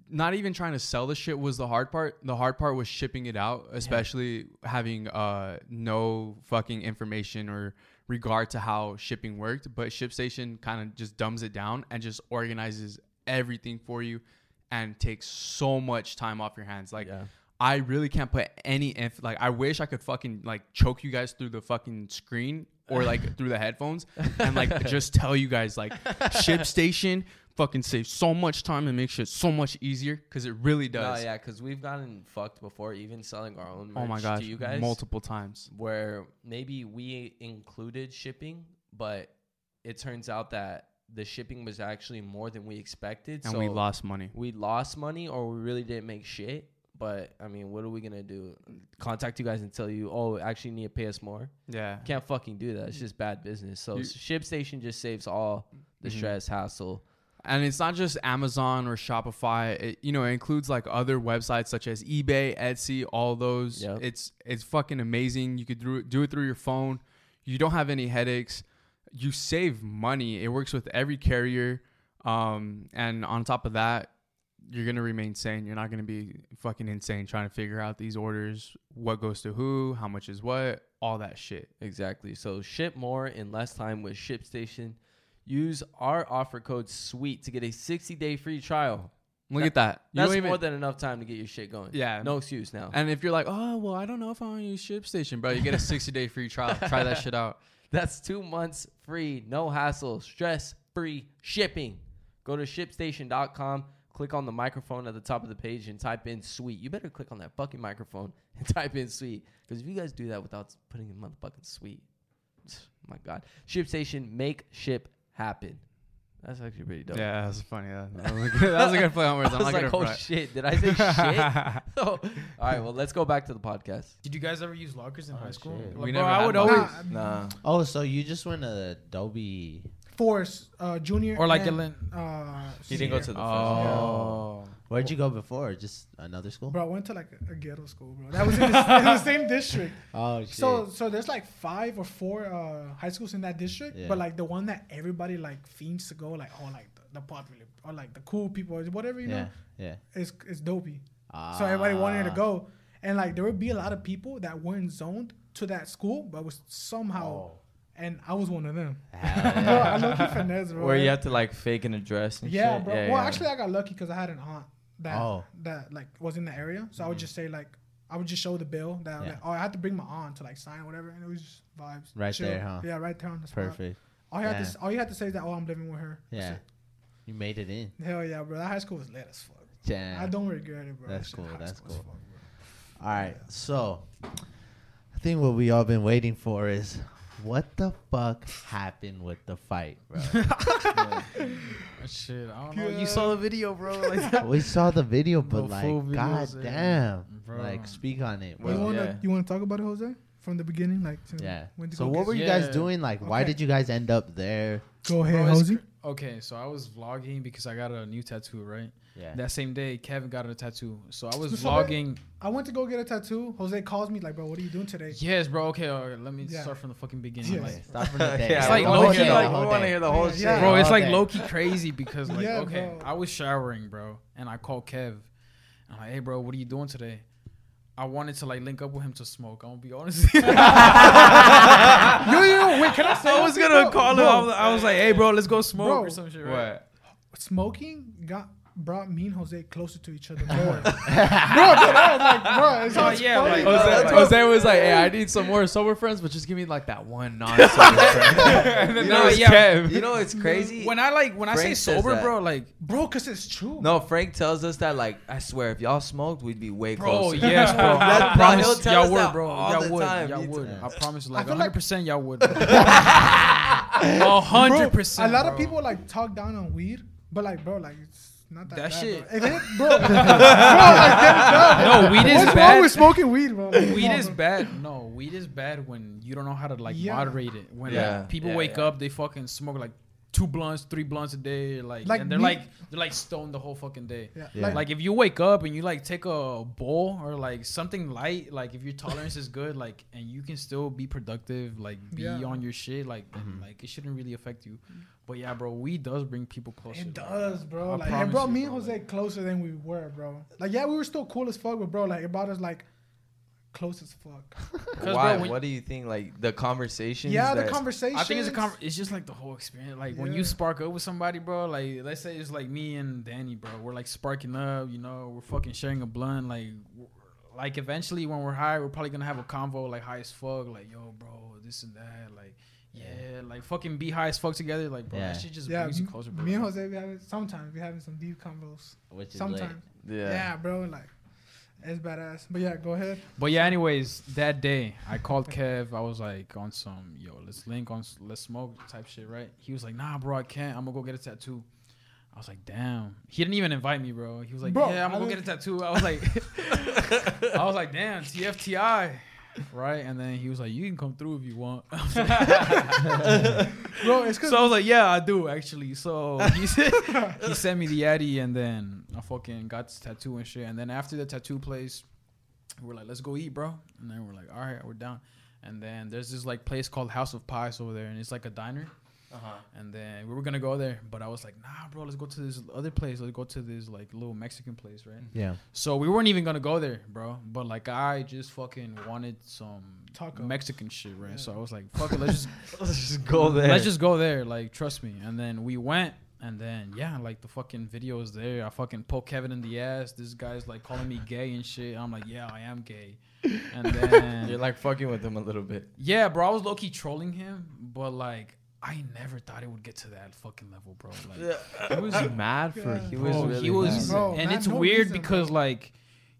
[SPEAKER 5] not even trying to sell the shit was the hard part. The hard part was shipping it out, especially having uh no fucking information or regard to how shipping worked. But ShipStation kind of just dumbs it down and just organizes everything for you and takes so much time off your hands. Like
[SPEAKER 3] Yeah.
[SPEAKER 5] I really can't put any inf- like I wish I could fucking like choke you guys through the fucking screen or like *laughs* through the headphones and like just tell you guys like ShipStation fucking saves so much time and makes shit so much easier because it really
[SPEAKER 3] No,
[SPEAKER 5] does.
[SPEAKER 3] yeah, because we've gotten fucked before, even selling our own merch
[SPEAKER 5] oh my gosh,
[SPEAKER 3] to you guys.
[SPEAKER 5] multiple times.
[SPEAKER 3] where maybe we included shipping, but it turns out that the shipping was actually more than we expected.
[SPEAKER 5] And
[SPEAKER 3] so
[SPEAKER 5] we lost money.
[SPEAKER 3] we lost money or we really didn't make shit. But I mean, what are we gonna do? Contact you guys and tell you, oh, actually need to pay us more?
[SPEAKER 5] Yeah.
[SPEAKER 3] Can't fucking do that. It's just bad business. So
[SPEAKER 5] You-
[SPEAKER 3] ShipStation just saves all the
[SPEAKER 5] Mhm.
[SPEAKER 3] stress, hassle.
[SPEAKER 5] And it's not just Amazon or Shopify. It, you know, it includes like other websites such as eBay, Etsy, all those.
[SPEAKER 3] Yep.
[SPEAKER 5] It's it's fucking amazing. You could do, do it through your phone. You don't have any headaches. You save money. It works with every carrier. Um, and on top of that, you're gonna remain sane. You're not gonna be fucking insane trying to figure out these orders, what goes to who, how much is what, all that shit.
[SPEAKER 3] Exactly. So ship more in less time with ShipStation. Use our offer code SWEET to get a 60 day free trial.
[SPEAKER 5] Look
[SPEAKER 3] That-
[SPEAKER 5] at that. You
[SPEAKER 3] That's
[SPEAKER 5] even-
[SPEAKER 3] more than enough time to get your shit going.
[SPEAKER 5] Yeah.
[SPEAKER 3] No excuse now.
[SPEAKER 5] And if you're like, oh well, I don't know if I want to use ShipStation, bro, you get a 60 day free trial. *laughs* Try that shit out.
[SPEAKER 3] That's two months free, no hassle, stress free shipping. Go to shipstation.com, click on the microphone at the top of the page, and type in sweet. You better click on that fucking microphone *laughs* and type in sweet. Because if you guys do that without putting in motherfucking sweet, *sighs* my God. ShipStation, make ship happen. That's actually pretty dope.
[SPEAKER 5] Yeah, that's funny. That, that was a good, that was a good play on *laughs* words.
[SPEAKER 3] I
[SPEAKER 5] I'm
[SPEAKER 3] was
[SPEAKER 5] not
[SPEAKER 3] like,
[SPEAKER 5] gonna
[SPEAKER 3] oh
[SPEAKER 5] front.
[SPEAKER 3] shit, did I say shit? *laughs* oh. All right, well, let's go back to the podcast.
[SPEAKER 2] Did you guys ever use lockers in
[SPEAKER 1] Oh,
[SPEAKER 2] high school?
[SPEAKER 1] shit.
[SPEAKER 2] Like,
[SPEAKER 5] We
[SPEAKER 2] bro,
[SPEAKER 5] never
[SPEAKER 2] I
[SPEAKER 5] had
[SPEAKER 2] would
[SPEAKER 5] lockers.
[SPEAKER 2] always
[SPEAKER 4] Nah,
[SPEAKER 8] Nah.
[SPEAKER 1] Oh, so you just went to Adobe?
[SPEAKER 4] Force uh, junior
[SPEAKER 2] or like
[SPEAKER 4] and,
[SPEAKER 2] Ellen.
[SPEAKER 4] uh,
[SPEAKER 8] He didn't go to the first.
[SPEAKER 5] Oh,
[SPEAKER 1] Where'd you go before? Just another school?
[SPEAKER 4] Bro, I went to like a, a ghetto school, bro. That was in the, in the *laughs* same district.
[SPEAKER 1] Oh shit.
[SPEAKER 4] So so there's like five or four uh, high schools in that district,
[SPEAKER 1] Yeah.
[SPEAKER 4] but like the one that everybody like fiends to go, like oh like the, the popular or like the cool people or whatever you
[SPEAKER 1] yeah,
[SPEAKER 4] know,
[SPEAKER 1] yeah.
[SPEAKER 4] It's is Dobie.
[SPEAKER 1] Ah.
[SPEAKER 4] So everybody wanted to go, and like there would be a lot of people that weren't zoned to that school, but was somehow,
[SPEAKER 1] Oh.
[SPEAKER 4] And I was one of them.
[SPEAKER 1] Hell *laughs*
[SPEAKER 4] bro. I low key finesse, bro.
[SPEAKER 3] Where you have to like fake an address and
[SPEAKER 4] yeah,
[SPEAKER 3] shit.
[SPEAKER 4] bro. well, actually, I got lucky because I had an aunt that
[SPEAKER 1] Oh.
[SPEAKER 4] that like was in the area, so I would mm-hmm. just say like. I would just show the bill that
[SPEAKER 1] Yeah.
[SPEAKER 4] like, oh I had to bring my aunt to like sign or whatever and it was just vibes
[SPEAKER 1] Right
[SPEAKER 4] Chill.
[SPEAKER 1] there, huh?
[SPEAKER 4] yeah right there on the spot
[SPEAKER 1] Perfect.
[SPEAKER 4] all you had to all you had to say is that oh I'm living with her
[SPEAKER 1] Yeah.
[SPEAKER 4] it.
[SPEAKER 1] You made it in.
[SPEAKER 4] hell yeah bro that high school was lit as fuck
[SPEAKER 1] Damn.
[SPEAKER 4] I don't regret it bro
[SPEAKER 1] That's
[SPEAKER 4] That shit
[SPEAKER 1] cool, that's cool.
[SPEAKER 4] fuck, bro.
[SPEAKER 1] All right. So, I think what we all been waiting for is what the fuck happened with the fight, bro? *laughs*
[SPEAKER 2] Shit, I don't know.
[SPEAKER 4] Yeah.
[SPEAKER 2] You saw the video, bro. Like, *laughs*
[SPEAKER 1] we saw the video, but
[SPEAKER 2] No
[SPEAKER 1] like,
[SPEAKER 2] full
[SPEAKER 1] god
[SPEAKER 2] videos,
[SPEAKER 1] damn,
[SPEAKER 2] Bro.
[SPEAKER 1] like, speak on it,
[SPEAKER 4] you
[SPEAKER 1] bro.
[SPEAKER 3] Well,
[SPEAKER 4] wanna
[SPEAKER 3] yeah.
[SPEAKER 4] you wanna talk about it Jose from the beginning like to-
[SPEAKER 1] Yeah.
[SPEAKER 4] when
[SPEAKER 1] So, what were you guys doing? Like, why did you guys end up there?
[SPEAKER 4] go ahead
[SPEAKER 2] Bro,
[SPEAKER 4] Jose
[SPEAKER 2] cr- okay, so I was vlogging because I got a new tattoo, right?
[SPEAKER 1] Yeah.
[SPEAKER 2] That same day, Kevin got a tattoo. So I was
[SPEAKER 4] So
[SPEAKER 2] vlogging.
[SPEAKER 4] I went to go get a tattoo Jose calls me like bro what are you doing today
[SPEAKER 2] Yes, bro. Okay, all right, let me
[SPEAKER 4] Yeah.
[SPEAKER 2] start from the fucking beginning.
[SPEAKER 4] Yeah.
[SPEAKER 2] Like,
[SPEAKER 1] Stop from the *laughs* day.
[SPEAKER 3] yeah,
[SPEAKER 2] It's like
[SPEAKER 3] wanna
[SPEAKER 2] low-key,
[SPEAKER 3] hear
[SPEAKER 2] like-
[SPEAKER 3] we want to hear the whole
[SPEAKER 4] Yeah.
[SPEAKER 3] shit.
[SPEAKER 4] Yeah.
[SPEAKER 2] bro, it's like low key crazy because *laughs* like
[SPEAKER 4] Yeah,
[SPEAKER 2] okay,
[SPEAKER 4] bro.
[SPEAKER 2] I was showering, bro, and I called Kev. I'm like, hey, bro, what are you doing today? I wanted to like link up with him to smoke. I'm gonna be honest. *laughs*
[SPEAKER 4] yo yo wait can I say
[SPEAKER 2] I was gonna
[SPEAKER 4] bro?
[SPEAKER 2] call him.
[SPEAKER 4] Bro,
[SPEAKER 2] I was, I was like, hey, bro, let's go smoke
[SPEAKER 4] Bro.
[SPEAKER 2] or some shit. Right?
[SPEAKER 3] What?
[SPEAKER 4] smoking got brought me and Jose closer to each other *laughs* more. *laughs* bro, dude, I was like, bro, it sounds oh,
[SPEAKER 2] yeah,
[SPEAKER 4] funny.
[SPEAKER 2] like-
[SPEAKER 5] Jose,
[SPEAKER 3] Like-
[SPEAKER 5] Jose was like, "Hey, I *laughs* need some more sober friends, but just give me like that one non-sober friend." and then
[SPEAKER 3] You know,
[SPEAKER 2] yeah.
[SPEAKER 3] You know it's crazy.
[SPEAKER 2] When I like when I say sober, bro, like
[SPEAKER 4] bro, cause it's true.
[SPEAKER 3] no, Frank tells us that like I swear if y'all smoked, we'd be way
[SPEAKER 2] Bro,
[SPEAKER 3] closer.
[SPEAKER 2] yes, bro.
[SPEAKER 3] That-
[SPEAKER 2] I
[SPEAKER 3] that- he'll tell
[SPEAKER 2] y'all
[SPEAKER 3] us
[SPEAKER 2] would,
[SPEAKER 3] that
[SPEAKER 2] bro.
[SPEAKER 3] all
[SPEAKER 2] Y'all
[SPEAKER 3] the
[SPEAKER 2] would,
[SPEAKER 3] time.
[SPEAKER 2] y'all would.
[SPEAKER 1] t-
[SPEAKER 2] I promise you, like 100 percent y'all would. A
[SPEAKER 4] 100
[SPEAKER 2] percent.
[SPEAKER 4] A lot of people like talk down on weed, but like, bro, like it's not that,
[SPEAKER 2] That
[SPEAKER 4] bad,
[SPEAKER 2] shit-
[SPEAKER 4] Bro. If it, bro, *laughs* bro, like, get.
[SPEAKER 2] No, weed is
[SPEAKER 4] What's wrong
[SPEAKER 2] bad.
[SPEAKER 4] with smoking weed, bro? Like,
[SPEAKER 2] Weed
[SPEAKER 4] on,
[SPEAKER 2] is
[SPEAKER 4] bro.
[SPEAKER 2] bad. No, weed is bad when you don't know how to like
[SPEAKER 4] Yeah.
[SPEAKER 2] moderate it. When
[SPEAKER 3] Yeah.
[SPEAKER 2] like, people
[SPEAKER 3] Yeah,
[SPEAKER 2] wake
[SPEAKER 3] yeah.
[SPEAKER 2] up, they fucking smoke like two blunts, three blunts a day, like,
[SPEAKER 4] Like
[SPEAKER 2] and they're
[SPEAKER 4] me-
[SPEAKER 2] like they're like stoned the whole fucking day.
[SPEAKER 4] Yeah.
[SPEAKER 1] Yeah.
[SPEAKER 4] Like,
[SPEAKER 2] Like if you wake up and you like take a bowl or like something light, like if your tolerance is good, like and you can still be productive, like be
[SPEAKER 4] Yeah.
[SPEAKER 2] on your shit, like then,
[SPEAKER 1] Mhm.
[SPEAKER 2] like it shouldn't really affect you. But yeah, bro, weed does bring people closer.
[SPEAKER 4] It does, bro.
[SPEAKER 2] I
[SPEAKER 4] like, it brought
[SPEAKER 2] you,
[SPEAKER 4] me and Jose
[SPEAKER 2] like-
[SPEAKER 4] closer than we were, bro. Like, yeah, we were still cool as fuck, but bro, like, it brought us like close as fuck. *laughs*
[SPEAKER 2] 'Cause,
[SPEAKER 3] Why?
[SPEAKER 2] bro, when-
[SPEAKER 3] what do you think? Like the conversation?
[SPEAKER 4] yeah, the conversation.
[SPEAKER 2] I think it's a con- it's just like the whole experience. Like when you spark up with somebody, bro. Like let's say it's like me and Danny, bro. We're like sparking up. You know, we're fucking sharing a blunt. Like, like eventually when we're high, we're probably gonna have a convo like high as fuck. Like, yo, bro, this and that. Like, yeah, like fucking be high as fuck together. Like, bro,
[SPEAKER 1] Yeah.
[SPEAKER 2] that shit just
[SPEAKER 4] Yeah,
[SPEAKER 2] brings you
[SPEAKER 4] m-
[SPEAKER 2] closer, bro.
[SPEAKER 4] me and Jose, we having sometimes we having some deep convos.
[SPEAKER 1] Which is
[SPEAKER 4] Sometimes,
[SPEAKER 3] Yeah.
[SPEAKER 4] yeah. bro, like it's badass. But yeah, go ahead.
[SPEAKER 2] But yeah, anyways, that day I called Kev. I was like on some yo, let's link on, let's smoke type shit, right? He was like, Nah, bro, I can't. I'm gonna go get a tattoo. I was like, damn. He didn't even invite me, bro. He was like,
[SPEAKER 4] Bro,
[SPEAKER 2] yeah, I'm gonna go get a tattoo. I was like, *laughs* I was like, damn, TFTI, right? And then he was like, you can come through if you want. I was like-
[SPEAKER 4] Bro, it's
[SPEAKER 2] so I was like, yeah, I do actually. So he said, *laughs* he sent me the Addy, and then I fucking got this tattoo and shit. And then after the tattoo place, we're like, let's go eat, bro. And then we're like, all right, we're down. And then there's this like place called House of Pies over there, and it's like a diner.
[SPEAKER 3] Uh-huh.
[SPEAKER 2] And then we were gonna go there, but I was like, nah, bro, let's go to this other place. Let's go to this like little Mexican place, right?
[SPEAKER 1] Yeah.
[SPEAKER 2] So we weren't even gonna go there, bro. But like I just fucking wanted some
[SPEAKER 4] Taco.
[SPEAKER 2] Mexican shit, right? So I was like, fuck it, let's just *laughs*
[SPEAKER 3] Let's just go there.
[SPEAKER 2] Let's just go there. Like, trust me. And then we went, and then yeah, like the fucking video is there. I fucking poke Kevin in the ass. This guy's like calling me gay and shit. I'm like, yeah, I am gay. And *laughs* then
[SPEAKER 3] You're like fucking with him a little bit.
[SPEAKER 2] yeah, bro, I was low key trolling him, but like. I never thought it would get to that fucking level, bro. Like, *laughs*
[SPEAKER 3] He was mad for.
[SPEAKER 4] Yeah.
[SPEAKER 3] He was
[SPEAKER 2] bro,
[SPEAKER 3] really.
[SPEAKER 2] he was,
[SPEAKER 3] mad.
[SPEAKER 4] Bro,
[SPEAKER 2] and
[SPEAKER 4] man,
[SPEAKER 2] it's
[SPEAKER 4] no
[SPEAKER 2] weird
[SPEAKER 4] reason,
[SPEAKER 2] because
[SPEAKER 4] bro.
[SPEAKER 2] like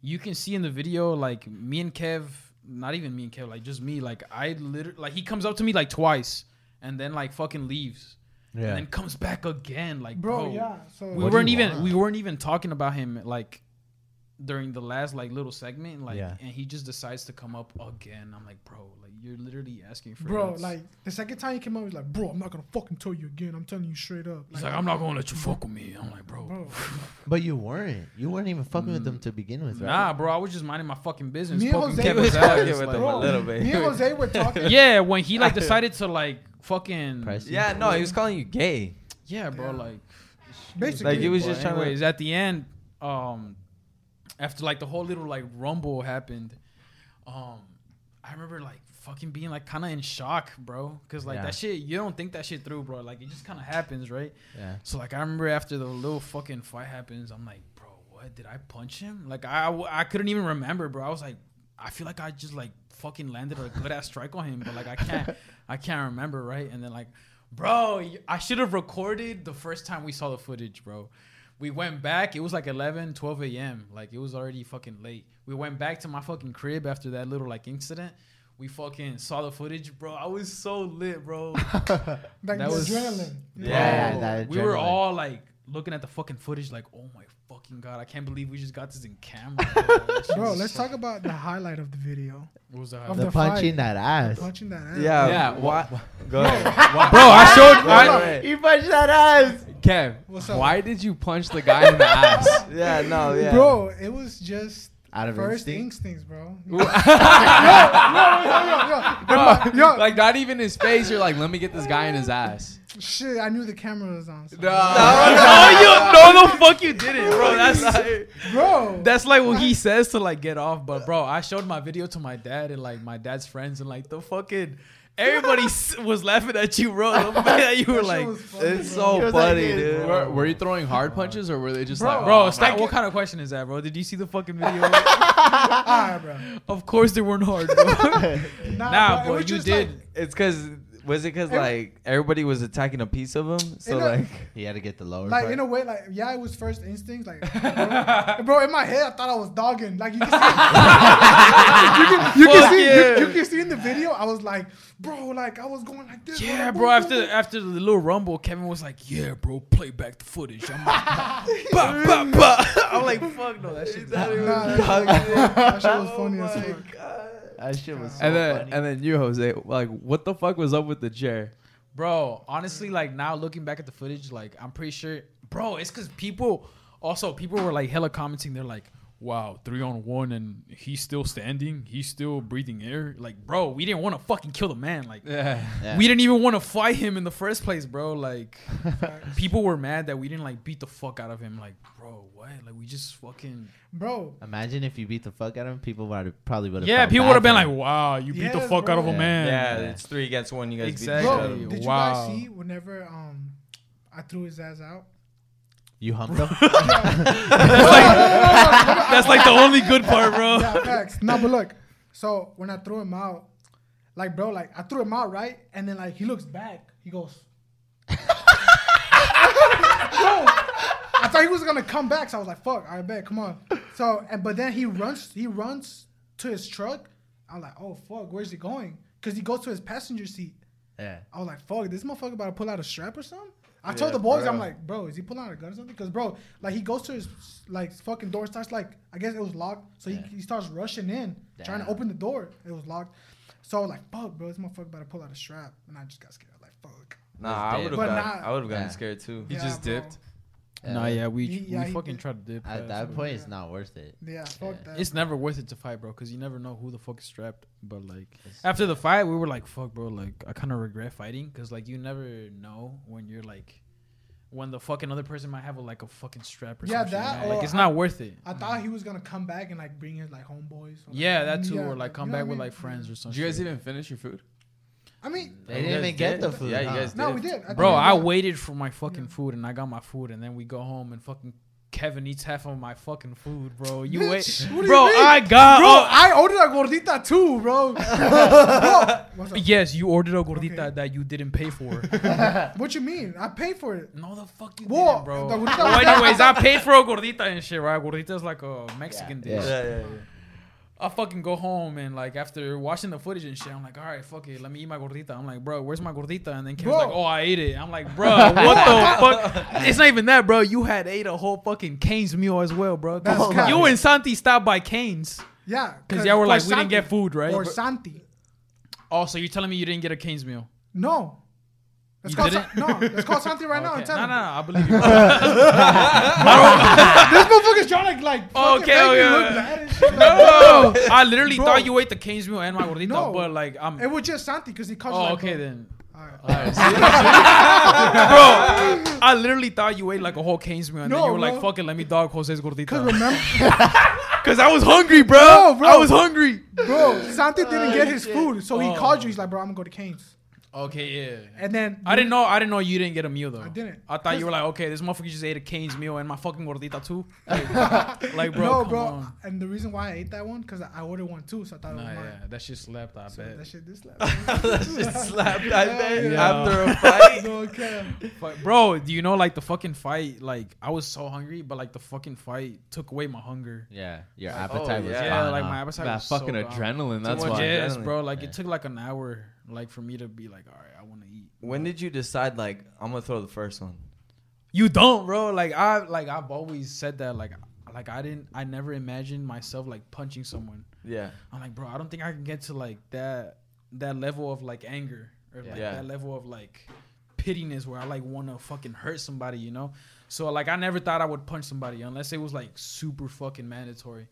[SPEAKER 2] you can see in the video, like me and Kev, not even me and Kev, like just me, like I literally, like he comes up to me like twice, and then like fucking leaves,
[SPEAKER 1] Yeah.
[SPEAKER 2] and then comes back again, like
[SPEAKER 4] bro,
[SPEAKER 2] bro.
[SPEAKER 4] yeah. So
[SPEAKER 2] We weren't even
[SPEAKER 1] want?
[SPEAKER 2] we weren't even talking about him like during the last like little segment, like,
[SPEAKER 1] Yeah.
[SPEAKER 2] and he just decides to come up again. I'm like, bro, like you're literally asking for
[SPEAKER 4] Bro,
[SPEAKER 2] nuts.
[SPEAKER 4] like the second time he came up, he's like, "Bro, I'm not gonna fucking tell you again. I'm telling you straight up."
[SPEAKER 2] he's like, I'm not gonna let you fuck with me. I'm like, bro,
[SPEAKER 4] bro.
[SPEAKER 1] But you weren't. You weren't even fucking with
[SPEAKER 2] Mm.
[SPEAKER 1] them to begin with, right?
[SPEAKER 2] nah, bro, I was just minding my fucking business,
[SPEAKER 4] Me and Jose
[SPEAKER 2] Kevin's
[SPEAKER 4] was
[SPEAKER 2] ass,
[SPEAKER 3] with
[SPEAKER 2] like-
[SPEAKER 3] them a little bit.
[SPEAKER 4] Me and Jose were talking. *laughs*
[SPEAKER 2] yeah, when he like decided to like fucking
[SPEAKER 1] Price you.
[SPEAKER 3] Yeah, no, he was calling you gay.
[SPEAKER 2] Yeah, bro.
[SPEAKER 4] Yeah.
[SPEAKER 2] Like,
[SPEAKER 4] Basically,
[SPEAKER 3] Like, he was
[SPEAKER 2] but
[SPEAKER 3] just trying to-
[SPEAKER 2] at the end, um, after like the whole little like rumble happened, um, I remember like fucking being like kind of in shock, bro, because like
[SPEAKER 1] Yeah.
[SPEAKER 2] that shit, you don't think that shit through, bro. Like it just kind of happens, right?
[SPEAKER 1] Yeah.
[SPEAKER 2] So like I remember after the little fucking fight happens, I'm like, bro, what did I punch him? Like I I couldn't even remember, bro. I was like, I feel like I just like fucking landed a good ass strike on him, but like I can't I can't remember, right? And then like, bro, I should have recorded the first time we saw the footage, bro. We went back. It was like 11, 12 a.m. Like it was already fucking late. We went back to my fucking crib after that little like incident. We fucking saw the footage, bro. I was so lit, bro. *laughs*
[SPEAKER 4] like
[SPEAKER 2] that was-
[SPEAKER 4] adrenaline.
[SPEAKER 1] Yeah,
[SPEAKER 2] Bro,
[SPEAKER 1] that
[SPEAKER 2] we were all like looking at the fucking footage, like, oh my fucking god, I can't believe we just got this in camera. *laughs* Bro,
[SPEAKER 4] Bro, let's
[SPEAKER 2] so-
[SPEAKER 4] talk about the highlight of the video.
[SPEAKER 2] What was the
[SPEAKER 4] Of
[SPEAKER 1] The,
[SPEAKER 4] the
[SPEAKER 1] punching
[SPEAKER 4] fight.
[SPEAKER 1] that ass.
[SPEAKER 4] Punching that ass.
[SPEAKER 3] Yeah,
[SPEAKER 5] Yeah,
[SPEAKER 3] Why?
[SPEAKER 5] wha-
[SPEAKER 3] Go ahead.
[SPEAKER 2] bro? I showed.
[SPEAKER 3] Go
[SPEAKER 2] I,
[SPEAKER 3] ahead.
[SPEAKER 1] He punched that ass.
[SPEAKER 5] Kev,
[SPEAKER 4] What's up?
[SPEAKER 5] why did you punch the guy in the ass? *laughs*
[SPEAKER 3] Yeah, no, yeah.
[SPEAKER 4] Bro, it was just
[SPEAKER 1] Out of
[SPEAKER 4] first
[SPEAKER 1] instinct.
[SPEAKER 4] instincts, bro. *laughs* yo, yo, yo, *laughs* yo, yo,
[SPEAKER 5] like not even his face. You're like, let me get this guy in his ass.
[SPEAKER 4] shit, I knew the camera was on. so-
[SPEAKER 2] no, you, *laughs* no, the fuck you didn't, bro. That's like,
[SPEAKER 4] Bro,
[SPEAKER 2] that's like what he says to like get off. But bro, I showed my video to my dad and like my dad's friends and like the fucking everybody *laughs* was laughing at you, bro. The fact that you were like,
[SPEAKER 4] funny,
[SPEAKER 3] It's
[SPEAKER 4] bro.
[SPEAKER 3] so
[SPEAKER 1] He was like
[SPEAKER 3] funny, dude.
[SPEAKER 5] Were, were you throwing hard punches or were they just
[SPEAKER 4] Bro,
[SPEAKER 5] like,
[SPEAKER 2] bro,
[SPEAKER 5] oh,
[SPEAKER 2] stop.
[SPEAKER 4] like
[SPEAKER 2] What kind of question is that, bro? Did you see the fucking *laughs* video?
[SPEAKER 4] Alright, bro.
[SPEAKER 2] of course they weren't hard, bro. *laughs*
[SPEAKER 4] Nah,
[SPEAKER 2] nah,
[SPEAKER 4] bro, it
[SPEAKER 2] you did.
[SPEAKER 4] like-
[SPEAKER 3] It's because was it because like everybody was attacking a piece of him? So
[SPEAKER 4] In a-
[SPEAKER 3] like, *laughs*
[SPEAKER 1] He had to get the lower
[SPEAKER 4] Like
[SPEAKER 1] part.
[SPEAKER 4] in a way, like yeah, it was first instincts. Like, *laughs* bro, bro, in my head, I thought I was dogging. Like you can see, *laughs* you can, you can see,
[SPEAKER 2] yeah.
[SPEAKER 4] you, you can see in the video. I was like, bro, like I was going like this.
[SPEAKER 2] Yeah,
[SPEAKER 4] like,
[SPEAKER 2] bro.
[SPEAKER 4] boom,
[SPEAKER 2] After
[SPEAKER 4] boom, boom.
[SPEAKER 2] after the little rumble, Kevin was like, "Yeah, bro, play back the footage." I'm like, bah, bah, bah. I'm like, "Fuck no, that shit's not even."
[SPEAKER 4] Nah, that, that shit was
[SPEAKER 3] Oh
[SPEAKER 4] funny as fuck.
[SPEAKER 1] That shit was so
[SPEAKER 5] and then
[SPEAKER 1] funny.
[SPEAKER 5] and then you, Jose, like, what the fuck was up with the chair?
[SPEAKER 2] Bro, honestly, like now looking back at the footage, like I'm pretty sure, bro, it's because people also people were like hella commenting. They're like, "Wow, three on one, and he's still standing. He's still breathing air." Like, bro, we didn't want to fucking kill the man. Like,
[SPEAKER 5] Yeah.
[SPEAKER 1] Yeah.
[SPEAKER 2] we didn't even want to fight him in the first place, bro. Like, people were mad that we didn't like beat the fuck out of him. Like, bro, what? Like, we just fucking
[SPEAKER 4] bro.
[SPEAKER 1] Imagine if you beat the fuck out of him, people would probably would have.
[SPEAKER 2] yeah. People would have been like, "Wow, you beat the
[SPEAKER 4] Yes,
[SPEAKER 2] fuck out of
[SPEAKER 4] bro.
[SPEAKER 2] a man."
[SPEAKER 3] yeah,
[SPEAKER 1] Yeah.
[SPEAKER 3] it's three against one. You guys
[SPEAKER 2] Exactly.
[SPEAKER 3] beat each
[SPEAKER 4] Bro,
[SPEAKER 3] other.
[SPEAKER 4] did you
[SPEAKER 2] Wow.
[SPEAKER 4] guys see whenever um I threw his ass out?
[SPEAKER 1] you humped him.
[SPEAKER 2] That's like the only good part, bro. *laughs*
[SPEAKER 4] Yeah, facts. No, but look. So when I threw him out, like bro, like I threw him out right, and then like he looks back, he goes. bro, I thought he was gonna come back, so I was like, "Fuck, I bet, come on." So, and but then he runs, he runs to his truck. I'm like, "Oh fuck, where's he going?" Because he goes to his passenger seat.
[SPEAKER 1] yeah.
[SPEAKER 4] I was like, "Fuck, this motherfucker about to pull out a strap or something." I
[SPEAKER 3] Yeah,
[SPEAKER 4] told the boys,
[SPEAKER 3] bro.
[SPEAKER 4] I'm like, "Bro, is he pulling out a gun or something?" Because bro, like he goes to his like fucking door, starts like I guess it was locked, so
[SPEAKER 1] Yeah.
[SPEAKER 4] he, he starts rushing in, trying to open the door. It was locked, so I was like, "Fuck, bro, this motherfucker about to pull out a strap," and I just got scared. Like, "Fuck."
[SPEAKER 3] Nah, I would have
[SPEAKER 4] But
[SPEAKER 3] gotten. I would have gotten
[SPEAKER 1] Yeah.
[SPEAKER 3] scared too.
[SPEAKER 5] He
[SPEAKER 4] Yeah,
[SPEAKER 5] just
[SPEAKER 4] bro.
[SPEAKER 5] dipped.
[SPEAKER 2] Nah, uh, yeah, we
[SPEAKER 4] He- yeah,
[SPEAKER 2] we
[SPEAKER 4] he
[SPEAKER 2] fucking
[SPEAKER 4] did.
[SPEAKER 2] tried to dip.
[SPEAKER 1] At that
[SPEAKER 2] bro.
[SPEAKER 1] point, it's not worth it.
[SPEAKER 4] Yeah, fuck
[SPEAKER 1] Yeah.
[SPEAKER 4] that.
[SPEAKER 2] it's never worth it to fight, bro, because you never know who the fuck is strapped. But like
[SPEAKER 1] It's-
[SPEAKER 2] after the fight, we were like, "Fuck, bro!" Like I kind of regret fighting because like you never know when you're like when the fucking other person might have a, like a fucking strap or
[SPEAKER 4] Yeah,
[SPEAKER 2] something.
[SPEAKER 4] that
[SPEAKER 2] like it's
[SPEAKER 4] I-
[SPEAKER 2] not worth it.
[SPEAKER 4] I thought he was gonna come back and like bring his like homeboys. or, like,
[SPEAKER 2] Yeah, that too,
[SPEAKER 4] yeah,
[SPEAKER 2] or like come back with like friends or something.
[SPEAKER 5] Did you guys even finish your food?
[SPEAKER 4] I mean,
[SPEAKER 1] They didn't even get
[SPEAKER 3] did?
[SPEAKER 1] the food.
[SPEAKER 3] Yeah, you
[SPEAKER 1] huh?
[SPEAKER 3] guys
[SPEAKER 4] no, we did. I
[SPEAKER 2] Bro,
[SPEAKER 4] think-
[SPEAKER 2] I waited for my fucking
[SPEAKER 4] Yeah.
[SPEAKER 2] food and I got my food and then we go home and fucking Kevin eats half of my fucking food, bro. You
[SPEAKER 4] Bitch,
[SPEAKER 2] wait,
[SPEAKER 4] what do you
[SPEAKER 2] bro.
[SPEAKER 4] mean?
[SPEAKER 2] I got.
[SPEAKER 4] Bro,
[SPEAKER 2] oh,
[SPEAKER 4] I ordered a gordita too, bro. *laughs* bro.
[SPEAKER 2] Yes, you ordered a gordita
[SPEAKER 4] Okay.
[SPEAKER 2] that you didn't pay for. *laughs*
[SPEAKER 4] What you mean? I paid for it.
[SPEAKER 2] no, the fuck you
[SPEAKER 4] Whoa,
[SPEAKER 2] didn't, bro. well, anyways, I paid for a gordita and shit, right? Gordita is like a Mexican
[SPEAKER 1] Yeah.
[SPEAKER 2] dish.
[SPEAKER 3] Yeah, yeah,
[SPEAKER 2] I fucking go home and like after watching the footage and shit, I'm like, all right, fuck it, let me eat my gordita. I'm like, bro, where's my gordita? And then Kim's like, oh, I ate it. I'm like, bro, what the *laughs* fuck? It's not even that, bro. You had ate a whole fucking Cane's meal as well, bro.
[SPEAKER 4] That's
[SPEAKER 2] you and Santi stopped by Cane's
[SPEAKER 4] Yeah,
[SPEAKER 2] because y'all were like, we didn't get food, right?
[SPEAKER 4] Or Santi.
[SPEAKER 2] Oh, so you're telling me you didn't get a Cane's meal?
[SPEAKER 4] No. Let's
[SPEAKER 2] You
[SPEAKER 4] call
[SPEAKER 2] didn't?
[SPEAKER 4] Sa- no, let's call Santi right now
[SPEAKER 2] Okay.
[SPEAKER 4] and tell
[SPEAKER 2] no,
[SPEAKER 4] him.
[SPEAKER 2] no, no, I believe you. *laughs*
[SPEAKER 4] This motherfucker's trying to like fucking
[SPEAKER 2] Okay,
[SPEAKER 4] make me
[SPEAKER 2] okay.
[SPEAKER 4] look bad and shit.
[SPEAKER 2] no, I literally
[SPEAKER 4] Bro.
[SPEAKER 2] thought you ate the Cane's meal and my gordita,
[SPEAKER 4] No.
[SPEAKER 2] but like I'm.
[SPEAKER 4] It was just Santi because he called you
[SPEAKER 2] Oh,
[SPEAKER 4] like,
[SPEAKER 2] okay
[SPEAKER 4] bro.
[SPEAKER 2] then.
[SPEAKER 4] Alright. *laughs*
[SPEAKER 2] bro, I literally thought you ate like a whole Cane's meal, and then you were like,
[SPEAKER 4] bro.
[SPEAKER 2] "Fuck it, let me dog Jose's gordita."
[SPEAKER 4] Cause remember, *laughs*
[SPEAKER 2] Because I was hungry, bro.
[SPEAKER 4] No, bro.
[SPEAKER 2] I was hungry.
[SPEAKER 4] bro, Santi didn't uh, get his food, so he
[SPEAKER 2] Oh.
[SPEAKER 4] called you. He's like, bro, I'm gonna go to Cane's.
[SPEAKER 2] Okay, yeah.
[SPEAKER 4] And then
[SPEAKER 2] I didn't know. I didn't know you didn't get a meal though.
[SPEAKER 4] I didn't.
[SPEAKER 2] I thought you were like, okay, this motherfucker just ate a Cane's meal and my fucking gordita too. *laughs* Like, like, bro,
[SPEAKER 4] no,
[SPEAKER 2] come
[SPEAKER 4] bro.
[SPEAKER 2] on.
[SPEAKER 4] And the reason why I ate that one because I ordered one too, so I thought
[SPEAKER 2] Nah,
[SPEAKER 4] it was mine.
[SPEAKER 2] yeah, that shit slapped. I
[SPEAKER 4] So
[SPEAKER 2] bet.
[SPEAKER 4] that shit this slap. *laughs*
[SPEAKER 3] That shit *laughs* slapped, I bet,
[SPEAKER 2] Yeah.
[SPEAKER 3] after a fight.
[SPEAKER 4] no cap.
[SPEAKER 2] But bro, do you know like the fucking fight? Like I was so hungry, but like the fucking fight took away my hunger.
[SPEAKER 1] Yeah, your
[SPEAKER 3] Like,
[SPEAKER 1] appetite
[SPEAKER 3] oh,
[SPEAKER 1] was
[SPEAKER 3] yeah.
[SPEAKER 2] Yeah, like my appetite
[SPEAKER 5] That
[SPEAKER 2] was so that
[SPEAKER 5] fucking
[SPEAKER 2] gone.
[SPEAKER 5] adrenaline. That's why.
[SPEAKER 2] Yes, bro. Like
[SPEAKER 1] Yeah.
[SPEAKER 2] it took like an hour, like for me to be like, all right, I want to eat.
[SPEAKER 3] When did you decide like I'm gonna throw the first one?
[SPEAKER 2] You don't, bro. Like I, like I've always said that. Like, like I didn't, I never imagined myself like punching someone.
[SPEAKER 3] Yeah,
[SPEAKER 2] I'm like, bro, I don't think I can get to like that, that level of like anger or like
[SPEAKER 3] Yeah.
[SPEAKER 2] that level of like pittiness where I like want to fucking hurt somebody, you know. So like I never thought I would punch somebody unless it was like super fucking mandatory.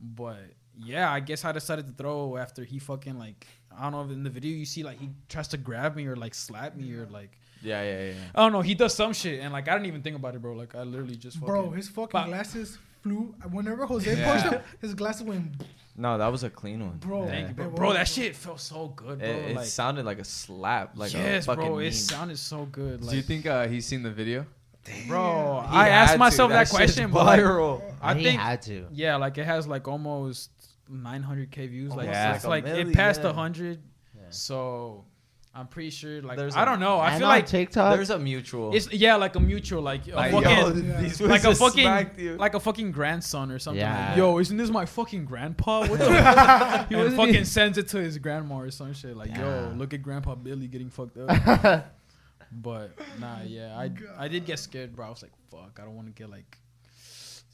[SPEAKER 2] But yeah, I guess I decided to throw after he fucking like I don't know if in the video you see like he tries to grab me or like slap me or like
[SPEAKER 3] yeah, yeah, yeah.
[SPEAKER 2] I don't know he does some shit and like I didn't even think about it, bro. Like I literally just fucking,
[SPEAKER 4] Bro, his fucking
[SPEAKER 2] But-
[SPEAKER 4] glasses flew. Whenever Jose
[SPEAKER 2] Yeah.
[SPEAKER 4] pushed him, *laughs* his glasses went,
[SPEAKER 3] No, that was a clean one.
[SPEAKER 4] bro.
[SPEAKER 2] Thank you, bro. Bro, that shit felt so good, bro.
[SPEAKER 3] It, it
[SPEAKER 2] like,
[SPEAKER 3] sounded like a slap, like
[SPEAKER 2] yes,
[SPEAKER 3] a fucking
[SPEAKER 2] bro.
[SPEAKER 3] meme.
[SPEAKER 2] It sounded so good. Like,
[SPEAKER 5] Do you think uh, he's seen the video?
[SPEAKER 2] bro?
[SPEAKER 3] He
[SPEAKER 2] I
[SPEAKER 3] had
[SPEAKER 2] asked
[SPEAKER 3] to.
[SPEAKER 2] myself that,
[SPEAKER 3] shit's
[SPEAKER 2] question, but like,
[SPEAKER 3] viral.
[SPEAKER 2] I think
[SPEAKER 1] had to.
[SPEAKER 2] yeah, like it has like almost 900k views. Oh, like
[SPEAKER 3] Almost
[SPEAKER 2] it's
[SPEAKER 3] like
[SPEAKER 2] like,
[SPEAKER 3] a
[SPEAKER 2] it passed
[SPEAKER 3] yeah.
[SPEAKER 2] 100.
[SPEAKER 1] Yeah.
[SPEAKER 2] So I'm pretty sure. Like
[SPEAKER 3] There's
[SPEAKER 2] I
[SPEAKER 3] a-
[SPEAKER 2] don't know. I feel like
[SPEAKER 1] TikTok.
[SPEAKER 3] There's a mutual.
[SPEAKER 2] it's yeah, like a mutual, like a
[SPEAKER 3] like,
[SPEAKER 2] fucking, *laughs*
[SPEAKER 3] yo,
[SPEAKER 4] Yeah.
[SPEAKER 2] like a fucking, like a fucking grandson or something.
[SPEAKER 1] Yeah.
[SPEAKER 2] Like, yo, isn't this my fucking grandpa? What the? *laughs* fuck? he
[SPEAKER 5] wasn't
[SPEAKER 2] fucking
[SPEAKER 5] he-
[SPEAKER 2] sends it to his grandma or some shit. Like, yo, look at Grandpa Billy getting fucked up. *laughs* But nah, yeah, I
[SPEAKER 4] God.
[SPEAKER 2] I did get scared, bro. I was like, fuck, I don't want to get like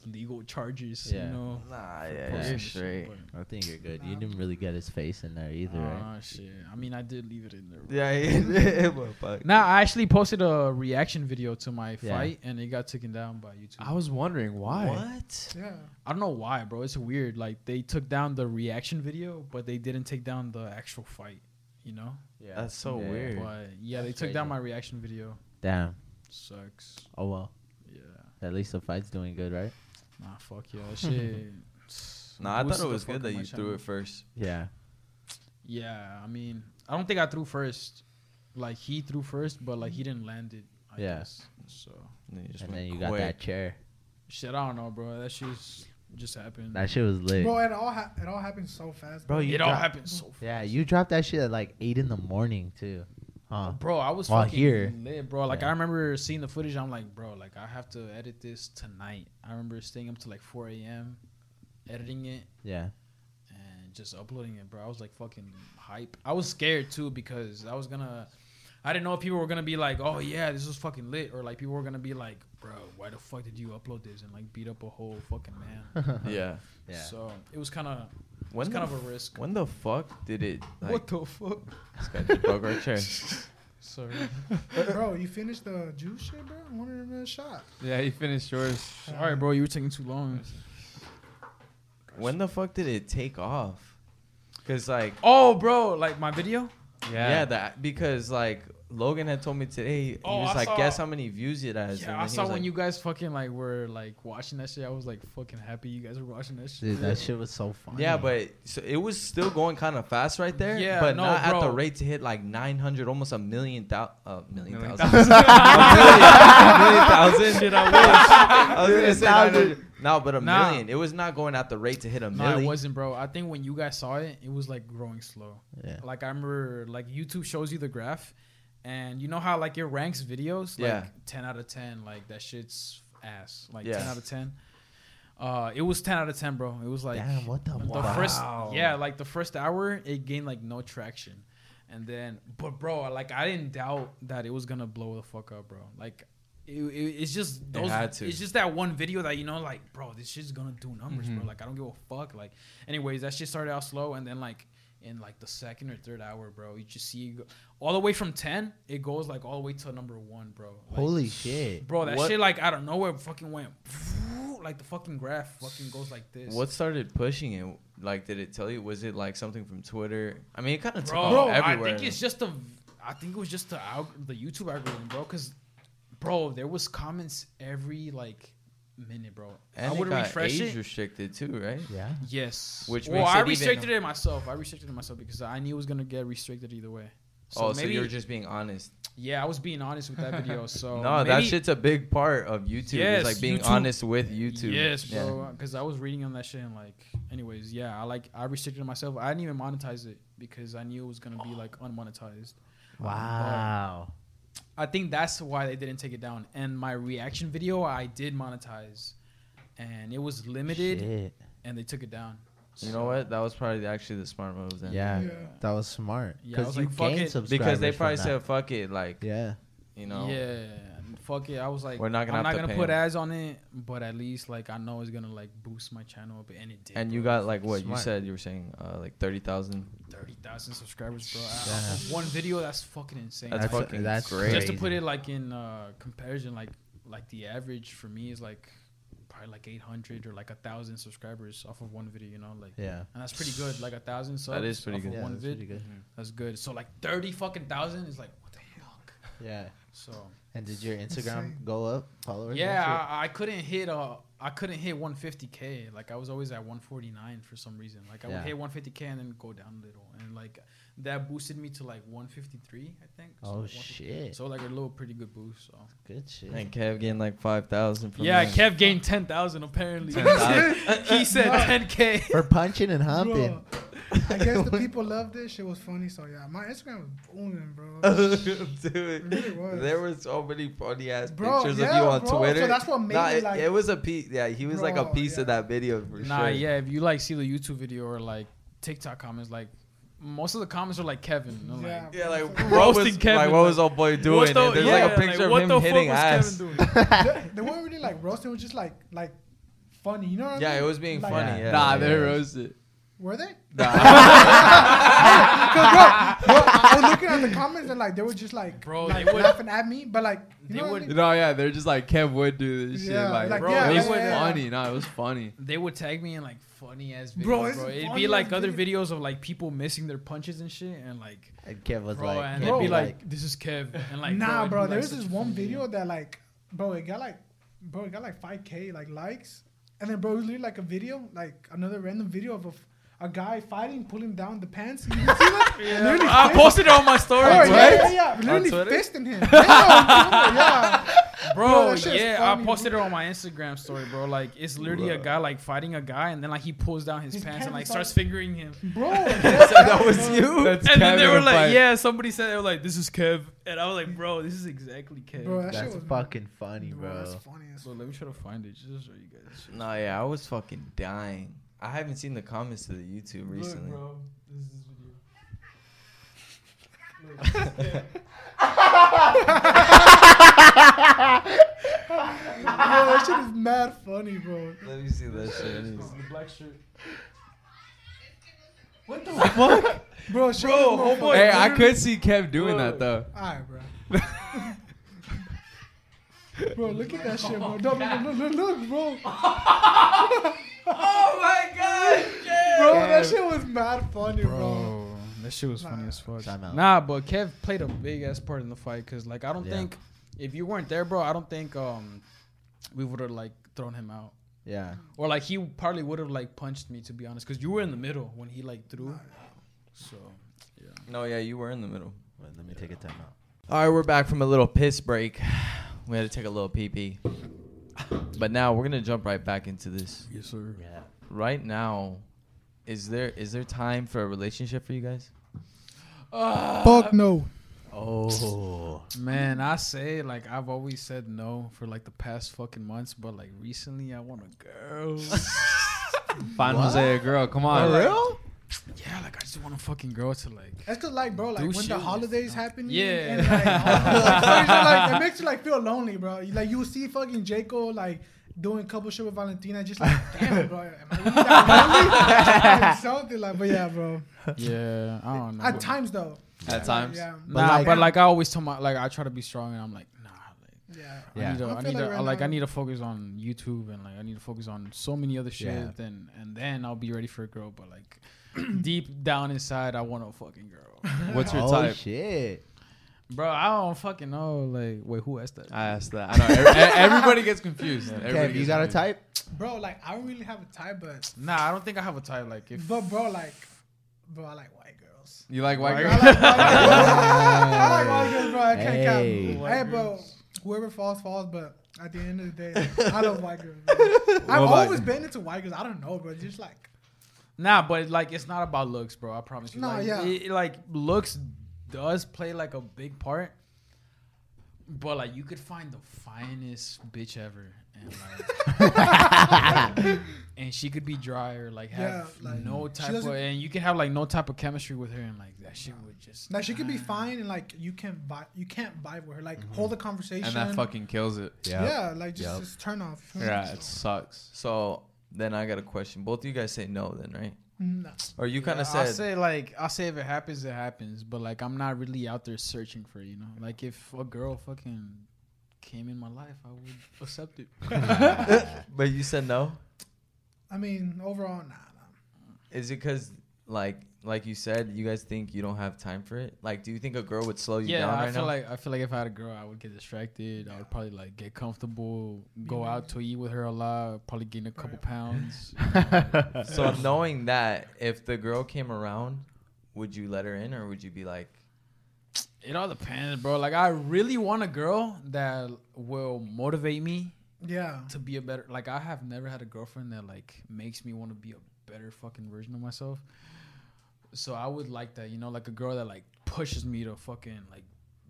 [SPEAKER 2] legal charges,
[SPEAKER 1] Yeah.
[SPEAKER 2] you know.
[SPEAKER 3] nah,
[SPEAKER 2] for
[SPEAKER 3] yeah,
[SPEAKER 2] posting
[SPEAKER 3] you're straight.
[SPEAKER 1] I think you're good. You didn't really get his face in there either, right?
[SPEAKER 2] Ah, shit. I mean, I did leave it in there.
[SPEAKER 3] Yeah, *laughs* yeah, but fuck.
[SPEAKER 2] Now I actually posted a reaction video to my
[SPEAKER 1] Yeah.
[SPEAKER 2] fight, and it got taken down by YouTube.
[SPEAKER 5] I was wondering why.
[SPEAKER 3] What?
[SPEAKER 4] Yeah.
[SPEAKER 2] I don't know why, bro. It's weird. Like they took down the reaction video, but they didn't take down the actual fight. You know?
[SPEAKER 1] Yeah.
[SPEAKER 3] That's so
[SPEAKER 1] Yeah.
[SPEAKER 3] weird.
[SPEAKER 2] But yeah, they took down my reaction video.
[SPEAKER 1] Damn.
[SPEAKER 2] Sucks.
[SPEAKER 1] Oh well.
[SPEAKER 2] Yeah.
[SPEAKER 1] At least the fight's doing good, right?
[SPEAKER 2] Nah, fuck yeah. That shit. *laughs*
[SPEAKER 3] Nah, I thought it was good that
[SPEAKER 2] my
[SPEAKER 3] you threw it first.
[SPEAKER 1] Yeah.
[SPEAKER 2] Yeah, I mean, I don't think I threw first. Like he threw first, but like he didn't land it. I
[SPEAKER 1] Yeah.
[SPEAKER 2] guess. So
[SPEAKER 3] And then you
[SPEAKER 1] and then you got that chair.
[SPEAKER 2] shit, I don't know, bro. That shit's just happened.
[SPEAKER 1] That shit was lit.
[SPEAKER 4] Bro, it all ha- it all happened so fast.
[SPEAKER 1] Bro, you
[SPEAKER 2] it all happened so. *laughs* Fast.
[SPEAKER 1] Yeah, you dropped that shit at like eight in the morning too. Huh?
[SPEAKER 2] Bro, I was
[SPEAKER 1] While
[SPEAKER 2] fucking
[SPEAKER 1] here.
[SPEAKER 2] lit, bro. Like
[SPEAKER 1] Yeah.
[SPEAKER 2] I remember seeing the footage. I'm like, bro, like I have to edit this tonight. I remember staying up to like 4 a.m. editing it
[SPEAKER 1] Yeah.
[SPEAKER 2] and just uploading it, bro. I was like fucking hype. I was scared too because I was gonna. I didn't know if people were gonna be like, "Oh yeah, this was fucking lit," or like people were gonna be like, "Bro, why the fuck did you upload this?" and like beat up a whole fucking man. *laughs*
[SPEAKER 3] Yeah.
[SPEAKER 1] Yeah.
[SPEAKER 2] So it was kind of
[SPEAKER 3] When
[SPEAKER 2] it's
[SPEAKER 3] the,
[SPEAKER 2] kind of
[SPEAKER 3] f-
[SPEAKER 2] a risk.
[SPEAKER 3] when the fuck did it? Like,
[SPEAKER 2] what the fuck?
[SPEAKER 3] This guy just broke our chair. *laughs*
[SPEAKER 2] Sorry.
[SPEAKER 4] bro, you finished the juice shit, bro. I wanted another shot.
[SPEAKER 5] Yeah, he finished yours.
[SPEAKER 2] Sorry, bro. You were taking too long.
[SPEAKER 3] When the fuck did it take off? Cause like
[SPEAKER 2] Oh, bro, like my video.
[SPEAKER 3] Yeah, that because like Logan had told me today. He
[SPEAKER 2] Oh,
[SPEAKER 3] was
[SPEAKER 2] I
[SPEAKER 3] like,
[SPEAKER 2] saw-
[SPEAKER 3] guess how many views it has.
[SPEAKER 2] Yeah,
[SPEAKER 3] And
[SPEAKER 2] I saw when
[SPEAKER 3] like,
[SPEAKER 2] you guys fucking like were like watching that shit. I was like fucking happy you guys were watching that shit.
[SPEAKER 1] Dude, that shit was so funny.
[SPEAKER 3] Yeah, but so it was still going kind of fast right there.
[SPEAKER 2] Yeah,
[SPEAKER 3] but
[SPEAKER 2] no,
[SPEAKER 3] not at the rate to hit like 900, almost a million thousand. Uh, million
[SPEAKER 5] Million
[SPEAKER 3] thousand. *laughs* a million thousand. Shit, I wish. *laughs* I was gonna say 900. No, but a
[SPEAKER 2] Nah.
[SPEAKER 3] million. It was not going at the rate to hit a
[SPEAKER 2] No,
[SPEAKER 3] million.
[SPEAKER 2] it wasn't, bro. I think when you guys saw it, it was like growing slow.
[SPEAKER 1] Yeah.
[SPEAKER 2] Like I remember, like YouTube shows you the graph, and you know how like it ranks videos, like
[SPEAKER 3] Yeah.
[SPEAKER 2] ten out of ten, like that shit's ass, like
[SPEAKER 3] Yeah.
[SPEAKER 2] ten out of ten. Uh, it was ten out of ten, bro. It was like
[SPEAKER 1] Damn, what the,
[SPEAKER 2] the
[SPEAKER 1] fuck?
[SPEAKER 2] first yeah like the first hour it gained like no traction and then but bro like i didn't doubt that it was gonna blow the fuck up bro like it, it, it's just those
[SPEAKER 3] to.
[SPEAKER 2] it's just that one video that you know like bro this shit's gonna do numbers
[SPEAKER 5] Mhm.
[SPEAKER 2] bro like i don't give a fuck like anyways that shit started out slow and then like in like the second or third hour bro you just see it go, all the way from 10 it goes like all the way to number one bro Like,
[SPEAKER 1] Holy shit.
[SPEAKER 2] bro that
[SPEAKER 3] What-
[SPEAKER 2] shit like out of nowhere fucking went *laughs* like the fucking graph fucking goes like this
[SPEAKER 3] What started pushing it? Like, did it tell you? Was it like something from Twitter? I mean, it kind of took
[SPEAKER 2] bro,
[SPEAKER 3] off
[SPEAKER 2] I think it's just the, I think it was just the the YouTube algorithm, bro. Cause, bro, there was comments every like minute, bro.
[SPEAKER 3] and
[SPEAKER 2] I would
[SPEAKER 3] got
[SPEAKER 2] refresh
[SPEAKER 3] age
[SPEAKER 2] it.
[SPEAKER 3] restricted too, right?
[SPEAKER 1] Yeah.
[SPEAKER 2] Yes.
[SPEAKER 3] Which
[SPEAKER 2] well,
[SPEAKER 3] makes
[SPEAKER 2] I
[SPEAKER 3] it even-
[SPEAKER 2] restricted it myself. I restricted it myself because I knew it was gonna get restricted either way.
[SPEAKER 3] oh, so you're just being honest.
[SPEAKER 2] yeah, I was being honest with that video. *laughs* So
[SPEAKER 3] no, that shit's a big part of YouTube.
[SPEAKER 2] Yes,
[SPEAKER 3] it's like being
[SPEAKER 2] YouTube-
[SPEAKER 3] honest with YouTube.
[SPEAKER 2] Yes, bro. Because I was reading on that shit and like, anyways, yeah, I like I restricted myself. I didn't even monetize it because I knew it was gonna be like unmonetized.
[SPEAKER 1] Wow.
[SPEAKER 2] I think that's why they didn't take it down. And my reaction video, I did monetize, and it was limited,
[SPEAKER 1] Shit.
[SPEAKER 2] and they took it down.
[SPEAKER 3] You know what? That was probably actually the smart move then.
[SPEAKER 1] Yeah,
[SPEAKER 4] Yeah.
[SPEAKER 1] that was smart.
[SPEAKER 2] Yeah, I was
[SPEAKER 1] you
[SPEAKER 2] like, fuck
[SPEAKER 1] gained
[SPEAKER 2] it.
[SPEAKER 3] Because they probably said, "Fuck it," like
[SPEAKER 1] yeah.
[SPEAKER 3] you know.
[SPEAKER 2] Yeah, fuck it. I was like,
[SPEAKER 3] We're not gonna
[SPEAKER 2] I'm not
[SPEAKER 3] to
[SPEAKER 2] gonna
[SPEAKER 3] put
[SPEAKER 2] put
[SPEAKER 3] 'em.
[SPEAKER 2] ads on it, but at least like I know it's gonna like boost my channel up, bit, and it did.
[SPEAKER 3] And you got like what you said? You were saying uh, like thirty thousand.
[SPEAKER 2] Thirty thousand subscribers, bro.
[SPEAKER 1] Yeah.
[SPEAKER 2] Off of One video, that's fucking insane.
[SPEAKER 3] That's,
[SPEAKER 1] That's-
[SPEAKER 3] fucking
[SPEAKER 1] that's
[SPEAKER 3] great.
[SPEAKER 2] Just to put it like in uh, comparison, like like the average for me is like probably like 800 or like a thousand subscribers off of one video. You know, like
[SPEAKER 1] Yeah.
[SPEAKER 2] and that's pretty good. Like a thousand subs.
[SPEAKER 3] That is pretty
[SPEAKER 2] off
[SPEAKER 3] good.
[SPEAKER 2] Of
[SPEAKER 1] Yeah,
[SPEAKER 2] one
[SPEAKER 1] that's
[SPEAKER 2] vid.
[SPEAKER 1] pretty good.
[SPEAKER 2] That's good. So like thirty fucking thousand is like what the fuck.
[SPEAKER 1] Yeah.
[SPEAKER 2] So
[SPEAKER 1] And did your Instagram
[SPEAKER 4] Insane.
[SPEAKER 1] go up? Followers? and
[SPEAKER 2] yeah. I, I couldn't hit uh I couldn't hit 150k. Like I was always at 149 for some reason. Like I
[SPEAKER 1] Yeah.
[SPEAKER 2] would hit 150k and then go down a little, and like that boosted me to like 153, I think. So,
[SPEAKER 1] Oh,
[SPEAKER 2] like,
[SPEAKER 1] shit.
[SPEAKER 2] So like a little pretty good boost. So
[SPEAKER 1] Good shit.
[SPEAKER 3] And Kev gained like five thousand.
[SPEAKER 2] yeah, Kev gained 10,000 apparently.
[SPEAKER 3] 10,000. *laughs*
[SPEAKER 2] he said 10k.
[SPEAKER 1] For punching and humping.
[SPEAKER 4] Bro, I guess the *laughs* people loved it. Shit was funny. So yeah, my Instagram was booming, bro. *laughs*
[SPEAKER 3] Dude,
[SPEAKER 4] It really was.
[SPEAKER 3] there were so many funny ass
[SPEAKER 4] Bro,
[SPEAKER 3] pictures
[SPEAKER 4] yeah,
[SPEAKER 3] of you on
[SPEAKER 4] bro.
[SPEAKER 3] Twitter.
[SPEAKER 4] So that's what made
[SPEAKER 3] Nah,
[SPEAKER 4] it
[SPEAKER 3] it,
[SPEAKER 4] like.
[SPEAKER 3] it was a piece. Yeah, he was like a piece
[SPEAKER 4] yeah.
[SPEAKER 3] of that video for
[SPEAKER 2] Nah,
[SPEAKER 3] sure.
[SPEAKER 2] yeah. If you like see the YouTube video or like TikTok comments, like most of the comments are like Kevin. I'm
[SPEAKER 4] Yeah.
[SPEAKER 2] like,
[SPEAKER 3] Yeah, like
[SPEAKER 4] Roasting
[SPEAKER 3] was
[SPEAKER 2] Kevin,
[SPEAKER 3] like what
[SPEAKER 2] like,
[SPEAKER 3] was old boy doing?
[SPEAKER 2] the-
[SPEAKER 3] there's
[SPEAKER 2] yeah,
[SPEAKER 3] like a picture
[SPEAKER 2] what
[SPEAKER 3] of
[SPEAKER 2] the
[SPEAKER 3] him
[SPEAKER 2] fuck
[SPEAKER 3] hitting
[SPEAKER 2] was
[SPEAKER 3] ass.
[SPEAKER 2] Kevin *laughs* doing?
[SPEAKER 4] they, they weren't really like roasting. It was just like like funny. You know what I mean?
[SPEAKER 3] Yeah, it was being
[SPEAKER 4] Like-
[SPEAKER 3] funny.
[SPEAKER 1] Yeah.
[SPEAKER 3] Yeah,
[SPEAKER 5] nah,
[SPEAKER 3] yeah.
[SPEAKER 5] they roasted.
[SPEAKER 4] Were they?
[SPEAKER 5] Nah. *laughs*
[SPEAKER 4] Cause bro, bro, I was looking at the comments and like they were just like,
[SPEAKER 2] Bro,
[SPEAKER 4] like,
[SPEAKER 2] they would-
[SPEAKER 4] laughing at me, but like you
[SPEAKER 2] They
[SPEAKER 4] know what I
[SPEAKER 2] would-
[SPEAKER 4] mean?
[SPEAKER 5] no, yeah, they're just like Kev would do this shit. Like,
[SPEAKER 4] like,
[SPEAKER 5] bro,
[SPEAKER 2] yeah,
[SPEAKER 5] it was
[SPEAKER 2] yeah, yeah.
[SPEAKER 5] funny. No, it was funny.
[SPEAKER 2] They would tag me in like funny ass videos,
[SPEAKER 4] Bro,
[SPEAKER 2] bro. It'd be like other
[SPEAKER 4] video.
[SPEAKER 2] videos of like people missing their punches and shit, and like,
[SPEAKER 1] And Kev was
[SPEAKER 2] bro,
[SPEAKER 1] like,
[SPEAKER 2] and
[SPEAKER 1] Kev
[SPEAKER 2] they'd be
[SPEAKER 1] was
[SPEAKER 2] like, "This is Kev," and like,
[SPEAKER 4] nah,
[SPEAKER 2] it'd
[SPEAKER 4] bro.
[SPEAKER 2] be,
[SPEAKER 4] There
[SPEAKER 2] like,
[SPEAKER 4] was this one
[SPEAKER 2] funny
[SPEAKER 4] video that like, bro, it got like, bro, it got like 5k like likes, and then bro, it was literally like a video, like another random video of a, f- a guy fighting, pulling down the pants. You see that? *laughs* Literally
[SPEAKER 2] ah,
[SPEAKER 4] I
[SPEAKER 2] posted it on my story,
[SPEAKER 4] Oh,
[SPEAKER 2] bro.
[SPEAKER 4] yeah, yeah, yeah. Literally
[SPEAKER 3] Twitter?
[SPEAKER 4] fisting him. Yeah, yeah. *laughs*
[SPEAKER 2] bro.
[SPEAKER 4] Bro,
[SPEAKER 2] yeah,
[SPEAKER 4] funny,
[SPEAKER 2] I posted
[SPEAKER 4] bro.
[SPEAKER 2] it on my Instagram story, bro. Like, it's literally a guy like fighting a guy, and then like he pulls down his,
[SPEAKER 4] His
[SPEAKER 2] pants, and like
[SPEAKER 4] pants
[SPEAKER 2] starts fingering him.
[SPEAKER 4] Bro, *laughs*
[SPEAKER 3] that was you.
[SPEAKER 5] That's
[SPEAKER 2] And then they were like,
[SPEAKER 5] fight.
[SPEAKER 2] "Yeah." Somebody said they were like, "This is Kev," and I was like, "Bro, this is exactly Kev."
[SPEAKER 4] Bro, that
[SPEAKER 1] that's fucking funny,
[SPEAKER 4] Bro,
[SPEAKER 1] bro.
[SPEAKER 4] that's funny as
[SPEAKER 2] So let me try to find it just to show you guys. this.
[SPEAKER 3] No, yeah, I was fucking dying. I haven't seen the comments to the YouTube recently.
[SPEAKER 2] Look, bro, this is *laughs* this video.
[SPEAKER 4] Bro, that shit is mad funny, bro.
[SPEAKER 3] Let me see that shit.
[SPEAKER 2] The black shirt.
[SPEAKER 4] What the fuck? Bro, show
[SPEAKER 2] Bro,
[SPEAKER 4] this motherfucker.
[SPEAKER 5] Hey, I could see Kev doing that though.
[SPEAKER 4] Alright, bro. *laughs* bro, look at that shit, bro. No, no, no, no, no, look, bro.
[SPEAKER 3] Oh my god,
[SPEAKER 4] Bro, that shit was mad funny, bro.
[SPEAKER 2] Bro, that shit was funny as fuck.
[SPEAKER 1] Time out.
[SPEAKER 2] Nah, but Kev played a big ass part in the fight because, like, I don't
[SPEAKER 1] Yeah.
[SPEAKER 2] think if you weren't there, bro, I don't think um we would have like thrown him out
[SPEAKER 1] Yeah.
[SPEAKER 2] or like he probably would have like punched me to be honest because you were in the middle when he like threw. So yeah.
[SPEAKER 3] No, yeah, you were in the middle.
[SPEAKER 1] Wait, let me take a time out.
[SPEAKER 3] All right, we're back from a little piss break. We had to take a little pee pee. But now we're gonna jump right back into this.
[SPEAKER 2] Yes, sir.
[SPEAKER 1] Yeah.
[SPEAKER 3] Right now, is there is there time for a relationship for you guys? Ah.
[SPEAKER 4] Fuck no.
[SPEAKER 1] Oh,
[SPEAKER 2] Man, I say like I've always said no for like the past fucking months, but like recently I want a girl. *laughs*
[SPEAKER 5] Find
[SPEAKER 1] What?
[SPEAKER 5] Jose a girl. Come on.
[SPEAKER 1] for real?
[SPEAKER 2] Yeah, like I just want a fucking girl to like.
[SPEAKER 4] That's cause like, bro, like when the holidays happen,
[SPEAKER 2] Yeah.
[SPEAKER 4] and, like, the, like, stories are, like, it makes you like feel lonely, bro. You- Like you see fucking Jaco like doing couple shit with Valentina, just like, *laughs* damn, bro, am I really that lonely? *laughs* Something like, but yeah, bro.
[SPEAKER 2] Yeah, I don't know.
[SPEAKER 4] At times though.
[SPEAKER 5] At times.
[SPEAKER 4] Yeah,
[SPEAKER 2] nah,
[SPEAKER 1] like-
[SPEAKER 2] but like I always tell my like I try to be strong, and I'm like nah. Like,
[SPEAKER 4] yeah.
[SPEAKER 1] Yeah.
[SPEAKER 2] I need to,
[SPEAKER 4] I
[SPEAKER 2] I need
[SPEAKER 4] like
[SPEAKER 2] to,
[SPEAKER 4] right
[SPEAKER 2] like I need to focus on YouTube and like I need to focus on so many other shit.
[SPEAKER 1] Yeah.
[SPEAKER 2] Then and then I'll be ready for a girl. But like *clears throat* deep down inside, I want a fucking girl, *laughs*
[SPEAKER 5] What's your
[SPEAKER 1] oh,
[SPEAKER 5] type?
[SPEAKER 1] shit.
[SPEAKER 2] bro. I don't fucking know. Like, wait, who asked that?
[SPEAKER 5] I asked that. I know. Every- *laughs* everybody gets confused.
[SPEAKER 1] Okay,
[SPEAKER 5] Everybody
[SPEAKER 1] if you
[SPEAKER 5] gets
[SPEAKER 1] got a type?
[SPEAKER 4] Bro, like I don't really have a type, but
[SPEAKER 2] Nah, I don't think I have a type. Like if
[SPEAKER 4] but bro, like, bro, I like white girls.
[SPEAKER 5] You like white
[SPEAKER 2] White
[SPEAKER 5] girls?
[SPEAKER 4] I like white *laughs* girls. I like white girls, bro. I can't
[SPEAKER 1] Hey.
[SPEAKER 4] count. Hey, bro, whoever falls falls, but at the end of the day, I love white girls. Bro. I've always been into white girls. I don't know, bro. Just like
[SPEAKER 2] Nah, but like it's not about looks, bro. I promise you.
[SPEAKER 4] No,
[SPEAKER 2] like,
[SPEAKER 4] yeah.
[SPEAKER 2] it- like looks does play like a big part. But like you could find the finest bitch ever, and like, *laughs* and she could be dry or like have
[SPEAKER 4] Yeah, like,
[SPEAKER 2] no type of, and you can have like no type of chemistry with her, and like that shit would just.
[SPEAKER 4] now, she could be fine and like you can vibe. You can't vibe with her. Like mm-hmm. hold a conversation.
[SPEAKER 5] And that fucking kills it.
[SPEAKER 1] Yeah.
[SPEAKER 4] yeah, like just,
[SPEAKER 1] Yep.
[SPEAKER 4] just turn off.
[SPEAKER 5] Yeah, it sucks.
[SPEAKER 3] So then I got a question. Both of you guys say no, then right?
[SPEAKER 4] Mm, nah.
[SPEAKER 3] Or you kind
[SPEAKER 2] Yeah,
[SPEAKER 3] of
[SPEAKER 2] I'll say like I'll say if it happens, it happens. But like I'm not really out there searching for you know. Like if a girl fucking came in my life, I would accept it. *laughs*
[SPEAKER 3] but you said no.
[SPEAKER 4] I mean, overall, nah. nah.
[SPEAKER 3] Is it because like like you said, you guys think you don't have time for it? Like, do you think a girl would slow you
[SPEAKER 2] yeah,
[SPEAKER 3] down
[SPEAKER 2] I
[SPEAKER 3] right
[SPEAKER 2] feel
[SPEAKER 3] now?
[SPEAKER 2] like I feel like if I had a girl, I would get distracted. I would probably like get comfortable, go out to eat with her a lot, probably gain a couple pounds. *laughs*
[SPEAKER 3] so *laughs* knowing that, if the girl came around, would you let her in, or would you be like,
[SPEAKER 2] It all depends, bro. Like I really want a girl that will motivate me
[SPEAKER 4] Yeah.
[SPEAKER 2] to be a better. Like I have never had a girlfriend that like makes me want to be a better fucking version of myself. So I would like that, you know, like a girl that like pushes me to fucking like,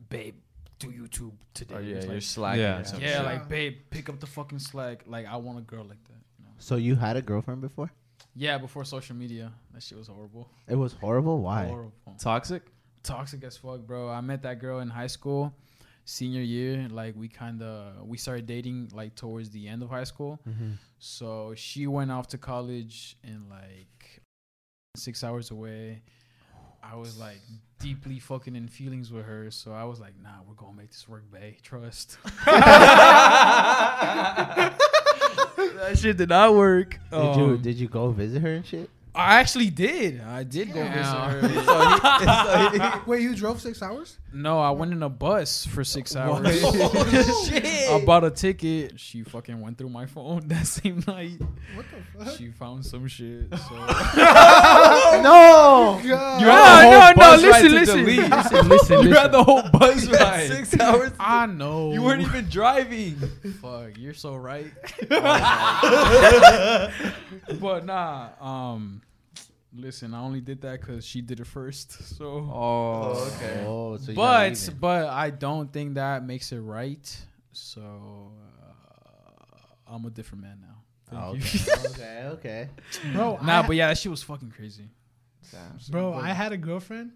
[SPEAKER 2] babe, do YouTube today.
[SPEAKER 3] Oh, or
[SPEAKER 2] It's
[SPEAKER 3] yeah,
[SPEAKER 2] like,
[SPEAKER 3] you're slacking
[SPEAKER 5] Yeah.
[SPEAKER 3] or
[SPEAKER 2] yeah, like babe, pick up the fucking slack. Like I want a girl like that. You know?
[SPEAKER 1] So you had a girlfriend before?
[SPEAKER 2] Yeah, before social media, that shit was horrible.
[SPEAKER 1] It was horrible. Why?
[SPEAKER 2] Horrible.
[SPEAKER 5] Toxic?
[SPEAKER 2] Toxic as fuck, bro. I met that girl in high school, senior year. Like we kind of we started dating like towards the end of high school. Mm-hmm. So she went off to college and like six hours away. I was like deeply fucking in feelings with her. So I was like, nah, we're gonna make this work, babe. Trust. *laughs* that shit did not work.
[SPEAKER 1] Did you
[SPEAKER 2] Um,
[SPEAKER 1] did you go visit her and shit?
[SPEAKER 2] I actually did. I did go visit
[SPEAKER 5] Damn.
[SPEAKER 2] her. *laughs*
[SPEAKER 4] Wait, you drove six hours?
[SPEAKER 2] No, I went in a bus for six hours. *laughs*
[SPEAKER 3] Oh, *laughs* shit.
[SPEAKER 2] I bought a ticket. She fucking went through my phone that same night.
[SPEAKER 4] What the fuck?
[SPEAKER 2] She found some shit. So.
[SPEAKER 1] no.
[SPEAKER 4] God.
[SPEAKER 5] You
[SPEAKER 2] no,
[SPEAKER 5] had the whole
[SPEAKER 2] no, no,
[SPEAKER 5] bus ride
[SPEAKER 2] listen,
[SPEAKER 5] to
[SPEAKER 2] listen.
[SPEAKER 5] delete.
[SPEAKER 2] listen, listen,
[SPEAKER 5] You had the whole bus ride.
[SPEAKER 3] Six hours.
[SPEAKER 2] I know.
[SPEAKER 5] You weren't even driving.
[SPEAKER 2] Fuck, you're so right. but nah, um, listen, I only did that because she did it first. *laughs* So,
[SPEAKER 5] Oh,
[SPEAKER 3] okay.
[SPEAKER 1] Oh, so
[SPEAKER 2] but but I don't think that makes it right. So uh, I'm a different man now. Thank you.
[SPEAKER 1] okay, *laughs* okay, okay.
[SPEAKER 4] Bro,
[SPEAKER 2] Nah,
[SPEAKER 4] I,
[SPEAKER 2] but yeah, that shit was fucking crazy.
[SPEAKER 4] bro, I had a girlfriend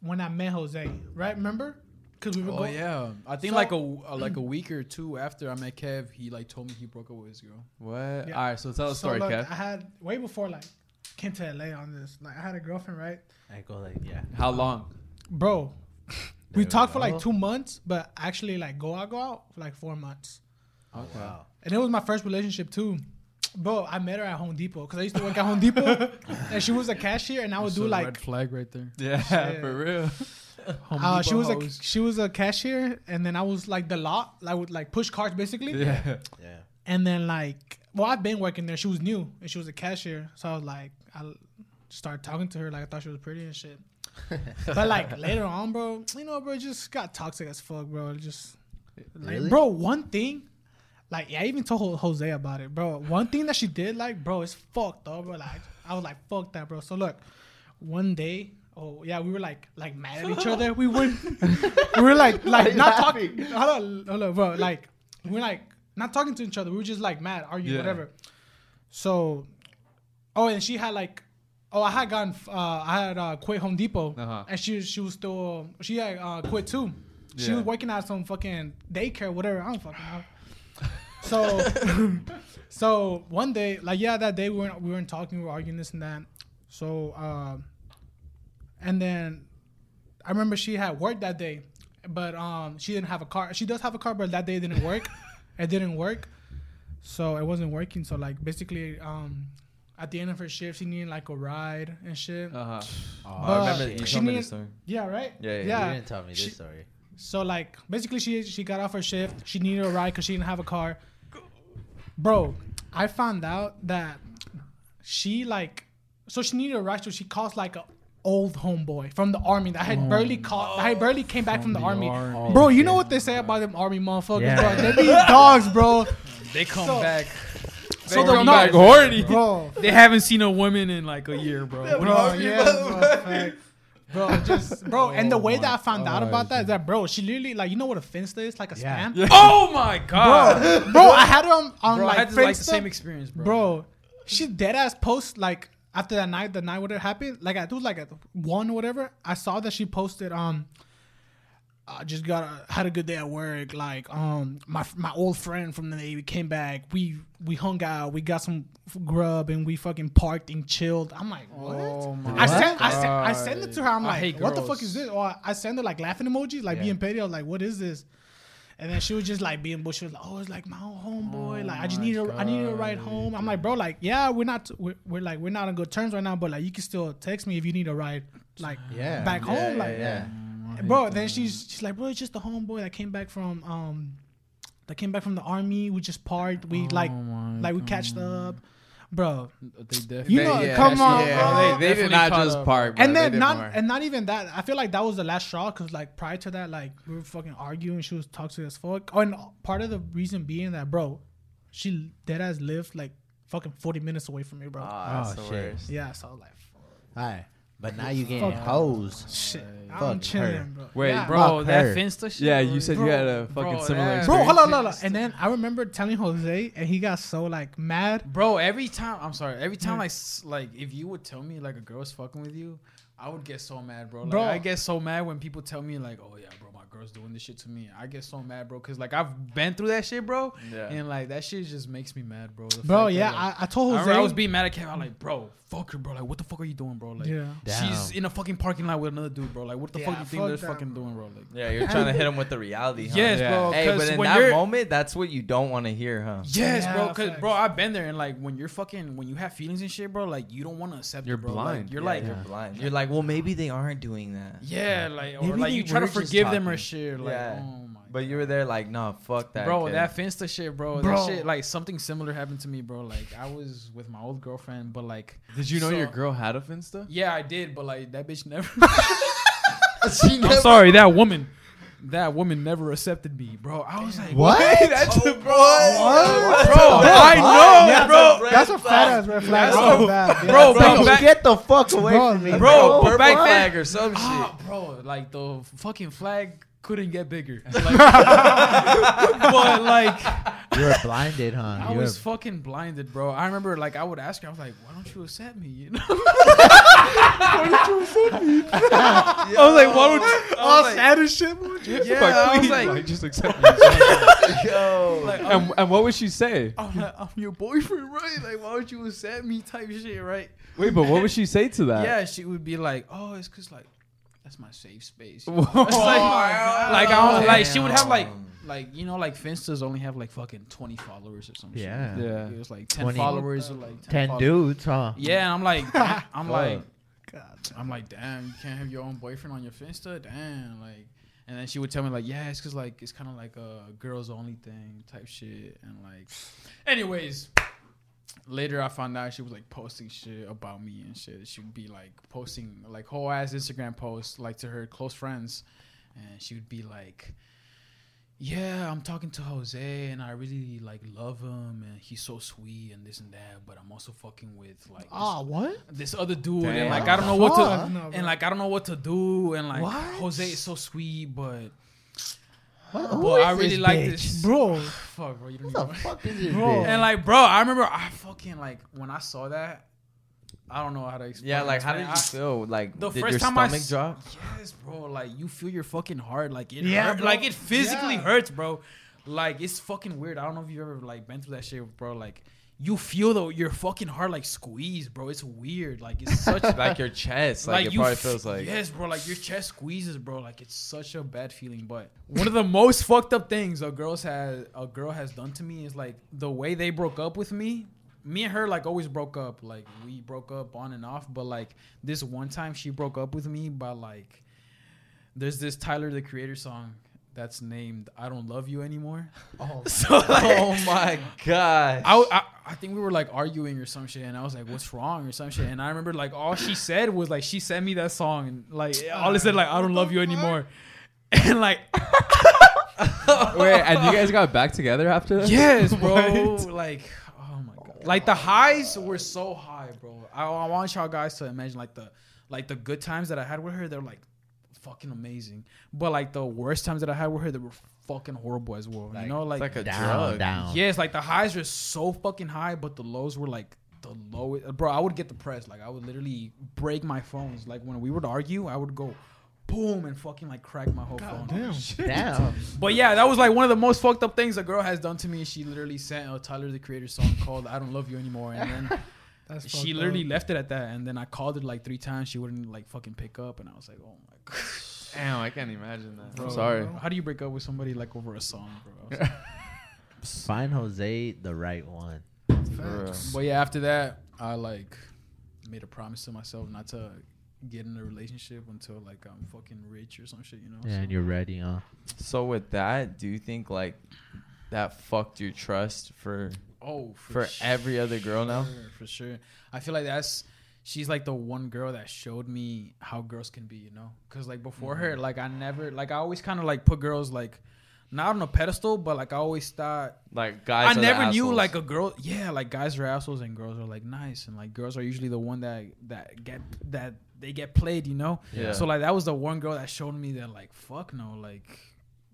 [SPEAKER 4] when I met Jose. Right? Remember? Because we were
[SPEAKER 2] Oh
[SPEAKER 4] going.
[SPEAKER 2] yeah, I think
[SPEAKER 4] So-
[SPEAKER 2] like a uh, like a week or two after I met Kev, he like told me he broke up with his girl.
[SPEAKER 5] What?
[SPEAKER 4] Yeah.
[SPEAKER 5] All right, so tell the
[SPEAKER 4] So
[SPEAKER 5] story,
[SPEAKER 4] look,
[SPEAKER 5] Kev.
[SPEAKER 4] I had way before like came to LA on this. Like I had a girlfriend, right?
[SPEAKER 1] I go like yeah.
[SPEAKER 5] How long?
[SPEAKER 4] Bro, *laughs*
[SPEAKER 1] There
[SPEAKER 4] we
[SPEAKER 1] we
[SPEAKER 4] talked for like two months, but actually like go out, go out for like four months.
[SPEAKER 1] Oh, wow.
[SPEAKER 4] And it was my first relationship too. Bro, I met her at Home Depot because I used to work at Home Depot, *laughs* and she was a cashier, and I would
[SPEAKER 2] That's
[SPEAKER 4] do
[SPEAKER 2] a
[SPEAKER 4] like
[SPEAKER 2] red flag right there. *laughs*
[SPEAKER 5] Yeah,
[SPEAKER 4] Shit.
[SPEAKER 5] for real.
[SPEAKER 2] Home
[SPEAKER 4] Uh, she
[SPEAKER 2] Depot
[SPEAKER 4] was a she was a cashier, and then I was like the lot. I would like push carts basically,
[SPEAKER 5] Yeah.
[SPEAKER 1] Yeah.
[SPEAKER 4] and then like well, I've been working there. She was new, and she was a cashier, so I was like, I started talking to her like I thought she was pretty and shit. but like *laughs* later on, bro, you know, bro, it just got toxic as fuck, bro. It just like,
[SPEAKER 1] Really?
[SPEAKER 4] bro, one thing. Like yeah, I even told Jose about it, bro. One thing that she did, like, bro, it's fucked up, bro. Like I was like, fuck that, bro. So look, one day oh yeah, we were like like mad at each other. We weren't. we were like *laughs* like not talking. Hold on, hold on, bro. Like we we're like not talking to each other. We were just like mad, arguing,
[SPEAKER 5] Yeah.
[SPEAKER 4] whatever. So, oh, and she had like, oh, I had gone, uh, I had uh, quit Home Depot,
[SPEAKER 5] Uh-huh.
[SPEAKER 4] and she she was still she had uh, quit too. She
[SPEAKER 5] Yeah.
[SPEAKER 4] was working at some fucking daycare, whatever. I don't fucking know. *laughs* So, *laughs* so one day, like yeah, that day we weren't we weren't talking, we were arguing this and that. So, um, and then I remember she had work that day, but um, she didn't have a car. She does have a car, but that day didn't work. *laughs* it didn't work, so it wasn't working. So like basically, um, at the end of her shift, she needed like a ride and shit.
[SPEAKER 5] Uh huh.
[SPEAKER 1] Oh,
[SPEAKER 3] I remember
[SPEAKER 4] But
[SPEAKER 3] you
[SPEAKER 4] she
[SPEAKER 3] told me
[SPEAKER 4] need-
[SPEAKER 3] the story.
[SPEAKER 4] yeah, right.
[SPEAKER 3] Yeah, yeah.
[SPEAKER 4] yeah.
[SPEAKER 1] You didn't tell me
[SPEAKER 4] She-
[SPEAKER 1] this story.
[SPEAKER 4] So like basically she she got off her shift. She needed a ride because she didn't have a car. Bro, I found out that she like so she needed a ride. So she calls like a old homeboy from the army that had barely caught that had barely came back from, the, army. Bro, you know what they say about them army motherfuckers,
[SPEAKER 1] Yeah.
[SPEAKER 4] bro? They be dogs, bro.
[SPEAKER 2] They come
[SPEAKER 4] So-
[SPEAKER 2] back.
[SPEAKER 4] So
[SPEAKER 2] They
[SPEAKER 4] the
[SPEAKER 2] come
[SPEAKER 4] no,
[SPEAKER 2] back horny.
[SPEAKER 4] bro.
[SPEAKER 2] They haven't seen a woman in like a year, bro.
[SPEAKER 4] Bro, yeah, bro, fact. bro, just *laughs* bro, and the way that I found out about that is that, bro, she literally like, you know what a finsta is, like a
[SPEAKER 1] Yeah.
[SPEAKER 4] spam, *laughs*
[SPEAKER 2] Oh my god,
[SPEAKER 4] bro. I had it on, on
[SPEAKER 2] bro!
[SPEAKER 4] like
[SPEAKER 2] I had the, like the same experience, bro.
[SPEAKER 4] bro. She dead ass post like after that night, the night what it happened, like I it was like at one or whatever. I saw that she posted um. I just got a, had a good day at work. Like um, my my old friend from the Navy came back. We we hung out. We got some grub and we fucking parked and chilled. I'm like, what?
[SPEAKER 2] Oh my
[SPEAKER 4] I sent I sent I sent it to her. I'm
[SPEAKER 2] I
[SPEAKER 4] like,
[SPEAKER 2] hate
[SPEAKER 4] what the fuck is this? Or I sent her like laughing emojis, like
[SPEAKER 1] Yeah.
[SPEAKER 4] being petty. I was like, what is this? And then she was just like being bush. She was like, oh, it's like my own homeboy. like I just
[SPEAKER 2] my
[SPEAKER 4] need a I need a ride home. I'm like, bro, like yeah, we're not we're, we're like we're not on good terms right now, but like you can still text me if you need a ride, like
[SPEAKER 1] Yeah.
[SPEAKER 4] back
[SPEAKER 3] Yeah,
[SPEAKER 4] home,
[SPEAKER 3] yeah,
[SPEAKER 4] like
[SPEAKER 3] yeah.
[SPEAKER 4] Bro. Then she's she's like, bro, it's just a homeboy that came back from um that came back from the army. We just parked. We like
[SPEAKER 2] Oh my
[SPEAKER 4] like we catched up, bro.
[SPEAKER 2] They definitely.
[SPEAKER 4] You know, come on,
[SPEAKER 5] yeah,
[SPEAKER 4] bro.
[SPEAKER 5] They, they did
[SPEAKER 2] Definitely
[SPEAKER 5] not just
[SPEAKER 2] up.
[SPEAKER 5] park, bro.
[SPEAKER 4] and then not
[SPEAKER 5] more.
[SPEAKER 4] and not even that. I feel like that was the last straw because like prior to that, like we were fucking arguing. She was toxic as fuck. Oh, and part of the reason being that, bro, she dead ass lived like fucking forty minutes away from me, bro.
[SPEAKER 3] Ah, that's
[SPEAKER 1] Oh,
[SPEAKER 3] the
[SPEAKER 1] shit.
[SPEAKER 3] worst.
[SPEAKER 4] yeah, so I like,
[SPEAKER 1] Hi. But now you getting
[SPEAKER 4] Fuck.
[SPEAKER 1] hoes.
[SPEAKER 4] shit,
[SPEAKER 1] Fuck
[SPEAKER 4] I'm chilling,
[SPEAKER 1] her.
[SPEAKER 4] bro.
[SPEAKER 5] Wait,
[SPEAKER 4] yeah.
[SPEAKER 2] bro,
[SPEAKER 1] Fuck
[SPEAKER 2] that
[SPEAKER 1] her.
[SPEAKER 2] Finsta shit.
[SPEAKER 5] yeah, you
[SPEAKER 2] bro.
[SPEAKER 5] said
[SPEAKER 4] Bro,
[SPEAKER 5] you had a fucking
[SPEAKER 2] bro,
[SPEAKER 5] similar
[SPEAKER 2] that-
[SPEAKER 4] Bro,
[SPEAKER 5] experience.
[SPEAKER 4] hold on, hold on. And then I remember telling Jose, and he got so like mad.
[SPEAKER 2] Bro, every time I'm sorry, every time like s- like if you would tell me like a girl's fucking with you, I would get so mad, bro. Like,
[SPEAKER 4] Bro.
[SPEAKER 2] I get so mad when people tell me like, "Oh yeah, bro, my girl's doing this shit to me." I get so mad, bro, because like I've been through that shit, bro,
[SPEAKER 3] Yeah.
[SPEAKER 2] and like that shit just makes me mad, bro. The
[SPEAKER 4] Bro,
[SPEAKER 2] fact that,
[SPEAKER 4] yeah,
[SPEAKER 2] like,
[SPEAKER 4] I, I told
[SPEAKER 2] I,
[SPEAKER 4] Jose.
[SPEAKER 2] remember I was being mad at Kevin. I'm like, bro, fuck her, bro. Like, what the fuck are you doing, bro? Like,
[SPEAKER 4] yeah.
[SPEAKER 2] she's
[SPEAKER 1] Damn.
[SPEAKER 2] in a fucking parking lot with another dude, bro. Like, what the
[SPEAKER 4] Yeah,
[SPEAKER 2] fuck you think
[SPEAKER 4] fuck
[SPEAKER 2] they're
[SPEAKER 4] that,
[SPEAKER 2] fucking
[SPEAKER 4] bro.
[SPEAKER 2] doing, bro? Like,
[SPEAKER 3] Yeah, you're trying to hit him with the reality, huh?
[SPEAKER 2] yes,
[SPEAKER 5] Yeah.
[SPEAKER 2] bro.
[SPEAKER 3] Hey, but
[SPEAKER 2] 'cause
[SPEAKER 3] in that moment, that's what you don't want to hear, huh?
[SPEAKER 2] Yes,
[SPEAKER 4] Yeah,
[SPEAKER 2] bro. Cause bro, I've been there, and like when you're fucking, when you have feelings and shit, bro, like you don't want to accept.
[SPEAKER 5] You're
[SPEAKER 2] it, bro.
[SPEAKER 5] blind.
[SPEAKER 2] Like, you're
[SPEAKER 3] Yeah,
[SPEAKER 2] like,
[SPEAKER 3] you're blind. You're like, well, maybe they aren't doing that.
[SPEAKER 2] yeah, like or
[SPEAKER 3] Maybe
[SPEAKER 2] like you try to forgive them or
[SPEAKER 3] talking.
[SPEAKER 2] Shit. Like,
[SPEAKER 3] Yeah.
[SPEAKER 2] oh my.
[SPEAKER 3] But you were there like, nah, fuck that.
[SPEAKER 2] bro,
[SPEAKER 3] kid.
[SPEAKER 2] that Finsta shit, bro,
[SPEAKER 4] Bro.
[SPEAKER 2] That shit, like something similar happened to me, bro. Like I was with my old girlfriend, but like,
[SPEAKER 5] Did you know
[SPEAKER 2] So-
[SPEAKER 5] your girl had a Finsta?
[SPEAKER 2] yeah, I did, but like that bitch never. *laughs*
[SPEAKER 3] She
[SPEAKER 2] I'm sorry, that woman. That woman never accepted me, bro. I was like,
[SPEAKER 1] What? *laughs*
[SPEAKER 5] That's
[SPEAKER 3] Oh,
[SPEAKER 5] a
[SPEAKER 3] bro.
[SPEAKER 2] bro, I know,
[SPEAKER 4] Yeah,
[SPEAKER 2] bro.
[SPEAKER 4] That's a fat ass red flag.
[SPEAKER 2] That's
[SPEAKER 4] That's bad.
[SPEAKER 2] bro,
[SPEAKER 1] Bro,
[SPEAKER 2] bro, back-
[SPEAKER 1] get the fuck away
[SPEAKER 4] Bro,
[SPEAKER 1] from me,
[SPEAKER 2] bro,
[SPEAKER 3] Bro,
[SPEAKER 2] but
[SPEAKER 3] purple
[SPEAKER 2] back
[SPEAKER 3] flag or some shit.
[SPEAKER 2] Ah, bro, like the fucking flag couldn't get bigger. *laughs* Like, but like,
[SPEAKER 1] You were blinded, huh?
[SPEAKER 2] I
[SPEAKER 1] You
[SPEAKER 2] was
[SPEAKER 1] were-
[SPEAKER 2] fucking blinded, bro. I remember, like, I would ask her, I was like, "Why don't you accept me?" You know? *laughs* I was like, "Why don't you?" I
[SPEAKER 4] All
[SPEAKER 2] was like,
[SPEAKER 4] sad as shit. bro.
[SPEAKER 2] yeah, I was like,
[SPEAKER 5] just accept me. *laughs*
[SPEAKER 3] Yo.
[SPEAKER 2] like,
[SPEAKER 5] and, and what would she say?
[SPEAKER 2] I'm, like, I'm your boyfriend, right? Like, why don't you accept me? Type shit, right?
[SPEAKER 5] Wait, but what would she say to that?
[SPEAKER 2] Yeah, she would be like, "Oh, it's cause like that's my safe space."
[SPEAKER 5] Whoa. *laughs*
[SPEAKER 2] It's like, oh like I was like she would have like like you know like Finstas only have like fucking twenty followers or something
[SPEAKER 1] Yeah.
[SPEAKER 2] shit.
[SPEAKER 5] Yeah.
[SPEAKER 2] It was like ten
[SPEAKER 1] 20.
[SPEAKER 2] followers or like 10,
[SPEAKER 1] Ten
[SPEAKER 2] followers.
[SPEAKER 1] dudes, huh?
[SPEAKER 2] Yeah, and I'm like, *laughs* I'm, I'm like,
[SPEAKER 4] God.
[SPEAKER 2] I'm like, damn, you can't have your own boyfriend on your Finsta, damn, like. And then she would tell me like, yeah, it's cause like it's kind of like a girls only thing type shit, and like, anyways. Later, I found out she was like posting shit about me and shit. She would be like posting like whole ass Instagram posts like to her close friends, and she would be like, yeah, I'm talking to Jose and I really like love him and he's so sweet and this and that, but I'm also fucking with like
[SPEAKER 4] Ah, what?
[SPEAKER 2] this, this other dude
[SPEAKER 3] Damn.
[SPEAKER 2] and like I don't know what to
[SPEAKER 4] no,
[SPEAKER 2] and like I don't know what to do and like
[SPEAKER 4] What?
[SPEAKER 2] Jose is so sweet, but
[SPEAKER 1] What,
[SPEAKER 2] but I really like this
[SPEAKER 4] bro. *sighs*
[SPEAKER 2] Fuck, bro, you don't
[SPEAKER 1] Who
[SPEAKER 2] even
[SPEAKER 1] the
[SPEAKER 2] know.
[SPEAKER 1] fuck is this
[SPEAKER 4] Bro.
[SPEAKER 1] bitch?
[SPEAKER 2] And like, bro, I remember I fucking like when I saw that. I don't know how to explain.
[SPEAKER 3] Yeah, like how did you
[SPEAKER 2] explain.
[SPEAKER 3] feel? Like
[SPEAKER 2] The
[SPEAKER 3] did
[SPEAKER 2] first
[SPEAKER 3] your
[SPEAKER 2] time I
[SPEAKER 3] stomach
[SPEAKER 2] s-
[SPEAKER 3] drop?
[SPEAKER 2] Yes, bro. Like you feel your fucking heart. Like it.
[SPEAKER 4] Yeah,
[SPEAKER 2] hurt. Like it physically
[SPEAKER 4] Yeah.
[SPEAKER 2] hurts, bro. Like it's fucking weird. I don't know if you ever like been through that shit, bro. Like you feel though your fucking heart like squeeze, bro. It's weird. Like it's *laughs* such
[SPEAKER 3] like your chest, like, it
[SPEAKER 2] you
[SPEAKER 3] probably
[SPEAKER 2] f-
[SPEAKER 3] feels like.
[SPEAKER 2] yes, bro. Like your chest squeezes, bro. Like it's such a bad feeling. But one of the most fucked up things a girl's had a girl has done to me is like the way they broke up with me. Me and her like always broke up. Like we broke up on and off. But like this one time she broke up with me by like there's this Tyler the Creator song that's named "I Don't Love You Anymore." *laughs*
[SPEAKER 1] oh, *laughs*
[SPEAKER 2] So like,
[SPEAKER 3] oh my god!
[SPEAKER 2] I, I I think we were like arguing or some shit, and I was like, "What's wrong?" or some shit, and I remember like all she said was like she sent me that song, and like all it said like I don't love you anymore, *laughs* and like
[SPEAKER 5] Wait, and you guys got back together after that?
[SPEAKER 2] yes, bro, like oh my god, like the highs were so high, bro. I, I want y'all guys to imagine like the like the good times that I had with her, they're like fucking amazing, but like the worst times that I had with her, they were fucking horrible as well. you know,
[SPEAKER 3] it's like a
[SPEAKER 1] down,
[SPEAKER 3] drug.
[SPEAKER 1] down.
[SPEAKER 2] Yes, like the highs were so fucking high, but the lows were like the lowest. Bro, I would get depressed. Like I would literally break my phones. Like when we would argue, I would go boom and fucking like crack my whole phone.
[SPEAKER 4] Damn. *laughs*
[SPEAKER 1] Damn.
[SPEAKER 2] But yeah, that was like one of the most fucked up things a girl has done to me. She literally sent a Tyler the Creator song called "I Don't Love You Anymore," and then *laughs*
[SPEAKER 4] That's
[SPEAKER 2] she literally
[SPEAKER 4] up.
[SPEAKER 2] left it at that. And then I called her like three times. She wouldn't like fucking pick up, and I was like, "Oh my god."
[SPEAKER 5] Damn, I can't imagine that.
[SPEAKER 2] Bro,
[SPEAKER 5] I'm sorry.
[SPEAKER 2] How do you break up with somebody like over a song, bro? I was like,
[SPEAKER 1] Find Jose the right one.
[SPEAKER 3] For.
[SPEAKER 2] But yeah, after that, I like made a promise to myself not to get in a relationship until like I'm fucking rich or some shit, you know.
[SPEAKER 1] Yeah, and you're ready, huh?
[SPEAKER 3] So with that, do you think like that fucked your trust for
[SPEAKER 2] oh
[SPEAKER 3] for every other girl now?
[SPEAKER 2] for sure. I feel like that's she's like the one girl that showed me how girls can be, you know. Because like before her, mm-hmm. like I never like I always kind of like put girls like not on a pedestal, but like I always thought
[SPEAKER 3] Like guys,
[SPEAKER 2] I
[SPEAKER 3] are
[SPEAKER 2] never knew like a girl. Yeah, like guys are assholes and girls are like nice, and like girls are usually the one that that get that they get played, you know.
[SPEAKER 3] Yeah.
[SPEAKER 2] So like that was the one girl that showed me that like fuck no, like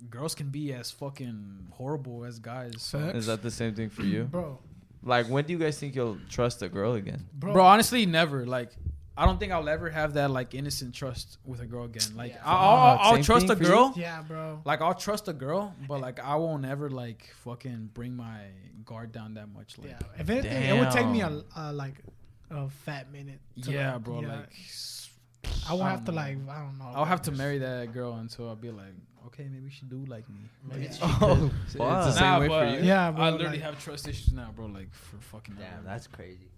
[SPEAKER 2] girls can be as fucking horrible as guys. So,
[SPEAKER 3] Is that the same thing for you?
[SPEAKER 4] bro?
[SPEAKER 3] Like when do you guys think you'll trust a girl again?
[SPEAKER 4] Bro,
[SPEAKER 2] bro, honestly, never. Like I don't think I'll ever have that like innocent trust with a girl again. Like
[SPEAKER 4] Yeah.
[SPEAKER 2] I'll, I'll, I'll trust a girl.
[SPEAKER 4] yeah, bro.
[SPEAKER 2] Like I'll trust a girl, but like I won't ever like fucking bring my guard down that much. Like
[SPEAKER 4] Yeah, if anything, it would take me a, a like a fat minute. to,
[SPEAKER 2] yeah,
[SPEAKER 4] like,
[SPEAKER 2] bro.
[SPEAKER 4] yeah,
[SPEAKER 2] Like
[SPEAKER 4] I won't
[SPEAKER 2] I
[SPEAKER 4] have to like I don't know.
[SPEAKER 2] I'll have to marry that girl until I'll be like, okay, maybe she do like me. Maybe
[SPEAKER 4] Yeah. *laughs*
[SPEAKER 2] she
[SPEAKER 3] Oh,
[SPEAKER 5] It's
[SPEAKER 3] fuck.
[SPEAKER 5] the same
[SPEAKER 2] Nah,
[SPEAKER 5] way
[SPEAKER 2] but
[SPEAKER 5] for you.
[SPEAKER 4] Yeah, bro.
[SPEAKER 2] I literally
[SPEAKER 4] like,
[SPEAKER 2] have trust issues now, bro. Like for fucking.
[SPEAKER 1] Damn,
[SPEAKER 2] ever.
[SPEAKER 1] that's crazy.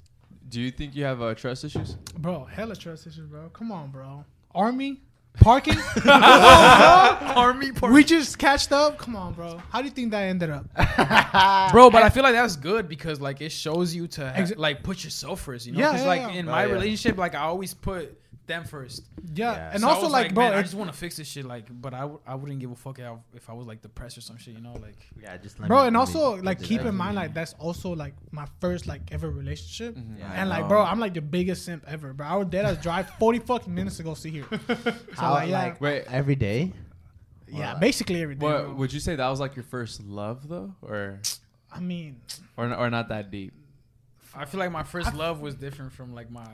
[SPEAKER 5] Do you think you have uh, trust issues?
[SPEAKER 4] bro, hella trust issues, bro. Come on, bro. Army, parking. *laughs*
[SPEAKER 2] army parking.
[SPEAKER 4] we just catched up. Come on, bro. How do you think that ended up? *laughs*
[SPEAKER 2] bro. But I feel like that's good because like it shows you to ha-
[SPEAKER 4] Exa-
[SPEAKER 2] like put yourself first. You know,
[SPEAKER 4] Yeah,
[SPEAKER 2] because
[SPEAKER 4] yeah,
[SPEAKER 2] like
[SPEAKER 4] yeah.
[SPEAKER 2] in
[SPEAKER 3] Oh,
[SPEAKER 2] my
[SPEAKER 3] yeah.
[SPEAKER 2] relationship, like I always put them first.
[SPEAKER 4] Yeah,
[SPEAKER 1] Yeah.
[SPEAKER 4] and
[SPEAKER 2] So I
[SPEAKER 4] also
[SPEAKER 2] was
[SPEAKER 4] like, bro,
[SPEAKER 2] man, I just want to fix this shit. Like, but I, w- I wouldn't give a fuck if, if I was like depressed or some shit. You know, like.
[SPEAKER 1] Yeah, just let
[SPEAKER 4] bro,
[SPEAKER 1] me-
[SPEAKER 4] and also
[SPEAKER 1] get
[SPEAKER 4] like keep in mind like that's also like my first like ever relationship.
[SPEAKER 5] Mhm.
[SPEAKER 1] Yeah,
[SPEAKER 4] And like, bro, I'm like the biggest simp ever, bro. I would dead ass drive 40 fucking minutes to go see here. *laughs* So
[SPEAKER 1] How,
[SPEAKER 4] like, yeah,
[SPEAKER 1] like,
[SPEAKER 5] Wait.
[SPEAKER 1] every day.
[SPEAKER 4] yeah,
[SPEAKER 1] Or,
[SPEAKER 4] basically every day.
[SPEAKER 5] What
[SPEAKER 4] bro.
[SPEAKER 5] would you say that was like your first love though, or
[SPEAKER 4] I mean,
[SPEAKER 5] or or not that deep?
[SPEAKER 2] I feel like my first love was different from like my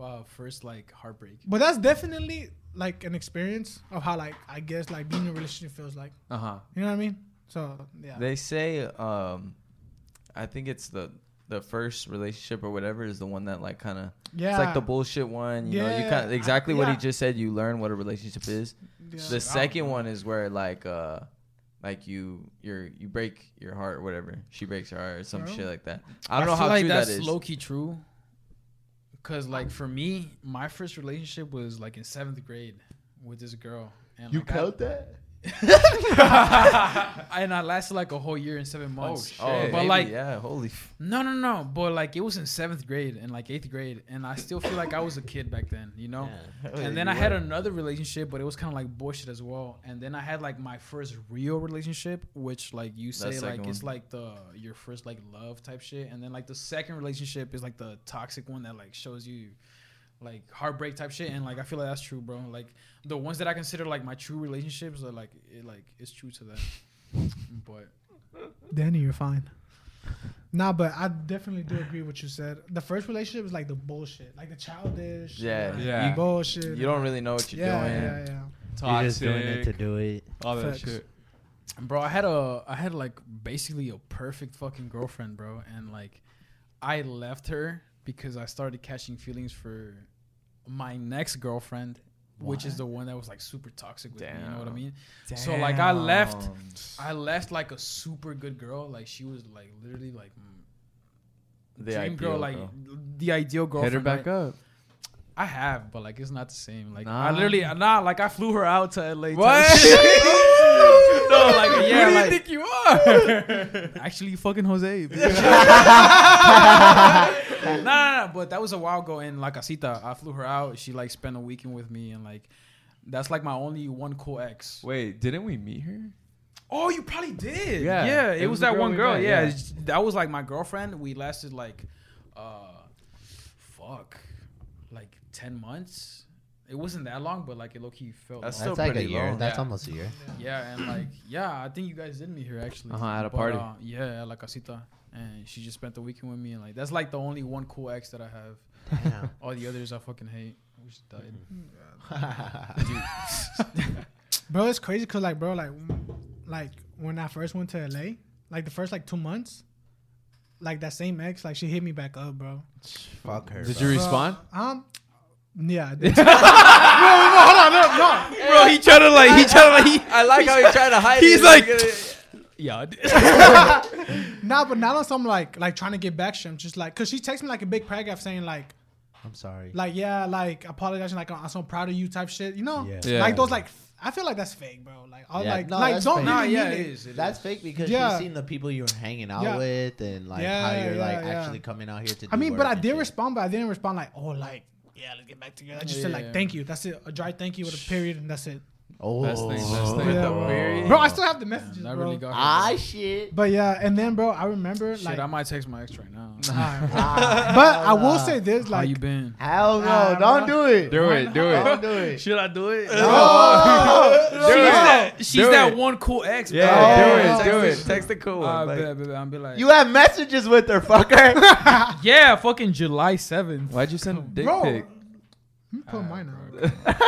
[SPEAKER 2] uh, first like heartbreak.
[SPEAKER 4] but that's definitely like an experience of how like I guess like being in a relationship feels like.
[SPEAKER 5] Uh huh.
[SPEAKER 4] You know what I mean? So yeah,
[SPEAKER 3] They say, um, I think it's the the first relationship or whatever is the one that like kind of
[SPEAKER 4] yeah,
[SPEAKER 3] it's like the bullshit one. You know, you kind of exactly what he just said. You learn what a relationship is.
[SPEAKER 4] yeah.
[SPEAKER 3] The second one is where like uh like you you're you break your heart or whatever. She breaks her heart or some
[SPEAKER 4] Bro.
[SPEAKER 3] shit like that. I don't know
[SPEAKER 2] feel
[SPEAKER 3] how
[SPEAKER 2] like
[SPEAKER 3] true
[SPEAKER 2] that's
[SPEAKER 3] that is.
[SPEAKER 2] low key true. Cause like for me, my first relationship was like in seventh grade with this girl. And like, I-
[SPEAKER 1] that? *laughs*
[SPEAKER 2] and I lasted like a whole year and seven months.
[SPEAKER 3] Oh,
[SPEAKER 2] but
[SPEAKER 3] baby,
[SPEAKER 2] like
[SPEAKER 3] yeah, holy. F-
[SPEAKER 2] no, no, no. But like it was in seventh grade and like eighth grade, and I still feel like I was a kid back then, you know. And then I had another relationship, but it was kind of like bullshit as well. And then I had like my first real relationship, which like you say like it's like the your first like love type shit. And then like the second relationship is like the toxic one that like shows you like heartbreak type shit. And like I feel like that's true, bro. Like the ones that I consider like my true relationships are like it like it's true to that. *laughs* But
[SPEAKER 4] Danny, you're fine. Nah, but I definitely do agree with what you said. The first relationship is like the bullshit, like the childish.
[SPEAKER 3] Yeah.
[SPEAKER 4] like,
[SPEAKER 5] Yeah.
[SPEAKER 4] bullshit.
[SPEAKER 3] you don't really know what you're
[SPEAKER 4] yeah,
[SPEAKER 3] doing.
[SPEAKER 4] yeah, yeah.
[SPEAKER 1] You're just doing it to
[SPEAKER 5] Toxic.
[SPEAKER 1] do it.
[SPEAKER 5] All that
[SPEAKER 4] Facts.
[SPEAKER 5] shit.
[SPEAKER 2] bro i had a i had like basically a perfect fucking girlfriend bro and like i left her because i started catching feelings for my next girlfriend which is the one that was like super toxic with me you know what i
[SPEAKER 3] Damn.
[SPEAKER 2] mean So, like, I left- i left like a super good girl like she was like literally like
[SPEAKER 3] The
[SPEAKER 2] dream girl
[SPEAKER 3] ideal
[SPEAKER 2] like
[SPEAKER 3] girl.
[SPEAKER 2] the ideal girlfriend
[SPEAKER 5] Hit her back up.
[SPEAKER 2] i have but like it's not the same like
[SPEAKER 5] Nah.
[SPEAKER 2] i literally uh, nah like i flew her out to la
[SPEAKER 5] What? *laughs*
[SPEAKER 2] no like yeah
[SPEAKER 5] Who do you
[SPEAKER 2] like
[SPEAKER 5] think you are? *laughs*
[SPEAKER 2] Actually, fucking Jose. *laughs* no, no, no, but that was a while ago in La Casita. I flew her out. She like spent a weekend with me, and like that's like my only one cool ex.
[SPEAKER 5] Wait, didn't we meet her?
[SPEAKER 2] Oh, you probably did.
[SPEAKER 5] Yeah,
[SPEAKER 2] yeah.
[SPEAKER 5] it
[SPEAKER 2] It,
[SPEAKER 5] was
[SPEAKER 2] was, that
[SPEAKER 5] girl
[SPEAKER 2] one girl.
[SPEAKER 5] met,
[SPEAKER 2] yeah,
[SPEAKER 5] yeah.
[SPEAKER 2] that was like my girlfriend. We lasted like, uh, fuck, like ten months. It wasn't that long, but like it low key felt.
[SPEAKER 3] That's
[SPEAKER 2] long.
[SPEAKER 3] still
[SPEAKER 1] That's like a
[SPEAKER 3] pretty
[SPEAKER 1] year.
[SPEAKER 3] long.
[SPEAKER 1] That's
[SPEAKER 2] Yeah.
[SPEAKER 1] almost a year.
[SPEAKER 2] Yeah, and like, yeah, I think you guys did meet here actually.
[SPEAKER 5] Uh-huh, at a
[SPEAKER 2] But,
[SPEAKER 5] party.
[SPEAKER 2] Uh, yeah, at La Casita, and she just spent the weekend with me, and like that's like the only one cool ex that I have.
[SPEAKER 1] Damn.
[SPEAKER 2] All the others I fucking hate. We just died. *laughs*
[SPEAKER 4] Bro, it's crazy because like, bro, like, like when I first went to LA, like the first like two months, like that same ex, like she hit me back up, bro.
[SPEAKER 1] Fuck her.
[SPEAKER 5] Did
[SPEAKER 1] bro.
[SPEAKER 5] you respond?
[SPEAKER 4] Bro, um, yeah. I *laughs* did. no, no, hold on, no, no.
[SPEAKER 2] Bro, he tried to like, he tried to like, he,
[SPEAKER 3] I like how he tried to hide
[SPEAKER 2] He's
[SPEAKER 3] it.
[SPEAKER 2] like- *laughs*
[SPEAKER 3] yeah.
[SPEAKER 4] Nah, but not on some like like trying to get back. Shit. I'm just like, cause she texts me like a big paragraph saying like,
[SPEAKER 1] I'm sorry.
[SPEAKER 4] like yeah, like apologizing, like I'm so proud of you type shit. You know,
[SPEAKER 1] Yeah.
[SPEAKER 5] Yeah.
[SPEAKER 4] like those like I feel like that's fake, bro. Like all
[SPEAKER 1] Yeah,
[SPEAKER 4] like
[SPEAKER 1] no,
[SPEAKER 4] like don't
[SPEAKER 1] fake.
[SPEAKER 4] really
[SPEAKER 2] Nah, yeah,
[SPEAKER 4] it.
[SPEAKER 2] it is. it
[SPEAKER 1] That's
[SPEAKER 2] is.
[SPEAKER 1] fake because
[SPEAKER 4] Yeah.
[SPEAKER 1] she's seen the people you were hanging out
[SPEAKER 4] Yeah.
[SPEAKER 1] with and like how
[SPEAKER 4] Yeah,
[SPEAKER 1] you're like
[SPEAKER 4] yeah, yeah.
[SPEAKER 1] actually coming out here to. Do
[SPEAKER 4] I mean, but I did
[SPEAKER 1] shit.
[SPEAKER 4] respond, but I didn't respond like, oh, like yeah, let's get back together. I just said like thank you. That's it. A dry thank you with a period, and that's it.
[SPEAKER 1] Oh,
[SPEAKER 5] Best thing, best thing.
[SPEAKER 4] Yeah.
[SPEAKER 3] the period.
[SPEAKER 4] Bro, I still have the messages,
[SPEAKER 2] That
[SPEAKER 4] bro.
[SPEAKER 2] really got. her,
[SPEAKER 1] Ah, shit.
[SPEAKER 4] But yeah, and then bro, I remember
[SPEAKER 2] Shit,
[SPEAKER 4] like,
[SPEAKER 2] I might text my ex right now.
[SPEAKER 4] Alright.
[SPEAKER 1] Ah, *laughs*
[SPEAKER 4] but I will say this, like,
[SPEAKER 2] How
[SPEAKER 4] like,
[SPEAKER 2] you been?
[SPEAKER 1] Hell no!
[SPEAKER 4] Ah,
[SPEAKER 1] don't
[SPEAKER 4] bro.
[SPEAKER 1] do it.
[SPEAKER 5] Do it, do it.
[SPEAKER 1] Don't do it.
[SPEAKER 2] Should I do it?
[SPEAKER 1] Oh, *laughs*
[SPEAKER 2] She's
[SPEAKER 1] no.
[SPEAKER 2] that, she's
[SPEAKER 5] Do
[SPEAKER 2] that
[SPEAKER 5] it.
[SPEAKER 2] one cool ex.
[SPEAKER 5] Yeah,
[SPEAKER 2] bro.
[SPEAKER 5] do
[SPEAKER 1] Oh.
[SPEAKER 5] it,
[SPEAKER 3] text
[SPEAKER 5] do
[SPEAKER 3] the-
[SPEAKER 5] it.
[SPEAKER 3] Text the cool
[SPEAKER 2] Uh,
[SPEAKER 3] one.
[SPEAKER 2] I'll be like,
[SPEAKER 1] You have messages with her, fucker. *laughs*
[SPEAKER 2] yeah, fucking July seventh.
[SPEAKER 5] Why'd you send a dick
[SPEAKER 4] bro,
[SPEAKER 5] pic?
[SPEAKER 4] I'm putting mine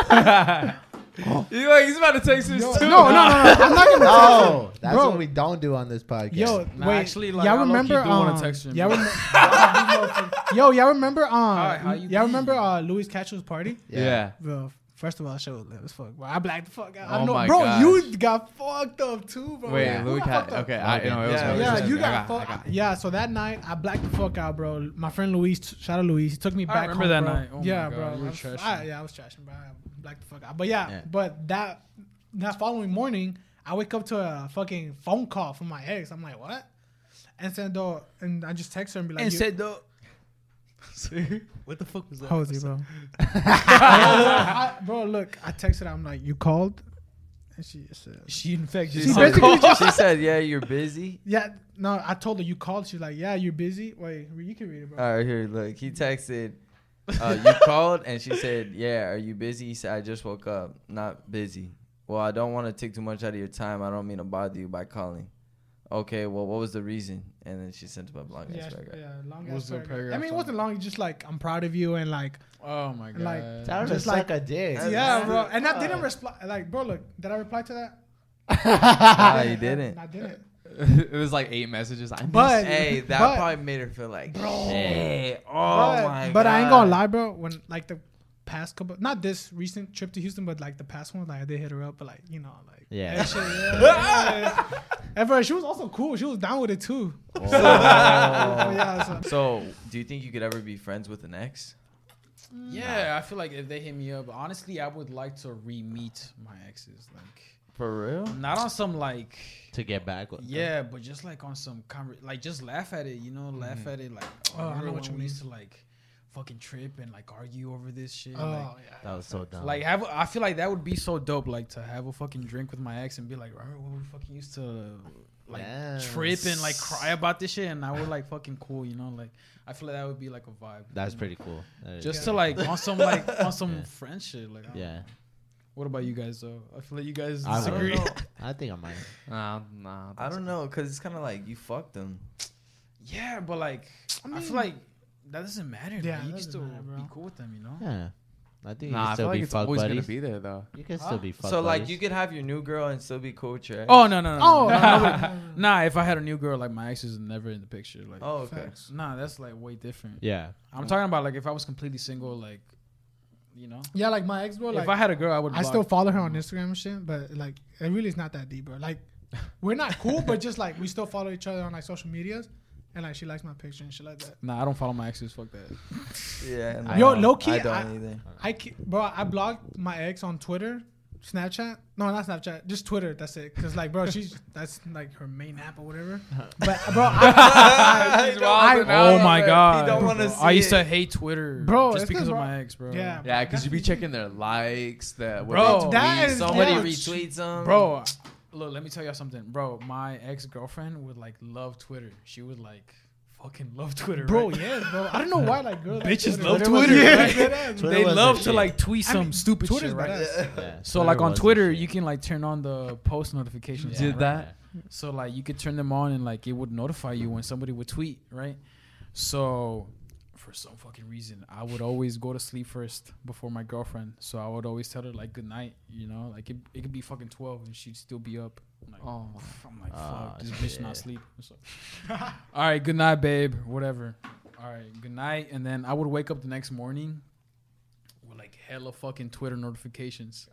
[SPEAKER 4] out. *laughs*
[SPEAKER 5] You like he's about to text his
[SPEAKER 4] Yo,
[SPEAKER 5] too.
[SPEAKER 4] no, no, no, no, I'm not gonna. *laughs*
[SPEAKER 1] no, that's
[SPEAKER 4] Bro.
[SPEAKER 1] what we don't do on this podcast.
[SPEAKER 4] Yo,
[SPEAKER 2] Nah,
[SPEAKER 4] wait,
[SPEAKER 2] actually, like,
[SPEAKER 4] y'all
[SPEAKER 2] I low-key
[SPEAKER 4] remember?
[SPEAKER 2] do wanna
[SPEAKER 4] um,
[SPEAKER 2] text him,
[SPEAKER 4] y'all
[SPEAKER 2] bro.
[SPEAKER 4] remember? *laughs* yo, y'all remember? Um,
[SPEAKER 2] Hi, how you
[SPEAKER 4] y'all
[SPEAKER 2] been?
[SPEAKER 4] remember uh, Louis Cashew's party?
[SPEAKER 5] Yeah.
[SPEAKER 4] Bro, first of all, that shit was lit as fuck. Bro, I blacked the fuck out. I
[SPEAKER 5] Oh
[SPEAKER 4] know,
[SPEAKER 5] my
[SPEAKER 4] bro,
[SPEAKER 5] gosh.
[SPEAKER 4] you got fucked up too, bro.
[SPEAKER 5] Wait,
[SPEAKER 1] Yeah.
[SPEAKER 5] Louis
[SPEAKER 4] got
[SPEAKER 5] Cat. Okay, I, you know, it was
[SPEAKER 3] Yeah,
[SPEAKER 5] it
[SPEAKER 4] Yeah, you got,
[SPEAKER 5] got-
[SPEAKER 4] fucked. Yeah, so that night I blacked the fuck out, bro. My friend Luis, shout out Luis, he took me
[SPEAKER 2] I
[SPEAKER 4] back.
[SPEAKER 2] remember
[SPEAKER 4] home,
[SPEAKER 2] that
[SPEAKER 4] bro.
[SPEAKER 2] night. Oh
[SPEAKER 4] yeah, bro. I-
[SPEAKER 2] trashing.
[SPEAKER 4] I, yeah, I was trashing, bro. I blacked the fuck out. But yeah,
[SPEAKER 1] Yeah.
[SPEAKER 4] but that that following morning, I wake up to a fucking phone call from my ex. I'm like, what? And said, though, and I just text her and be like,
[SPEAKER 2] And
[SPEAKER 4] you-
[SPEAKER 2] said though. *laughs*
[SPEAKER 3] What the fuck was that?
[SPEAKER 4] Jose, bro. I- bro, look, I texted her. I'm like, you called? And she said,
[SPEAKER 2] She infected.
[SPEAKER 3] She
[SPEAKER 4] She basically just-
[SPEAKER 3] she said, "Yeah, you're busy."
[SPEAKER 4] yeah. No, I told her you called. She's like, yeah, you're busy. Wait, you can read it, bro.
[SPEAKER 3] All right, here, look. He texted. Uh, you called and she said, "Yeah, are you busy?" He said, "I just woke up, not busy." Well, I don't want to take too much out of your time. I don't mean to bother you by calling. Okay, well, what was the reason? And then she sent him a long
[SPEAKER 4] yeah,
[SPEAKER 3] ass paragraph.
[SPEAKER 4] yeah, long
[SPEAKER 2] What's
[SPEAKER 4] ass
[SPEAKER 2] the
[SPEAKER 4] paragraph. I mean, it wasn't long. It's just like I'm proud of you and like
[SPEAKER 2] Oh my god.
[SPEAKER 4] Like,
[SPEAKER 1] Tell her to
[SPEAKER 4] Just like-
[SPEAKER 1] a dick.
[SPEAKER 4] Yeah, bro. And I didn't reply. Like, bro, look, did I reply to that? *laughs*
[SPEAKER 3] You didn't.
[SPEAKER 4] I didn't. *laughs*
[SPEAKER 5] it was like eight messages. I
[SPEAKER 4] But-
[SPEAKER 3] Hey, that
[SPEAKER 4] But-
[SPEAKER 3] probably made her feel like,
[SPEAKER 4] Bro.
[SPEAKER 3] shit. Oh
[SPEAKER 4] but,
[SPEAKER 3] my god.
[SPEAKER 4] but I ain't gonna lie, bro. When like the past couple, not this recent trip to Houston, but like the past one, like I did hit her up, but like you know, like
[SPEAKER 1] Yeah.
[SPEAKER 4] shit, yeah, yeah, *laughs* yeah. And bro, she was also cool. She was down with it too.
[SPEAKER 3] Oh. *laughs*
[SPEAKER 4] yeah, so-
[SPEAKER 3] So, do you think you could ever be friends with an ex?
[SPEAKER 2] Yeah, I feel like if they hit me up, honestly, I would like to re-meet my exes. Like,
[SPEAKER 3] For real?
[SPEAKER 2] Not on some like
[SPEAKER 1] to get back with. them.
[SPEAKER 2] yeah, but just like on some conver- like just laugh at it, you know, laugh
[SPEAKER 3] Mhm.
[SPEAKER 2] at it like
[SPEAKER 4] Oh, I know
[SPEAKER 2] remember
[SPEAKER 4] what
[SPEAKER 2] when
[SPEAKER 4] you
[SPEAKER 2] we used to like fucking trip and like argue over this shit.
[SPEAKER 4] Oh
[SPEAKER 2] like,
[SPEAKER 4] yeah.
[SPEAKER 1] that was so dumb.
[SPEAKER 2] Like have a- I feel like that would be so dope, like to have a fucking drink with my ex and be like, remember when we fucking used to like trip and like cry about this shit, and now we're like fucking cool, you know? Like I feel like that would be like a vibe.
[SPEAKER 1] that's
[SPEAKER 2] you know?
[SPEAKER 1] pretty cool. That is
[SPEAKER 2] Just
[SPEAKER 4] Yeah.
[SPEAKER 2] to like on some like *laughs* on some
[SPEAKER 1] Yeah.
[SPEAKER 2] friend shit. Like
[SPEAKER 1] yeah.
[SPEAKER 2] know. What about you guys though? I feel like you guys
[SPEAKER 1] I don't
[SPEAKER 2] disagree.
[SPEAKER 3] know. *laughs*
[SPEAKER 1] I think I might.
[SPEAKER 5] Nah, nah.
[SPEAKER 3] I don't know, cause it's kind of like you fucked them.
[SPEAKER 2] Yeah, but like I,
[SPEAKER 4] I mean-
[SPEAKER 2] feel like that doesn't matter.
[SPEAKER 4] Yeah,
[SPEAKER 2] Yeah, you can
[SPEAKER 4] doesn't
[SPEAKER 2] still
[SPEAKER 4] matter, bro.
[SPEAKER 2] be cool with them, you know.
[SPEAKER 1] Yeah. I think you
[SPEAKER 5] Nah,
[SPEAKER 1] can
[SPEAKER 5] I
[SPEAKER 1] still
[SPEAKER 5] feel like
[SPEAKER 1] be
[SPEAKER 5] it's
[SPEAKER 1] fuck
[SPEAKER 5] always gonna be there though.
[SPEAKER 1] You can
[SPEAKER 2] Huh?
[SPEAKER 1] still be fuck
[SPEAKER 3] so like
[SPEAKER 1] buddies.
[SPEAKER 3] you could have your new girl and still be cool with your ex.
[SPEAKER 2] Oh no no no.
[SPEAKER 4] Oh,
[SPEAKER 2] no,
[SPEAKER 4] no,
[SPEAKER 2] no,
[SPEAKER 4] no, no.
[SPEAKER 2] Nah, if I had a new girl, like my ex is never in the picture. Like,
[SPEAKER 3] Oh, okay.
[SPEAKER 4] Facts.
[SPEAKER 2] nah, that's like way different.
[SPEAKER 1] Yeah.
[SPEAKER 2] I'm talking about like if I was completely single, like, you know,
[SPEAKER 4] Yeah, like my ex, bro. Like
[SPEAKER 2] if I had a girl, I would.
[SPEAKER 4] I
[SPEAKER 2] block.
[SPEAKER 4] still follow her on Instagram and shit, but like it really is not that deep, bro. Like *laughs* we're not cool, but just like we still follow each other on like social medias, and like she likes my picture and shit like that.
[SPEAKER 2] Nah, I don't follow my exes. Fuck that.
[SPEAKER 3] Yeah.
[SPEAKER 1] I
[SPEAKER 4] Yo,
[SPEAKER 1] don't-
[SPEAKER 4] low key,
[SPEAKER 3] I don't
[SPEAKER 4] I,
[SPEAKER 3] either.
[SPEAKER 4] I ca- bro, I blocked my ex on Twitter, Snapchat. No, not Snapchat, just Twitter. That's it. Cause like, bro, she's *laughs* that's like her main app or whatever. *laughs* But bro, I, *laughs*
[SPEAKER 3] He's
[SPEAKER 4] I-
[SPEAKER 3] wilding
[SPEAKER 4] I-
[SPEAKER 3] out
[SPEAKER 2] oh my god,
[SPEAKER 3] He don't want to see
[SPEAKER 2] I used to hate Twitter,
[SPEAKER 4] Bro,
[SPEAKER 2] just
[SPEAKER 4] because
[SPEAKER 2] because
[SPEAKER 4] 'cause,
[SPEAKER 2] of my ex, bro.
[SPEAKER 4] yeah,
[SPEAKER 5] Yeah, because you be checking their likes, the what
[SPEAKER 2] Bro,
[SPEAKER 5] they
[SPEAKER 4] that
[SPEAKER 5] tweet.
[SPEAKER 4] is-
[SPEAKER 3] Somebody
[SPEAKER 4] yeah.
[SPEAKER 3] retweets them.
[SPEAKER 2] bro. Look, let me tell y'all something, bro. My ex girlfriend would like love Twitter. She would like fucking love Twitter,
[SPEAKER 4] bro,
[SPEAKER 2] right?
[SPEAKER 4] yes, bro. I don't know why like girls
[SPEAKER 2] Bitches
[SPEAKER 4] Twitter.
[SPEAKER 2] love
[SPEAKER 1] Twitter
[SPEAKER 2] Twitter.
[SPEAKER 1] the
[SPEAKER 4] Yeah,
[SPEAKER 2] right?
[SPEAKER 1] Twitter
[SPEAKER 2] They love to
[SPEAKER 1] shit.
[SPEAKER 2] like tweet
[SPEAKER 4] I
[SPEAKER 2] some
[SPEAKER 4] mean,
[SPEAKER 2] stupid
[SPEAKER 4] Twitter's
[SPEAKER 2] shit, right?
[SPEAKER 1] Yeah.
[SPEAKER 2] So like on Twitter, you can like turn on the post notifications.
[SPEAKER 5] Did
[SPEAKER 2] right?
[SPEAKER 5] that?
[SPEAKER 2] So like you could turn them on and like it would notify you when somebody would tweet, right? So for some fucking reason, I would always go to sleep first before my girlfriend. So I would always tell her like good night, you know, like it, it could be fucking twelve and she'd still be up. I'm like,
[SPEAKER 5] Oh,
[SPEAKER 2] I'm like, fuck, this bitch not sleep. *laughs* All right, good night, babe. Whatever. All right, good night. And then I would wake up the next morning with like hella fucking Twitter notifications.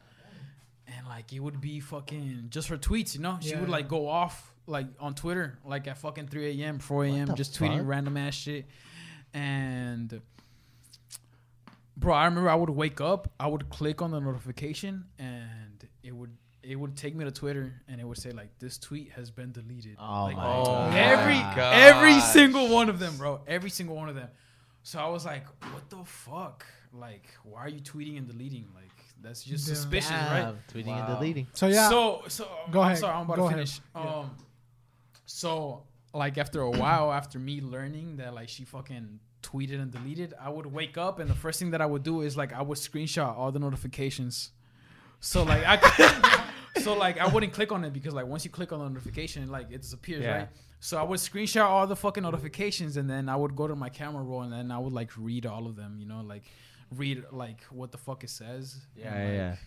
[SPEAKER 2] And like it would be fucking just her tweets, you know? She
[SPEAKER 4] Yeah.
[SPEAKER 2] would like go off like on Twitter, like at fucking 3 a.m., 4 a.m., just tweeting random ass shit. And bro, I remember I would wake up, I would click on the notification, and it would it would take me to Twitter, and it would say like this tweet has been deleted.
[SPEAKER 1] Oh
[SPEAKER 2] Like,
[SPEAKER 1] my
[SPEAKER 3] Oh
[SPEAKER 1] god.
[SPEAKER 2] every
[SPEAKER 3] gosh.
[SPEAKER 2] every single one of them, bro. Every single one of them. So I was like, what the fuck? Like, why are you tweeting and deleting? Like, that's just
[SPEAKER 4] Yeah.
[SPEAKER 2] suspicious,
[SPEAKER 1] Damn,
[SPEAKER 2] right?
[SPEAKER 1] Tweeting
[SPEAKER 3] Wow.
[SPEAKER 1] and deleting.
[SPEAKER 4] So yeah,
[SPEAKER 2] So so
[SPEAKER 4] Go
[SPEAKER 2] I'm
[SPEAKER 4] ahead.
[SPEAKER 2] sorry, I'm about
[SPEAKER 4] Go
[SPEAKER 2] to
[SPEAKER 4] ahead.
[SPEAKER 2] finish.
[SPEAKER 4] Yeah.
[SPEAKER 2] Um so like after a while, after me learning that like she fucking tweeted and deleted, I would wake up and the first thing that I would do is like I would screenshot all the notifications. So like I *laughs* so like I wouldn't click on it because like once you click on the notification, like it disappears,
[SPEAKER 5] Yeah.
[SPEAKER 2] right? So I would screenshot all the fucking notifications and then I would go to my camera roll and then I would like read all of them, you know, like read like what the fuck it says.
[SPEAKER 1] Yeah,
[SPEAKER 2] And,
[SPEAKER 1] yeah,
[SPEAKER 2] like,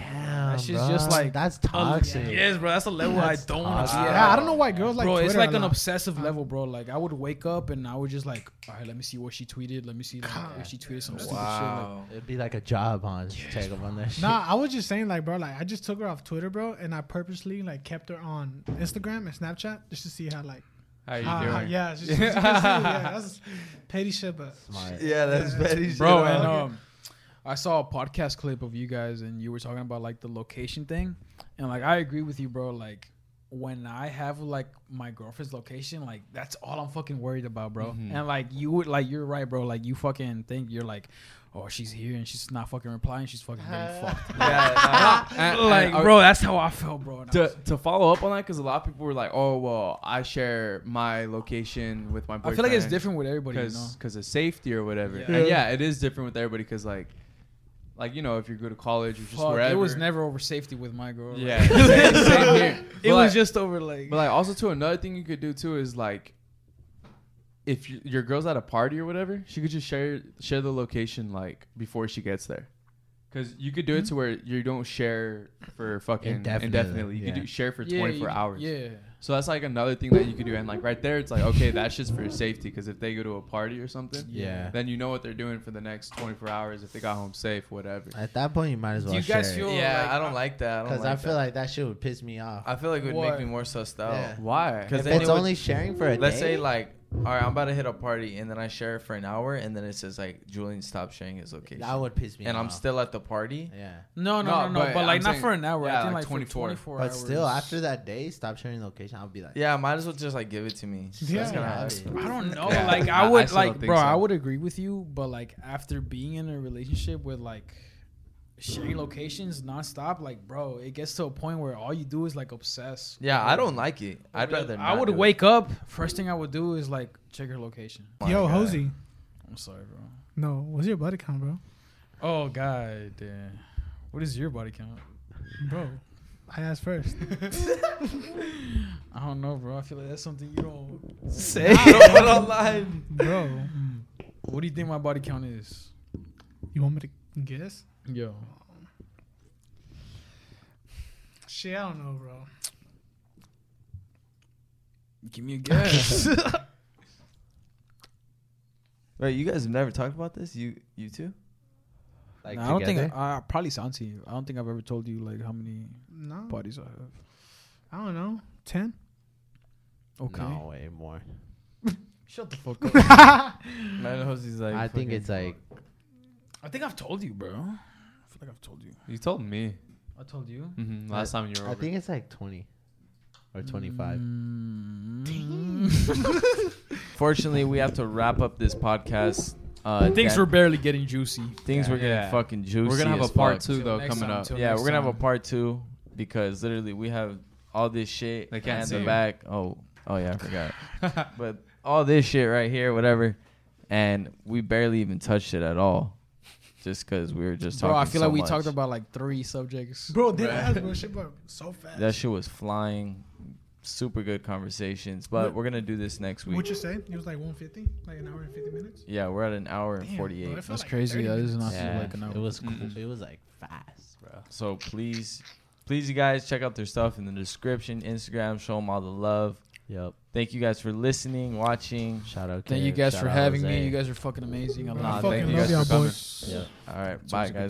[SPEAKER 1] Damn,
[SPEAKER 2] shit's
[SPEAKER 1] bro.
[SPEAKER 2] just like
[SPEAKER 1] that's
[SPEAKER 2] a-
[SPEAKER 1] toxic.
[SPEAKER 2] Yes, bro, that's a level
[SPEAKER 1] That's
[SPEAKER 2] I don't want to be
[SPEAKER 1] toxic.
[SPEAKER 2] at.
[SPEAKER 4] yeah, I don't know why girls like
[SPEAKER 2] bro,
[SPEAKER 4] Twitter
[SPEAKER 2] it's like an
[SPEAKER 4] lot.
[SPEAKER 2] obsessive
[SPEAKER 4] Uh,
[SPEAKER 2] level, bro. Like I would wake up and I would just like, all right, let me see what she tweeted. Let me see like, if she tweeted some stupid shit. Like,
[SPEAKER 3] Wow.
[SPEAKER 1] It'd be like a job, huh? Just check up on that shit.
[SPEAKER 4] Nah, I was just saying, like, bro, like, I just took her off Twitter, bro, and I purposely like kept her on Instagram and Snapchat just to see how, like,
[SPEAKER 5] how you
[SPEAKER 4] how-
[SPEAKER 5] doing?
[SPEAKER 4] how- yeah, just, just, just yeah, that's *laughs* petty shit, but
[SPEAKER 1] Smart.
[SPEAKER 3] Yeah, that's
[SPEAKER 4] Yeah.
[SPEAKER 3] petty shit.
[SPEAKER 2] bro, and um, I saw a podcast clip of you guys and you were talking about like the location thing, and like I agree with you, bro. Like when I have like my girlfriend's location, like that's all I'm fucking worried about, bro.
[SPEAKER 5] Mhm.
[SPEAKER 2] And like you would like you're right, bro. Like you fucking think you're like, oh, she's here and she's not fucking replying. She's fucking getting *laughs* fucked.
[SPEAKER 3] yeah, *laughs*
[SPEAKER 5] And- and *laughs*
[SPEAKER 2] like,
[SPEAKER 5] I-
[SPEAKER 2] bro, that's how I felt, bro.
[SPEAKER 5] To,
[SPEAKER 2] was-
[SPEAKER 5] to follow up on that, because a lot of people were like, "Oh, well, I share my location with my
[SPEAKER 2] I feel like it's different with everybody, you know.
[SPEAKER 5] because because of safety or whatever.
[SPEAKER 2] Yeah.
[SPEAKER 5] And yeah, it is different with everybody because like, like you know, if you go to college or just
[SPEAKER 2] Fuck,
[SPEAKER 5] wherever,
[SPEAKER 2] it was never over safety with my girl. like-
[SPEAKER 5] Yeah, same, same *laughs* here.
[SPEAKER 2] it
[SPEAKER 5] But,
[SPEAKER 2] was
[SPEAKER 5] like-
[SPEAKER 2] just over like.
[SPEAKER 5] But like also too another thing you could do too is like if you, your girl's at a party or whatever, she could just share share the location like before she gets there. Cause you could do it to mm-hmm. where you don't share for fucking
[SPEAKER 1] Indefinitely,
[SPEAKER 5] indefinitely. You
[SPEAKER 1] yeah.
[SPEAKER 5] could do share for
[SPEAKER 2] Yeah,
[SPEAKER 5] 24
[SPEAKER 2] you-
[SPEAKER 5] hours.
[SPEAKER 2] Yeah.
[SPEAKER 5] So that's like another thing that you could do. And like right there, it's like okay, that's just for safety. Cause if they go to a party or something,
[SPEAKER 1] Yeah.
[SPEAKER 5] then you know what they're doing for the next 24 hours. If they got home safe, whatever.
[SPEAKER 1] At that point, you might as
[SPEAKER 2] Do
[SPEAKER 1] well
[SPEAKER 2] you guys
[SPEAKER 1] share
[SPEAKER 2] feel-
[SPEAKER 3] yeah,
[SPEAKER 2] like,
[SPEAKER 3] I don't like that. I
[SPEAKER 1] because
[SPEAKER 3] like
[SPEAKER 1] I feel
[SPEAKER 3] that.
[SPEAKER 1] like that shit would piss me off.
[SPEAKER 3] I feel like it would
[SPEAKER 2] What?
[SPEAKER 3] make me more sussed out.
[SPEAKER 1] Yeah.
[SPEAKER 5] Why?
[SPEAKER 3] 'Cause
[SPEAKER 1] if
[SPEAKER 3] then
[SPEAKER 1] it's
[SPEAKER 3] it would-
[SPEAKER 1] only sharing for a
[SPEAKER 3] Let's
[SPEAKER 1] day,
[SPEAKER 3] say like all right, I'm about to hit a party, and then I share it for an hour, and then it says like Julian stopped sharing his location,
[SPEAKER 1] That would piss me
[SPEAKER 3] and
[SPEAKER 1] off.
[SPEAKER 3] I'm still at the party.
[SPEAKER 1] Yeah.
[SPEAKER 2] No, no,
[SPEAKER 5] No,
[SPEAKER 2] no, no.
[SPEAKER 5] but
[SPEAKER 2] But, like
[SPEAKER 5] I'm
[SPEAKER 2] not
[SPEAKER 5] saying-
[SPEAKER 2] for an hour.
[SPEAKER 5] yeah,
[SPEAKER 2] I think
[SPEAKER 5] like
[SPEAKER 2] like,
[SPEAKER 5] 24.
[SPEAKER 2] 24. 24
[SPEAKER 1] But
[SPEAKER 2] hours.
[SPEAKER 1] still, after that day, stop sharing the location. I'll be like,
[SPEAKER 3] Yeah, might as well just like give it to me.
[SPEAKER 4] Yeah.
[SPEAKER 3] That's gonna
[SPEAKER 1] Yeah.
[SPEAKER 3] happen.
[SPEAKER 2] I don't know.
[SPEAKER 5] Yeah.
[SPEAKER 2] Like
[SPEAKER 5] I-
[SPEAKER 2] I
[SPEAKER 5] I
[SPEAKER 2] would like,
[SPEAKER 5] think
[SPEAKER 2] bro. I would agree with you, but like after being in a relationship with like sharing locations nonstop, like bro, it gets to a point where all you do is like obsess.
[SPEAKER 3] Yeah, I don't like it. I'd
[SPEAKER 2] Like,
[SPEAKER 3] rather.
[SPEAKER 2] I would
[SPEAKER 3] do it.
[SPEAKER 2] wake up. First thing I would do is like check her location.
[SPEAKER 3] My
[SPEAKER 4] Yo,
[SPEAKER 3] God.
[SPEAKER 4] Jose.
[SPEAKER 2] I'm sorry, bro.
[SPEAKER 4] No, what's your body count, bro?
[SPEAKER 2] Oh god, damn. What is your body count?
[SPEAKER 4] Bro, I asked first. *laughs*
[SPEAKER 2] I don't know, bro. I feel like that's something you don't
[SPEAKER 3] Say *laughs* it online.
[SPEAKER 4] bro,
[SPEAKER 2] What do you think my body count is?
[SPEAKER 4] you want me to guess?
[SPEAKER 2] Yo,
[SPEAKER 4] Shit, I don't know, bro.
[SPEAKER 2] give me a guess. *laughs*
[SPEAKER 3] Wait, you guys have never talked about this? You, you two?
[SPEAKER 1] like
[SPEAKER 2] Nah, I don't think I, I probably sound to you. I don't think I've ever told you like how many
[SPEAKER 4] No,
[SPEAKER 2] bodies I have.
[SPEAKER 4] I don't know. Ten.
[SPEAKER 2] Okay.
[SPEAKER 1] No way more. *laughs*
[SPEAKER 2] Shut the fuck *laughs* up.
[SPEAKER 3] Man, Jose's like.
[SPEAKER 1] I think
[SPEAKER 3] fucking-
[SPEAKER 1] it's like
[SPEAKER 2] I think I've told you, bro. I feel like I've told you.
[SPEAKER 5] You told me
[SPEAKER 2] I told you.
[SPEAKER 5] hmm last time you were
[SPEAKER 1] I
[SPEAKER 5] over.
[SPEAKER 1] think it's like twenty or twenty five.
[SPEAKER 2] Mm. *laughs*
[SPEAKER 3] Fortunately, we have to wrap up this podcast. Uh,
[SPEAKER 2] Things
[SPEAKER 3] Dan-
[SPEAKER 2] were barely getting juicy.
[SPEAKER 3] things were getting
[SPEAKER 5] Yeah.
[SPEAKER 3] fucking juicy.
[SPEAKER 5] we're gonna have a
[SPEAKER 3] as
[SPEAKER 5] part
[SPEAKER 3] fuck.
[SPEAKER 5] two
[SPEAKER 2] Till
[SPEAKER 5] though
[SPEAKER 2] next
[SPEAKER 5] coming
[SPEAKER 2] time,
[SPEAKER 5] up.
[SPEAKER 2] till
[SPEAKER 3] Yeah,
[SPEAKER 2] next
[SPEAKER 3] we're gonna have a
[SPEAKER 2] time.
[SPEAKER 3] part two because literally we have all this shit
[SPEAKER 5] They can't
[SPEAKER 3] and
[SPEAKER 5] see
[SPEAKER 3] the
[SPEAKER 5] you.
[SPEAKER 3] back. Oh, oh yeah, I *laughs* forgot. but all this shit right here, whatever, and we barely even touched it at all, just because we were just
[SPEAKER 2] Bro,
[SPEAKER 3] talking.
[SPEAKER 2] I feel
[SPEAKER 3] so
[SPEAKER 2] like we
[SPEAKER 3] much.
[SPEAKER 2] talked about like three subjects.
[SPEAKER 4] Bro, did
[SPEAKER 5] Right.
[SPEAKER 4] ask, bro. Shit, bro, so fast.
[SPEAKER 3] that shit was flying. Super good conversations, but
[SPEAKER 4] What-
[SPEAKER 3] we're gonna do this next week.
[SPEAKER 4] What'd you say? It was like 150, like an hour and 50 minutes.
[SPEAKER 3] yeah, we're at an hour and
[SPEAKER 4] Damn, bro,
[SPEAKER 3] forty-eight.
[SPEAKER 4] it felt
[SPEAKER 2] That's
[SPEAKER 4] like
[SPEAKER 2] crazy.
[SPEAKER 4] 30
[SPEAKER 2] That not
[SPEAKER 1] Yeah,
[SPEAKER 2] like an hour.
[SPEAKER 1] it was cool.
[SPEAKER 5] Mm-mm.
[SPEAKER 1] It was like fast, bro.
[SPEAKER 3] So please, please, you guys check out their stuff in the description, Instagram. Show them all the love.
[SPEAKER 1] Yep.
[SPEAKER 3] Thank you guys for listening, watching.
[SPEAKER 1] Shout out.
[SPEAKER 2] Thank you guys
[SPEAKER 1] shout
[SPEAKER 2] for
[SPEAKER 1] out
[SPEAKER 2] having me. You guys are fucking amazing. I
[SPEAKER 4] I
[SPEAKER 2] love
[SPEAKER 5] Nah,
[SPEAKER 2] you.
[SPEAKER 4] fucking
[SPEAKER 5] thank you guys for coming.
[SPEAKER 4] boys.
[SPEAKER 1] Yep.
[SPEAKER 3] All right, bye
[SPEAKER 2] always a good
[SPEAKER 3] guys.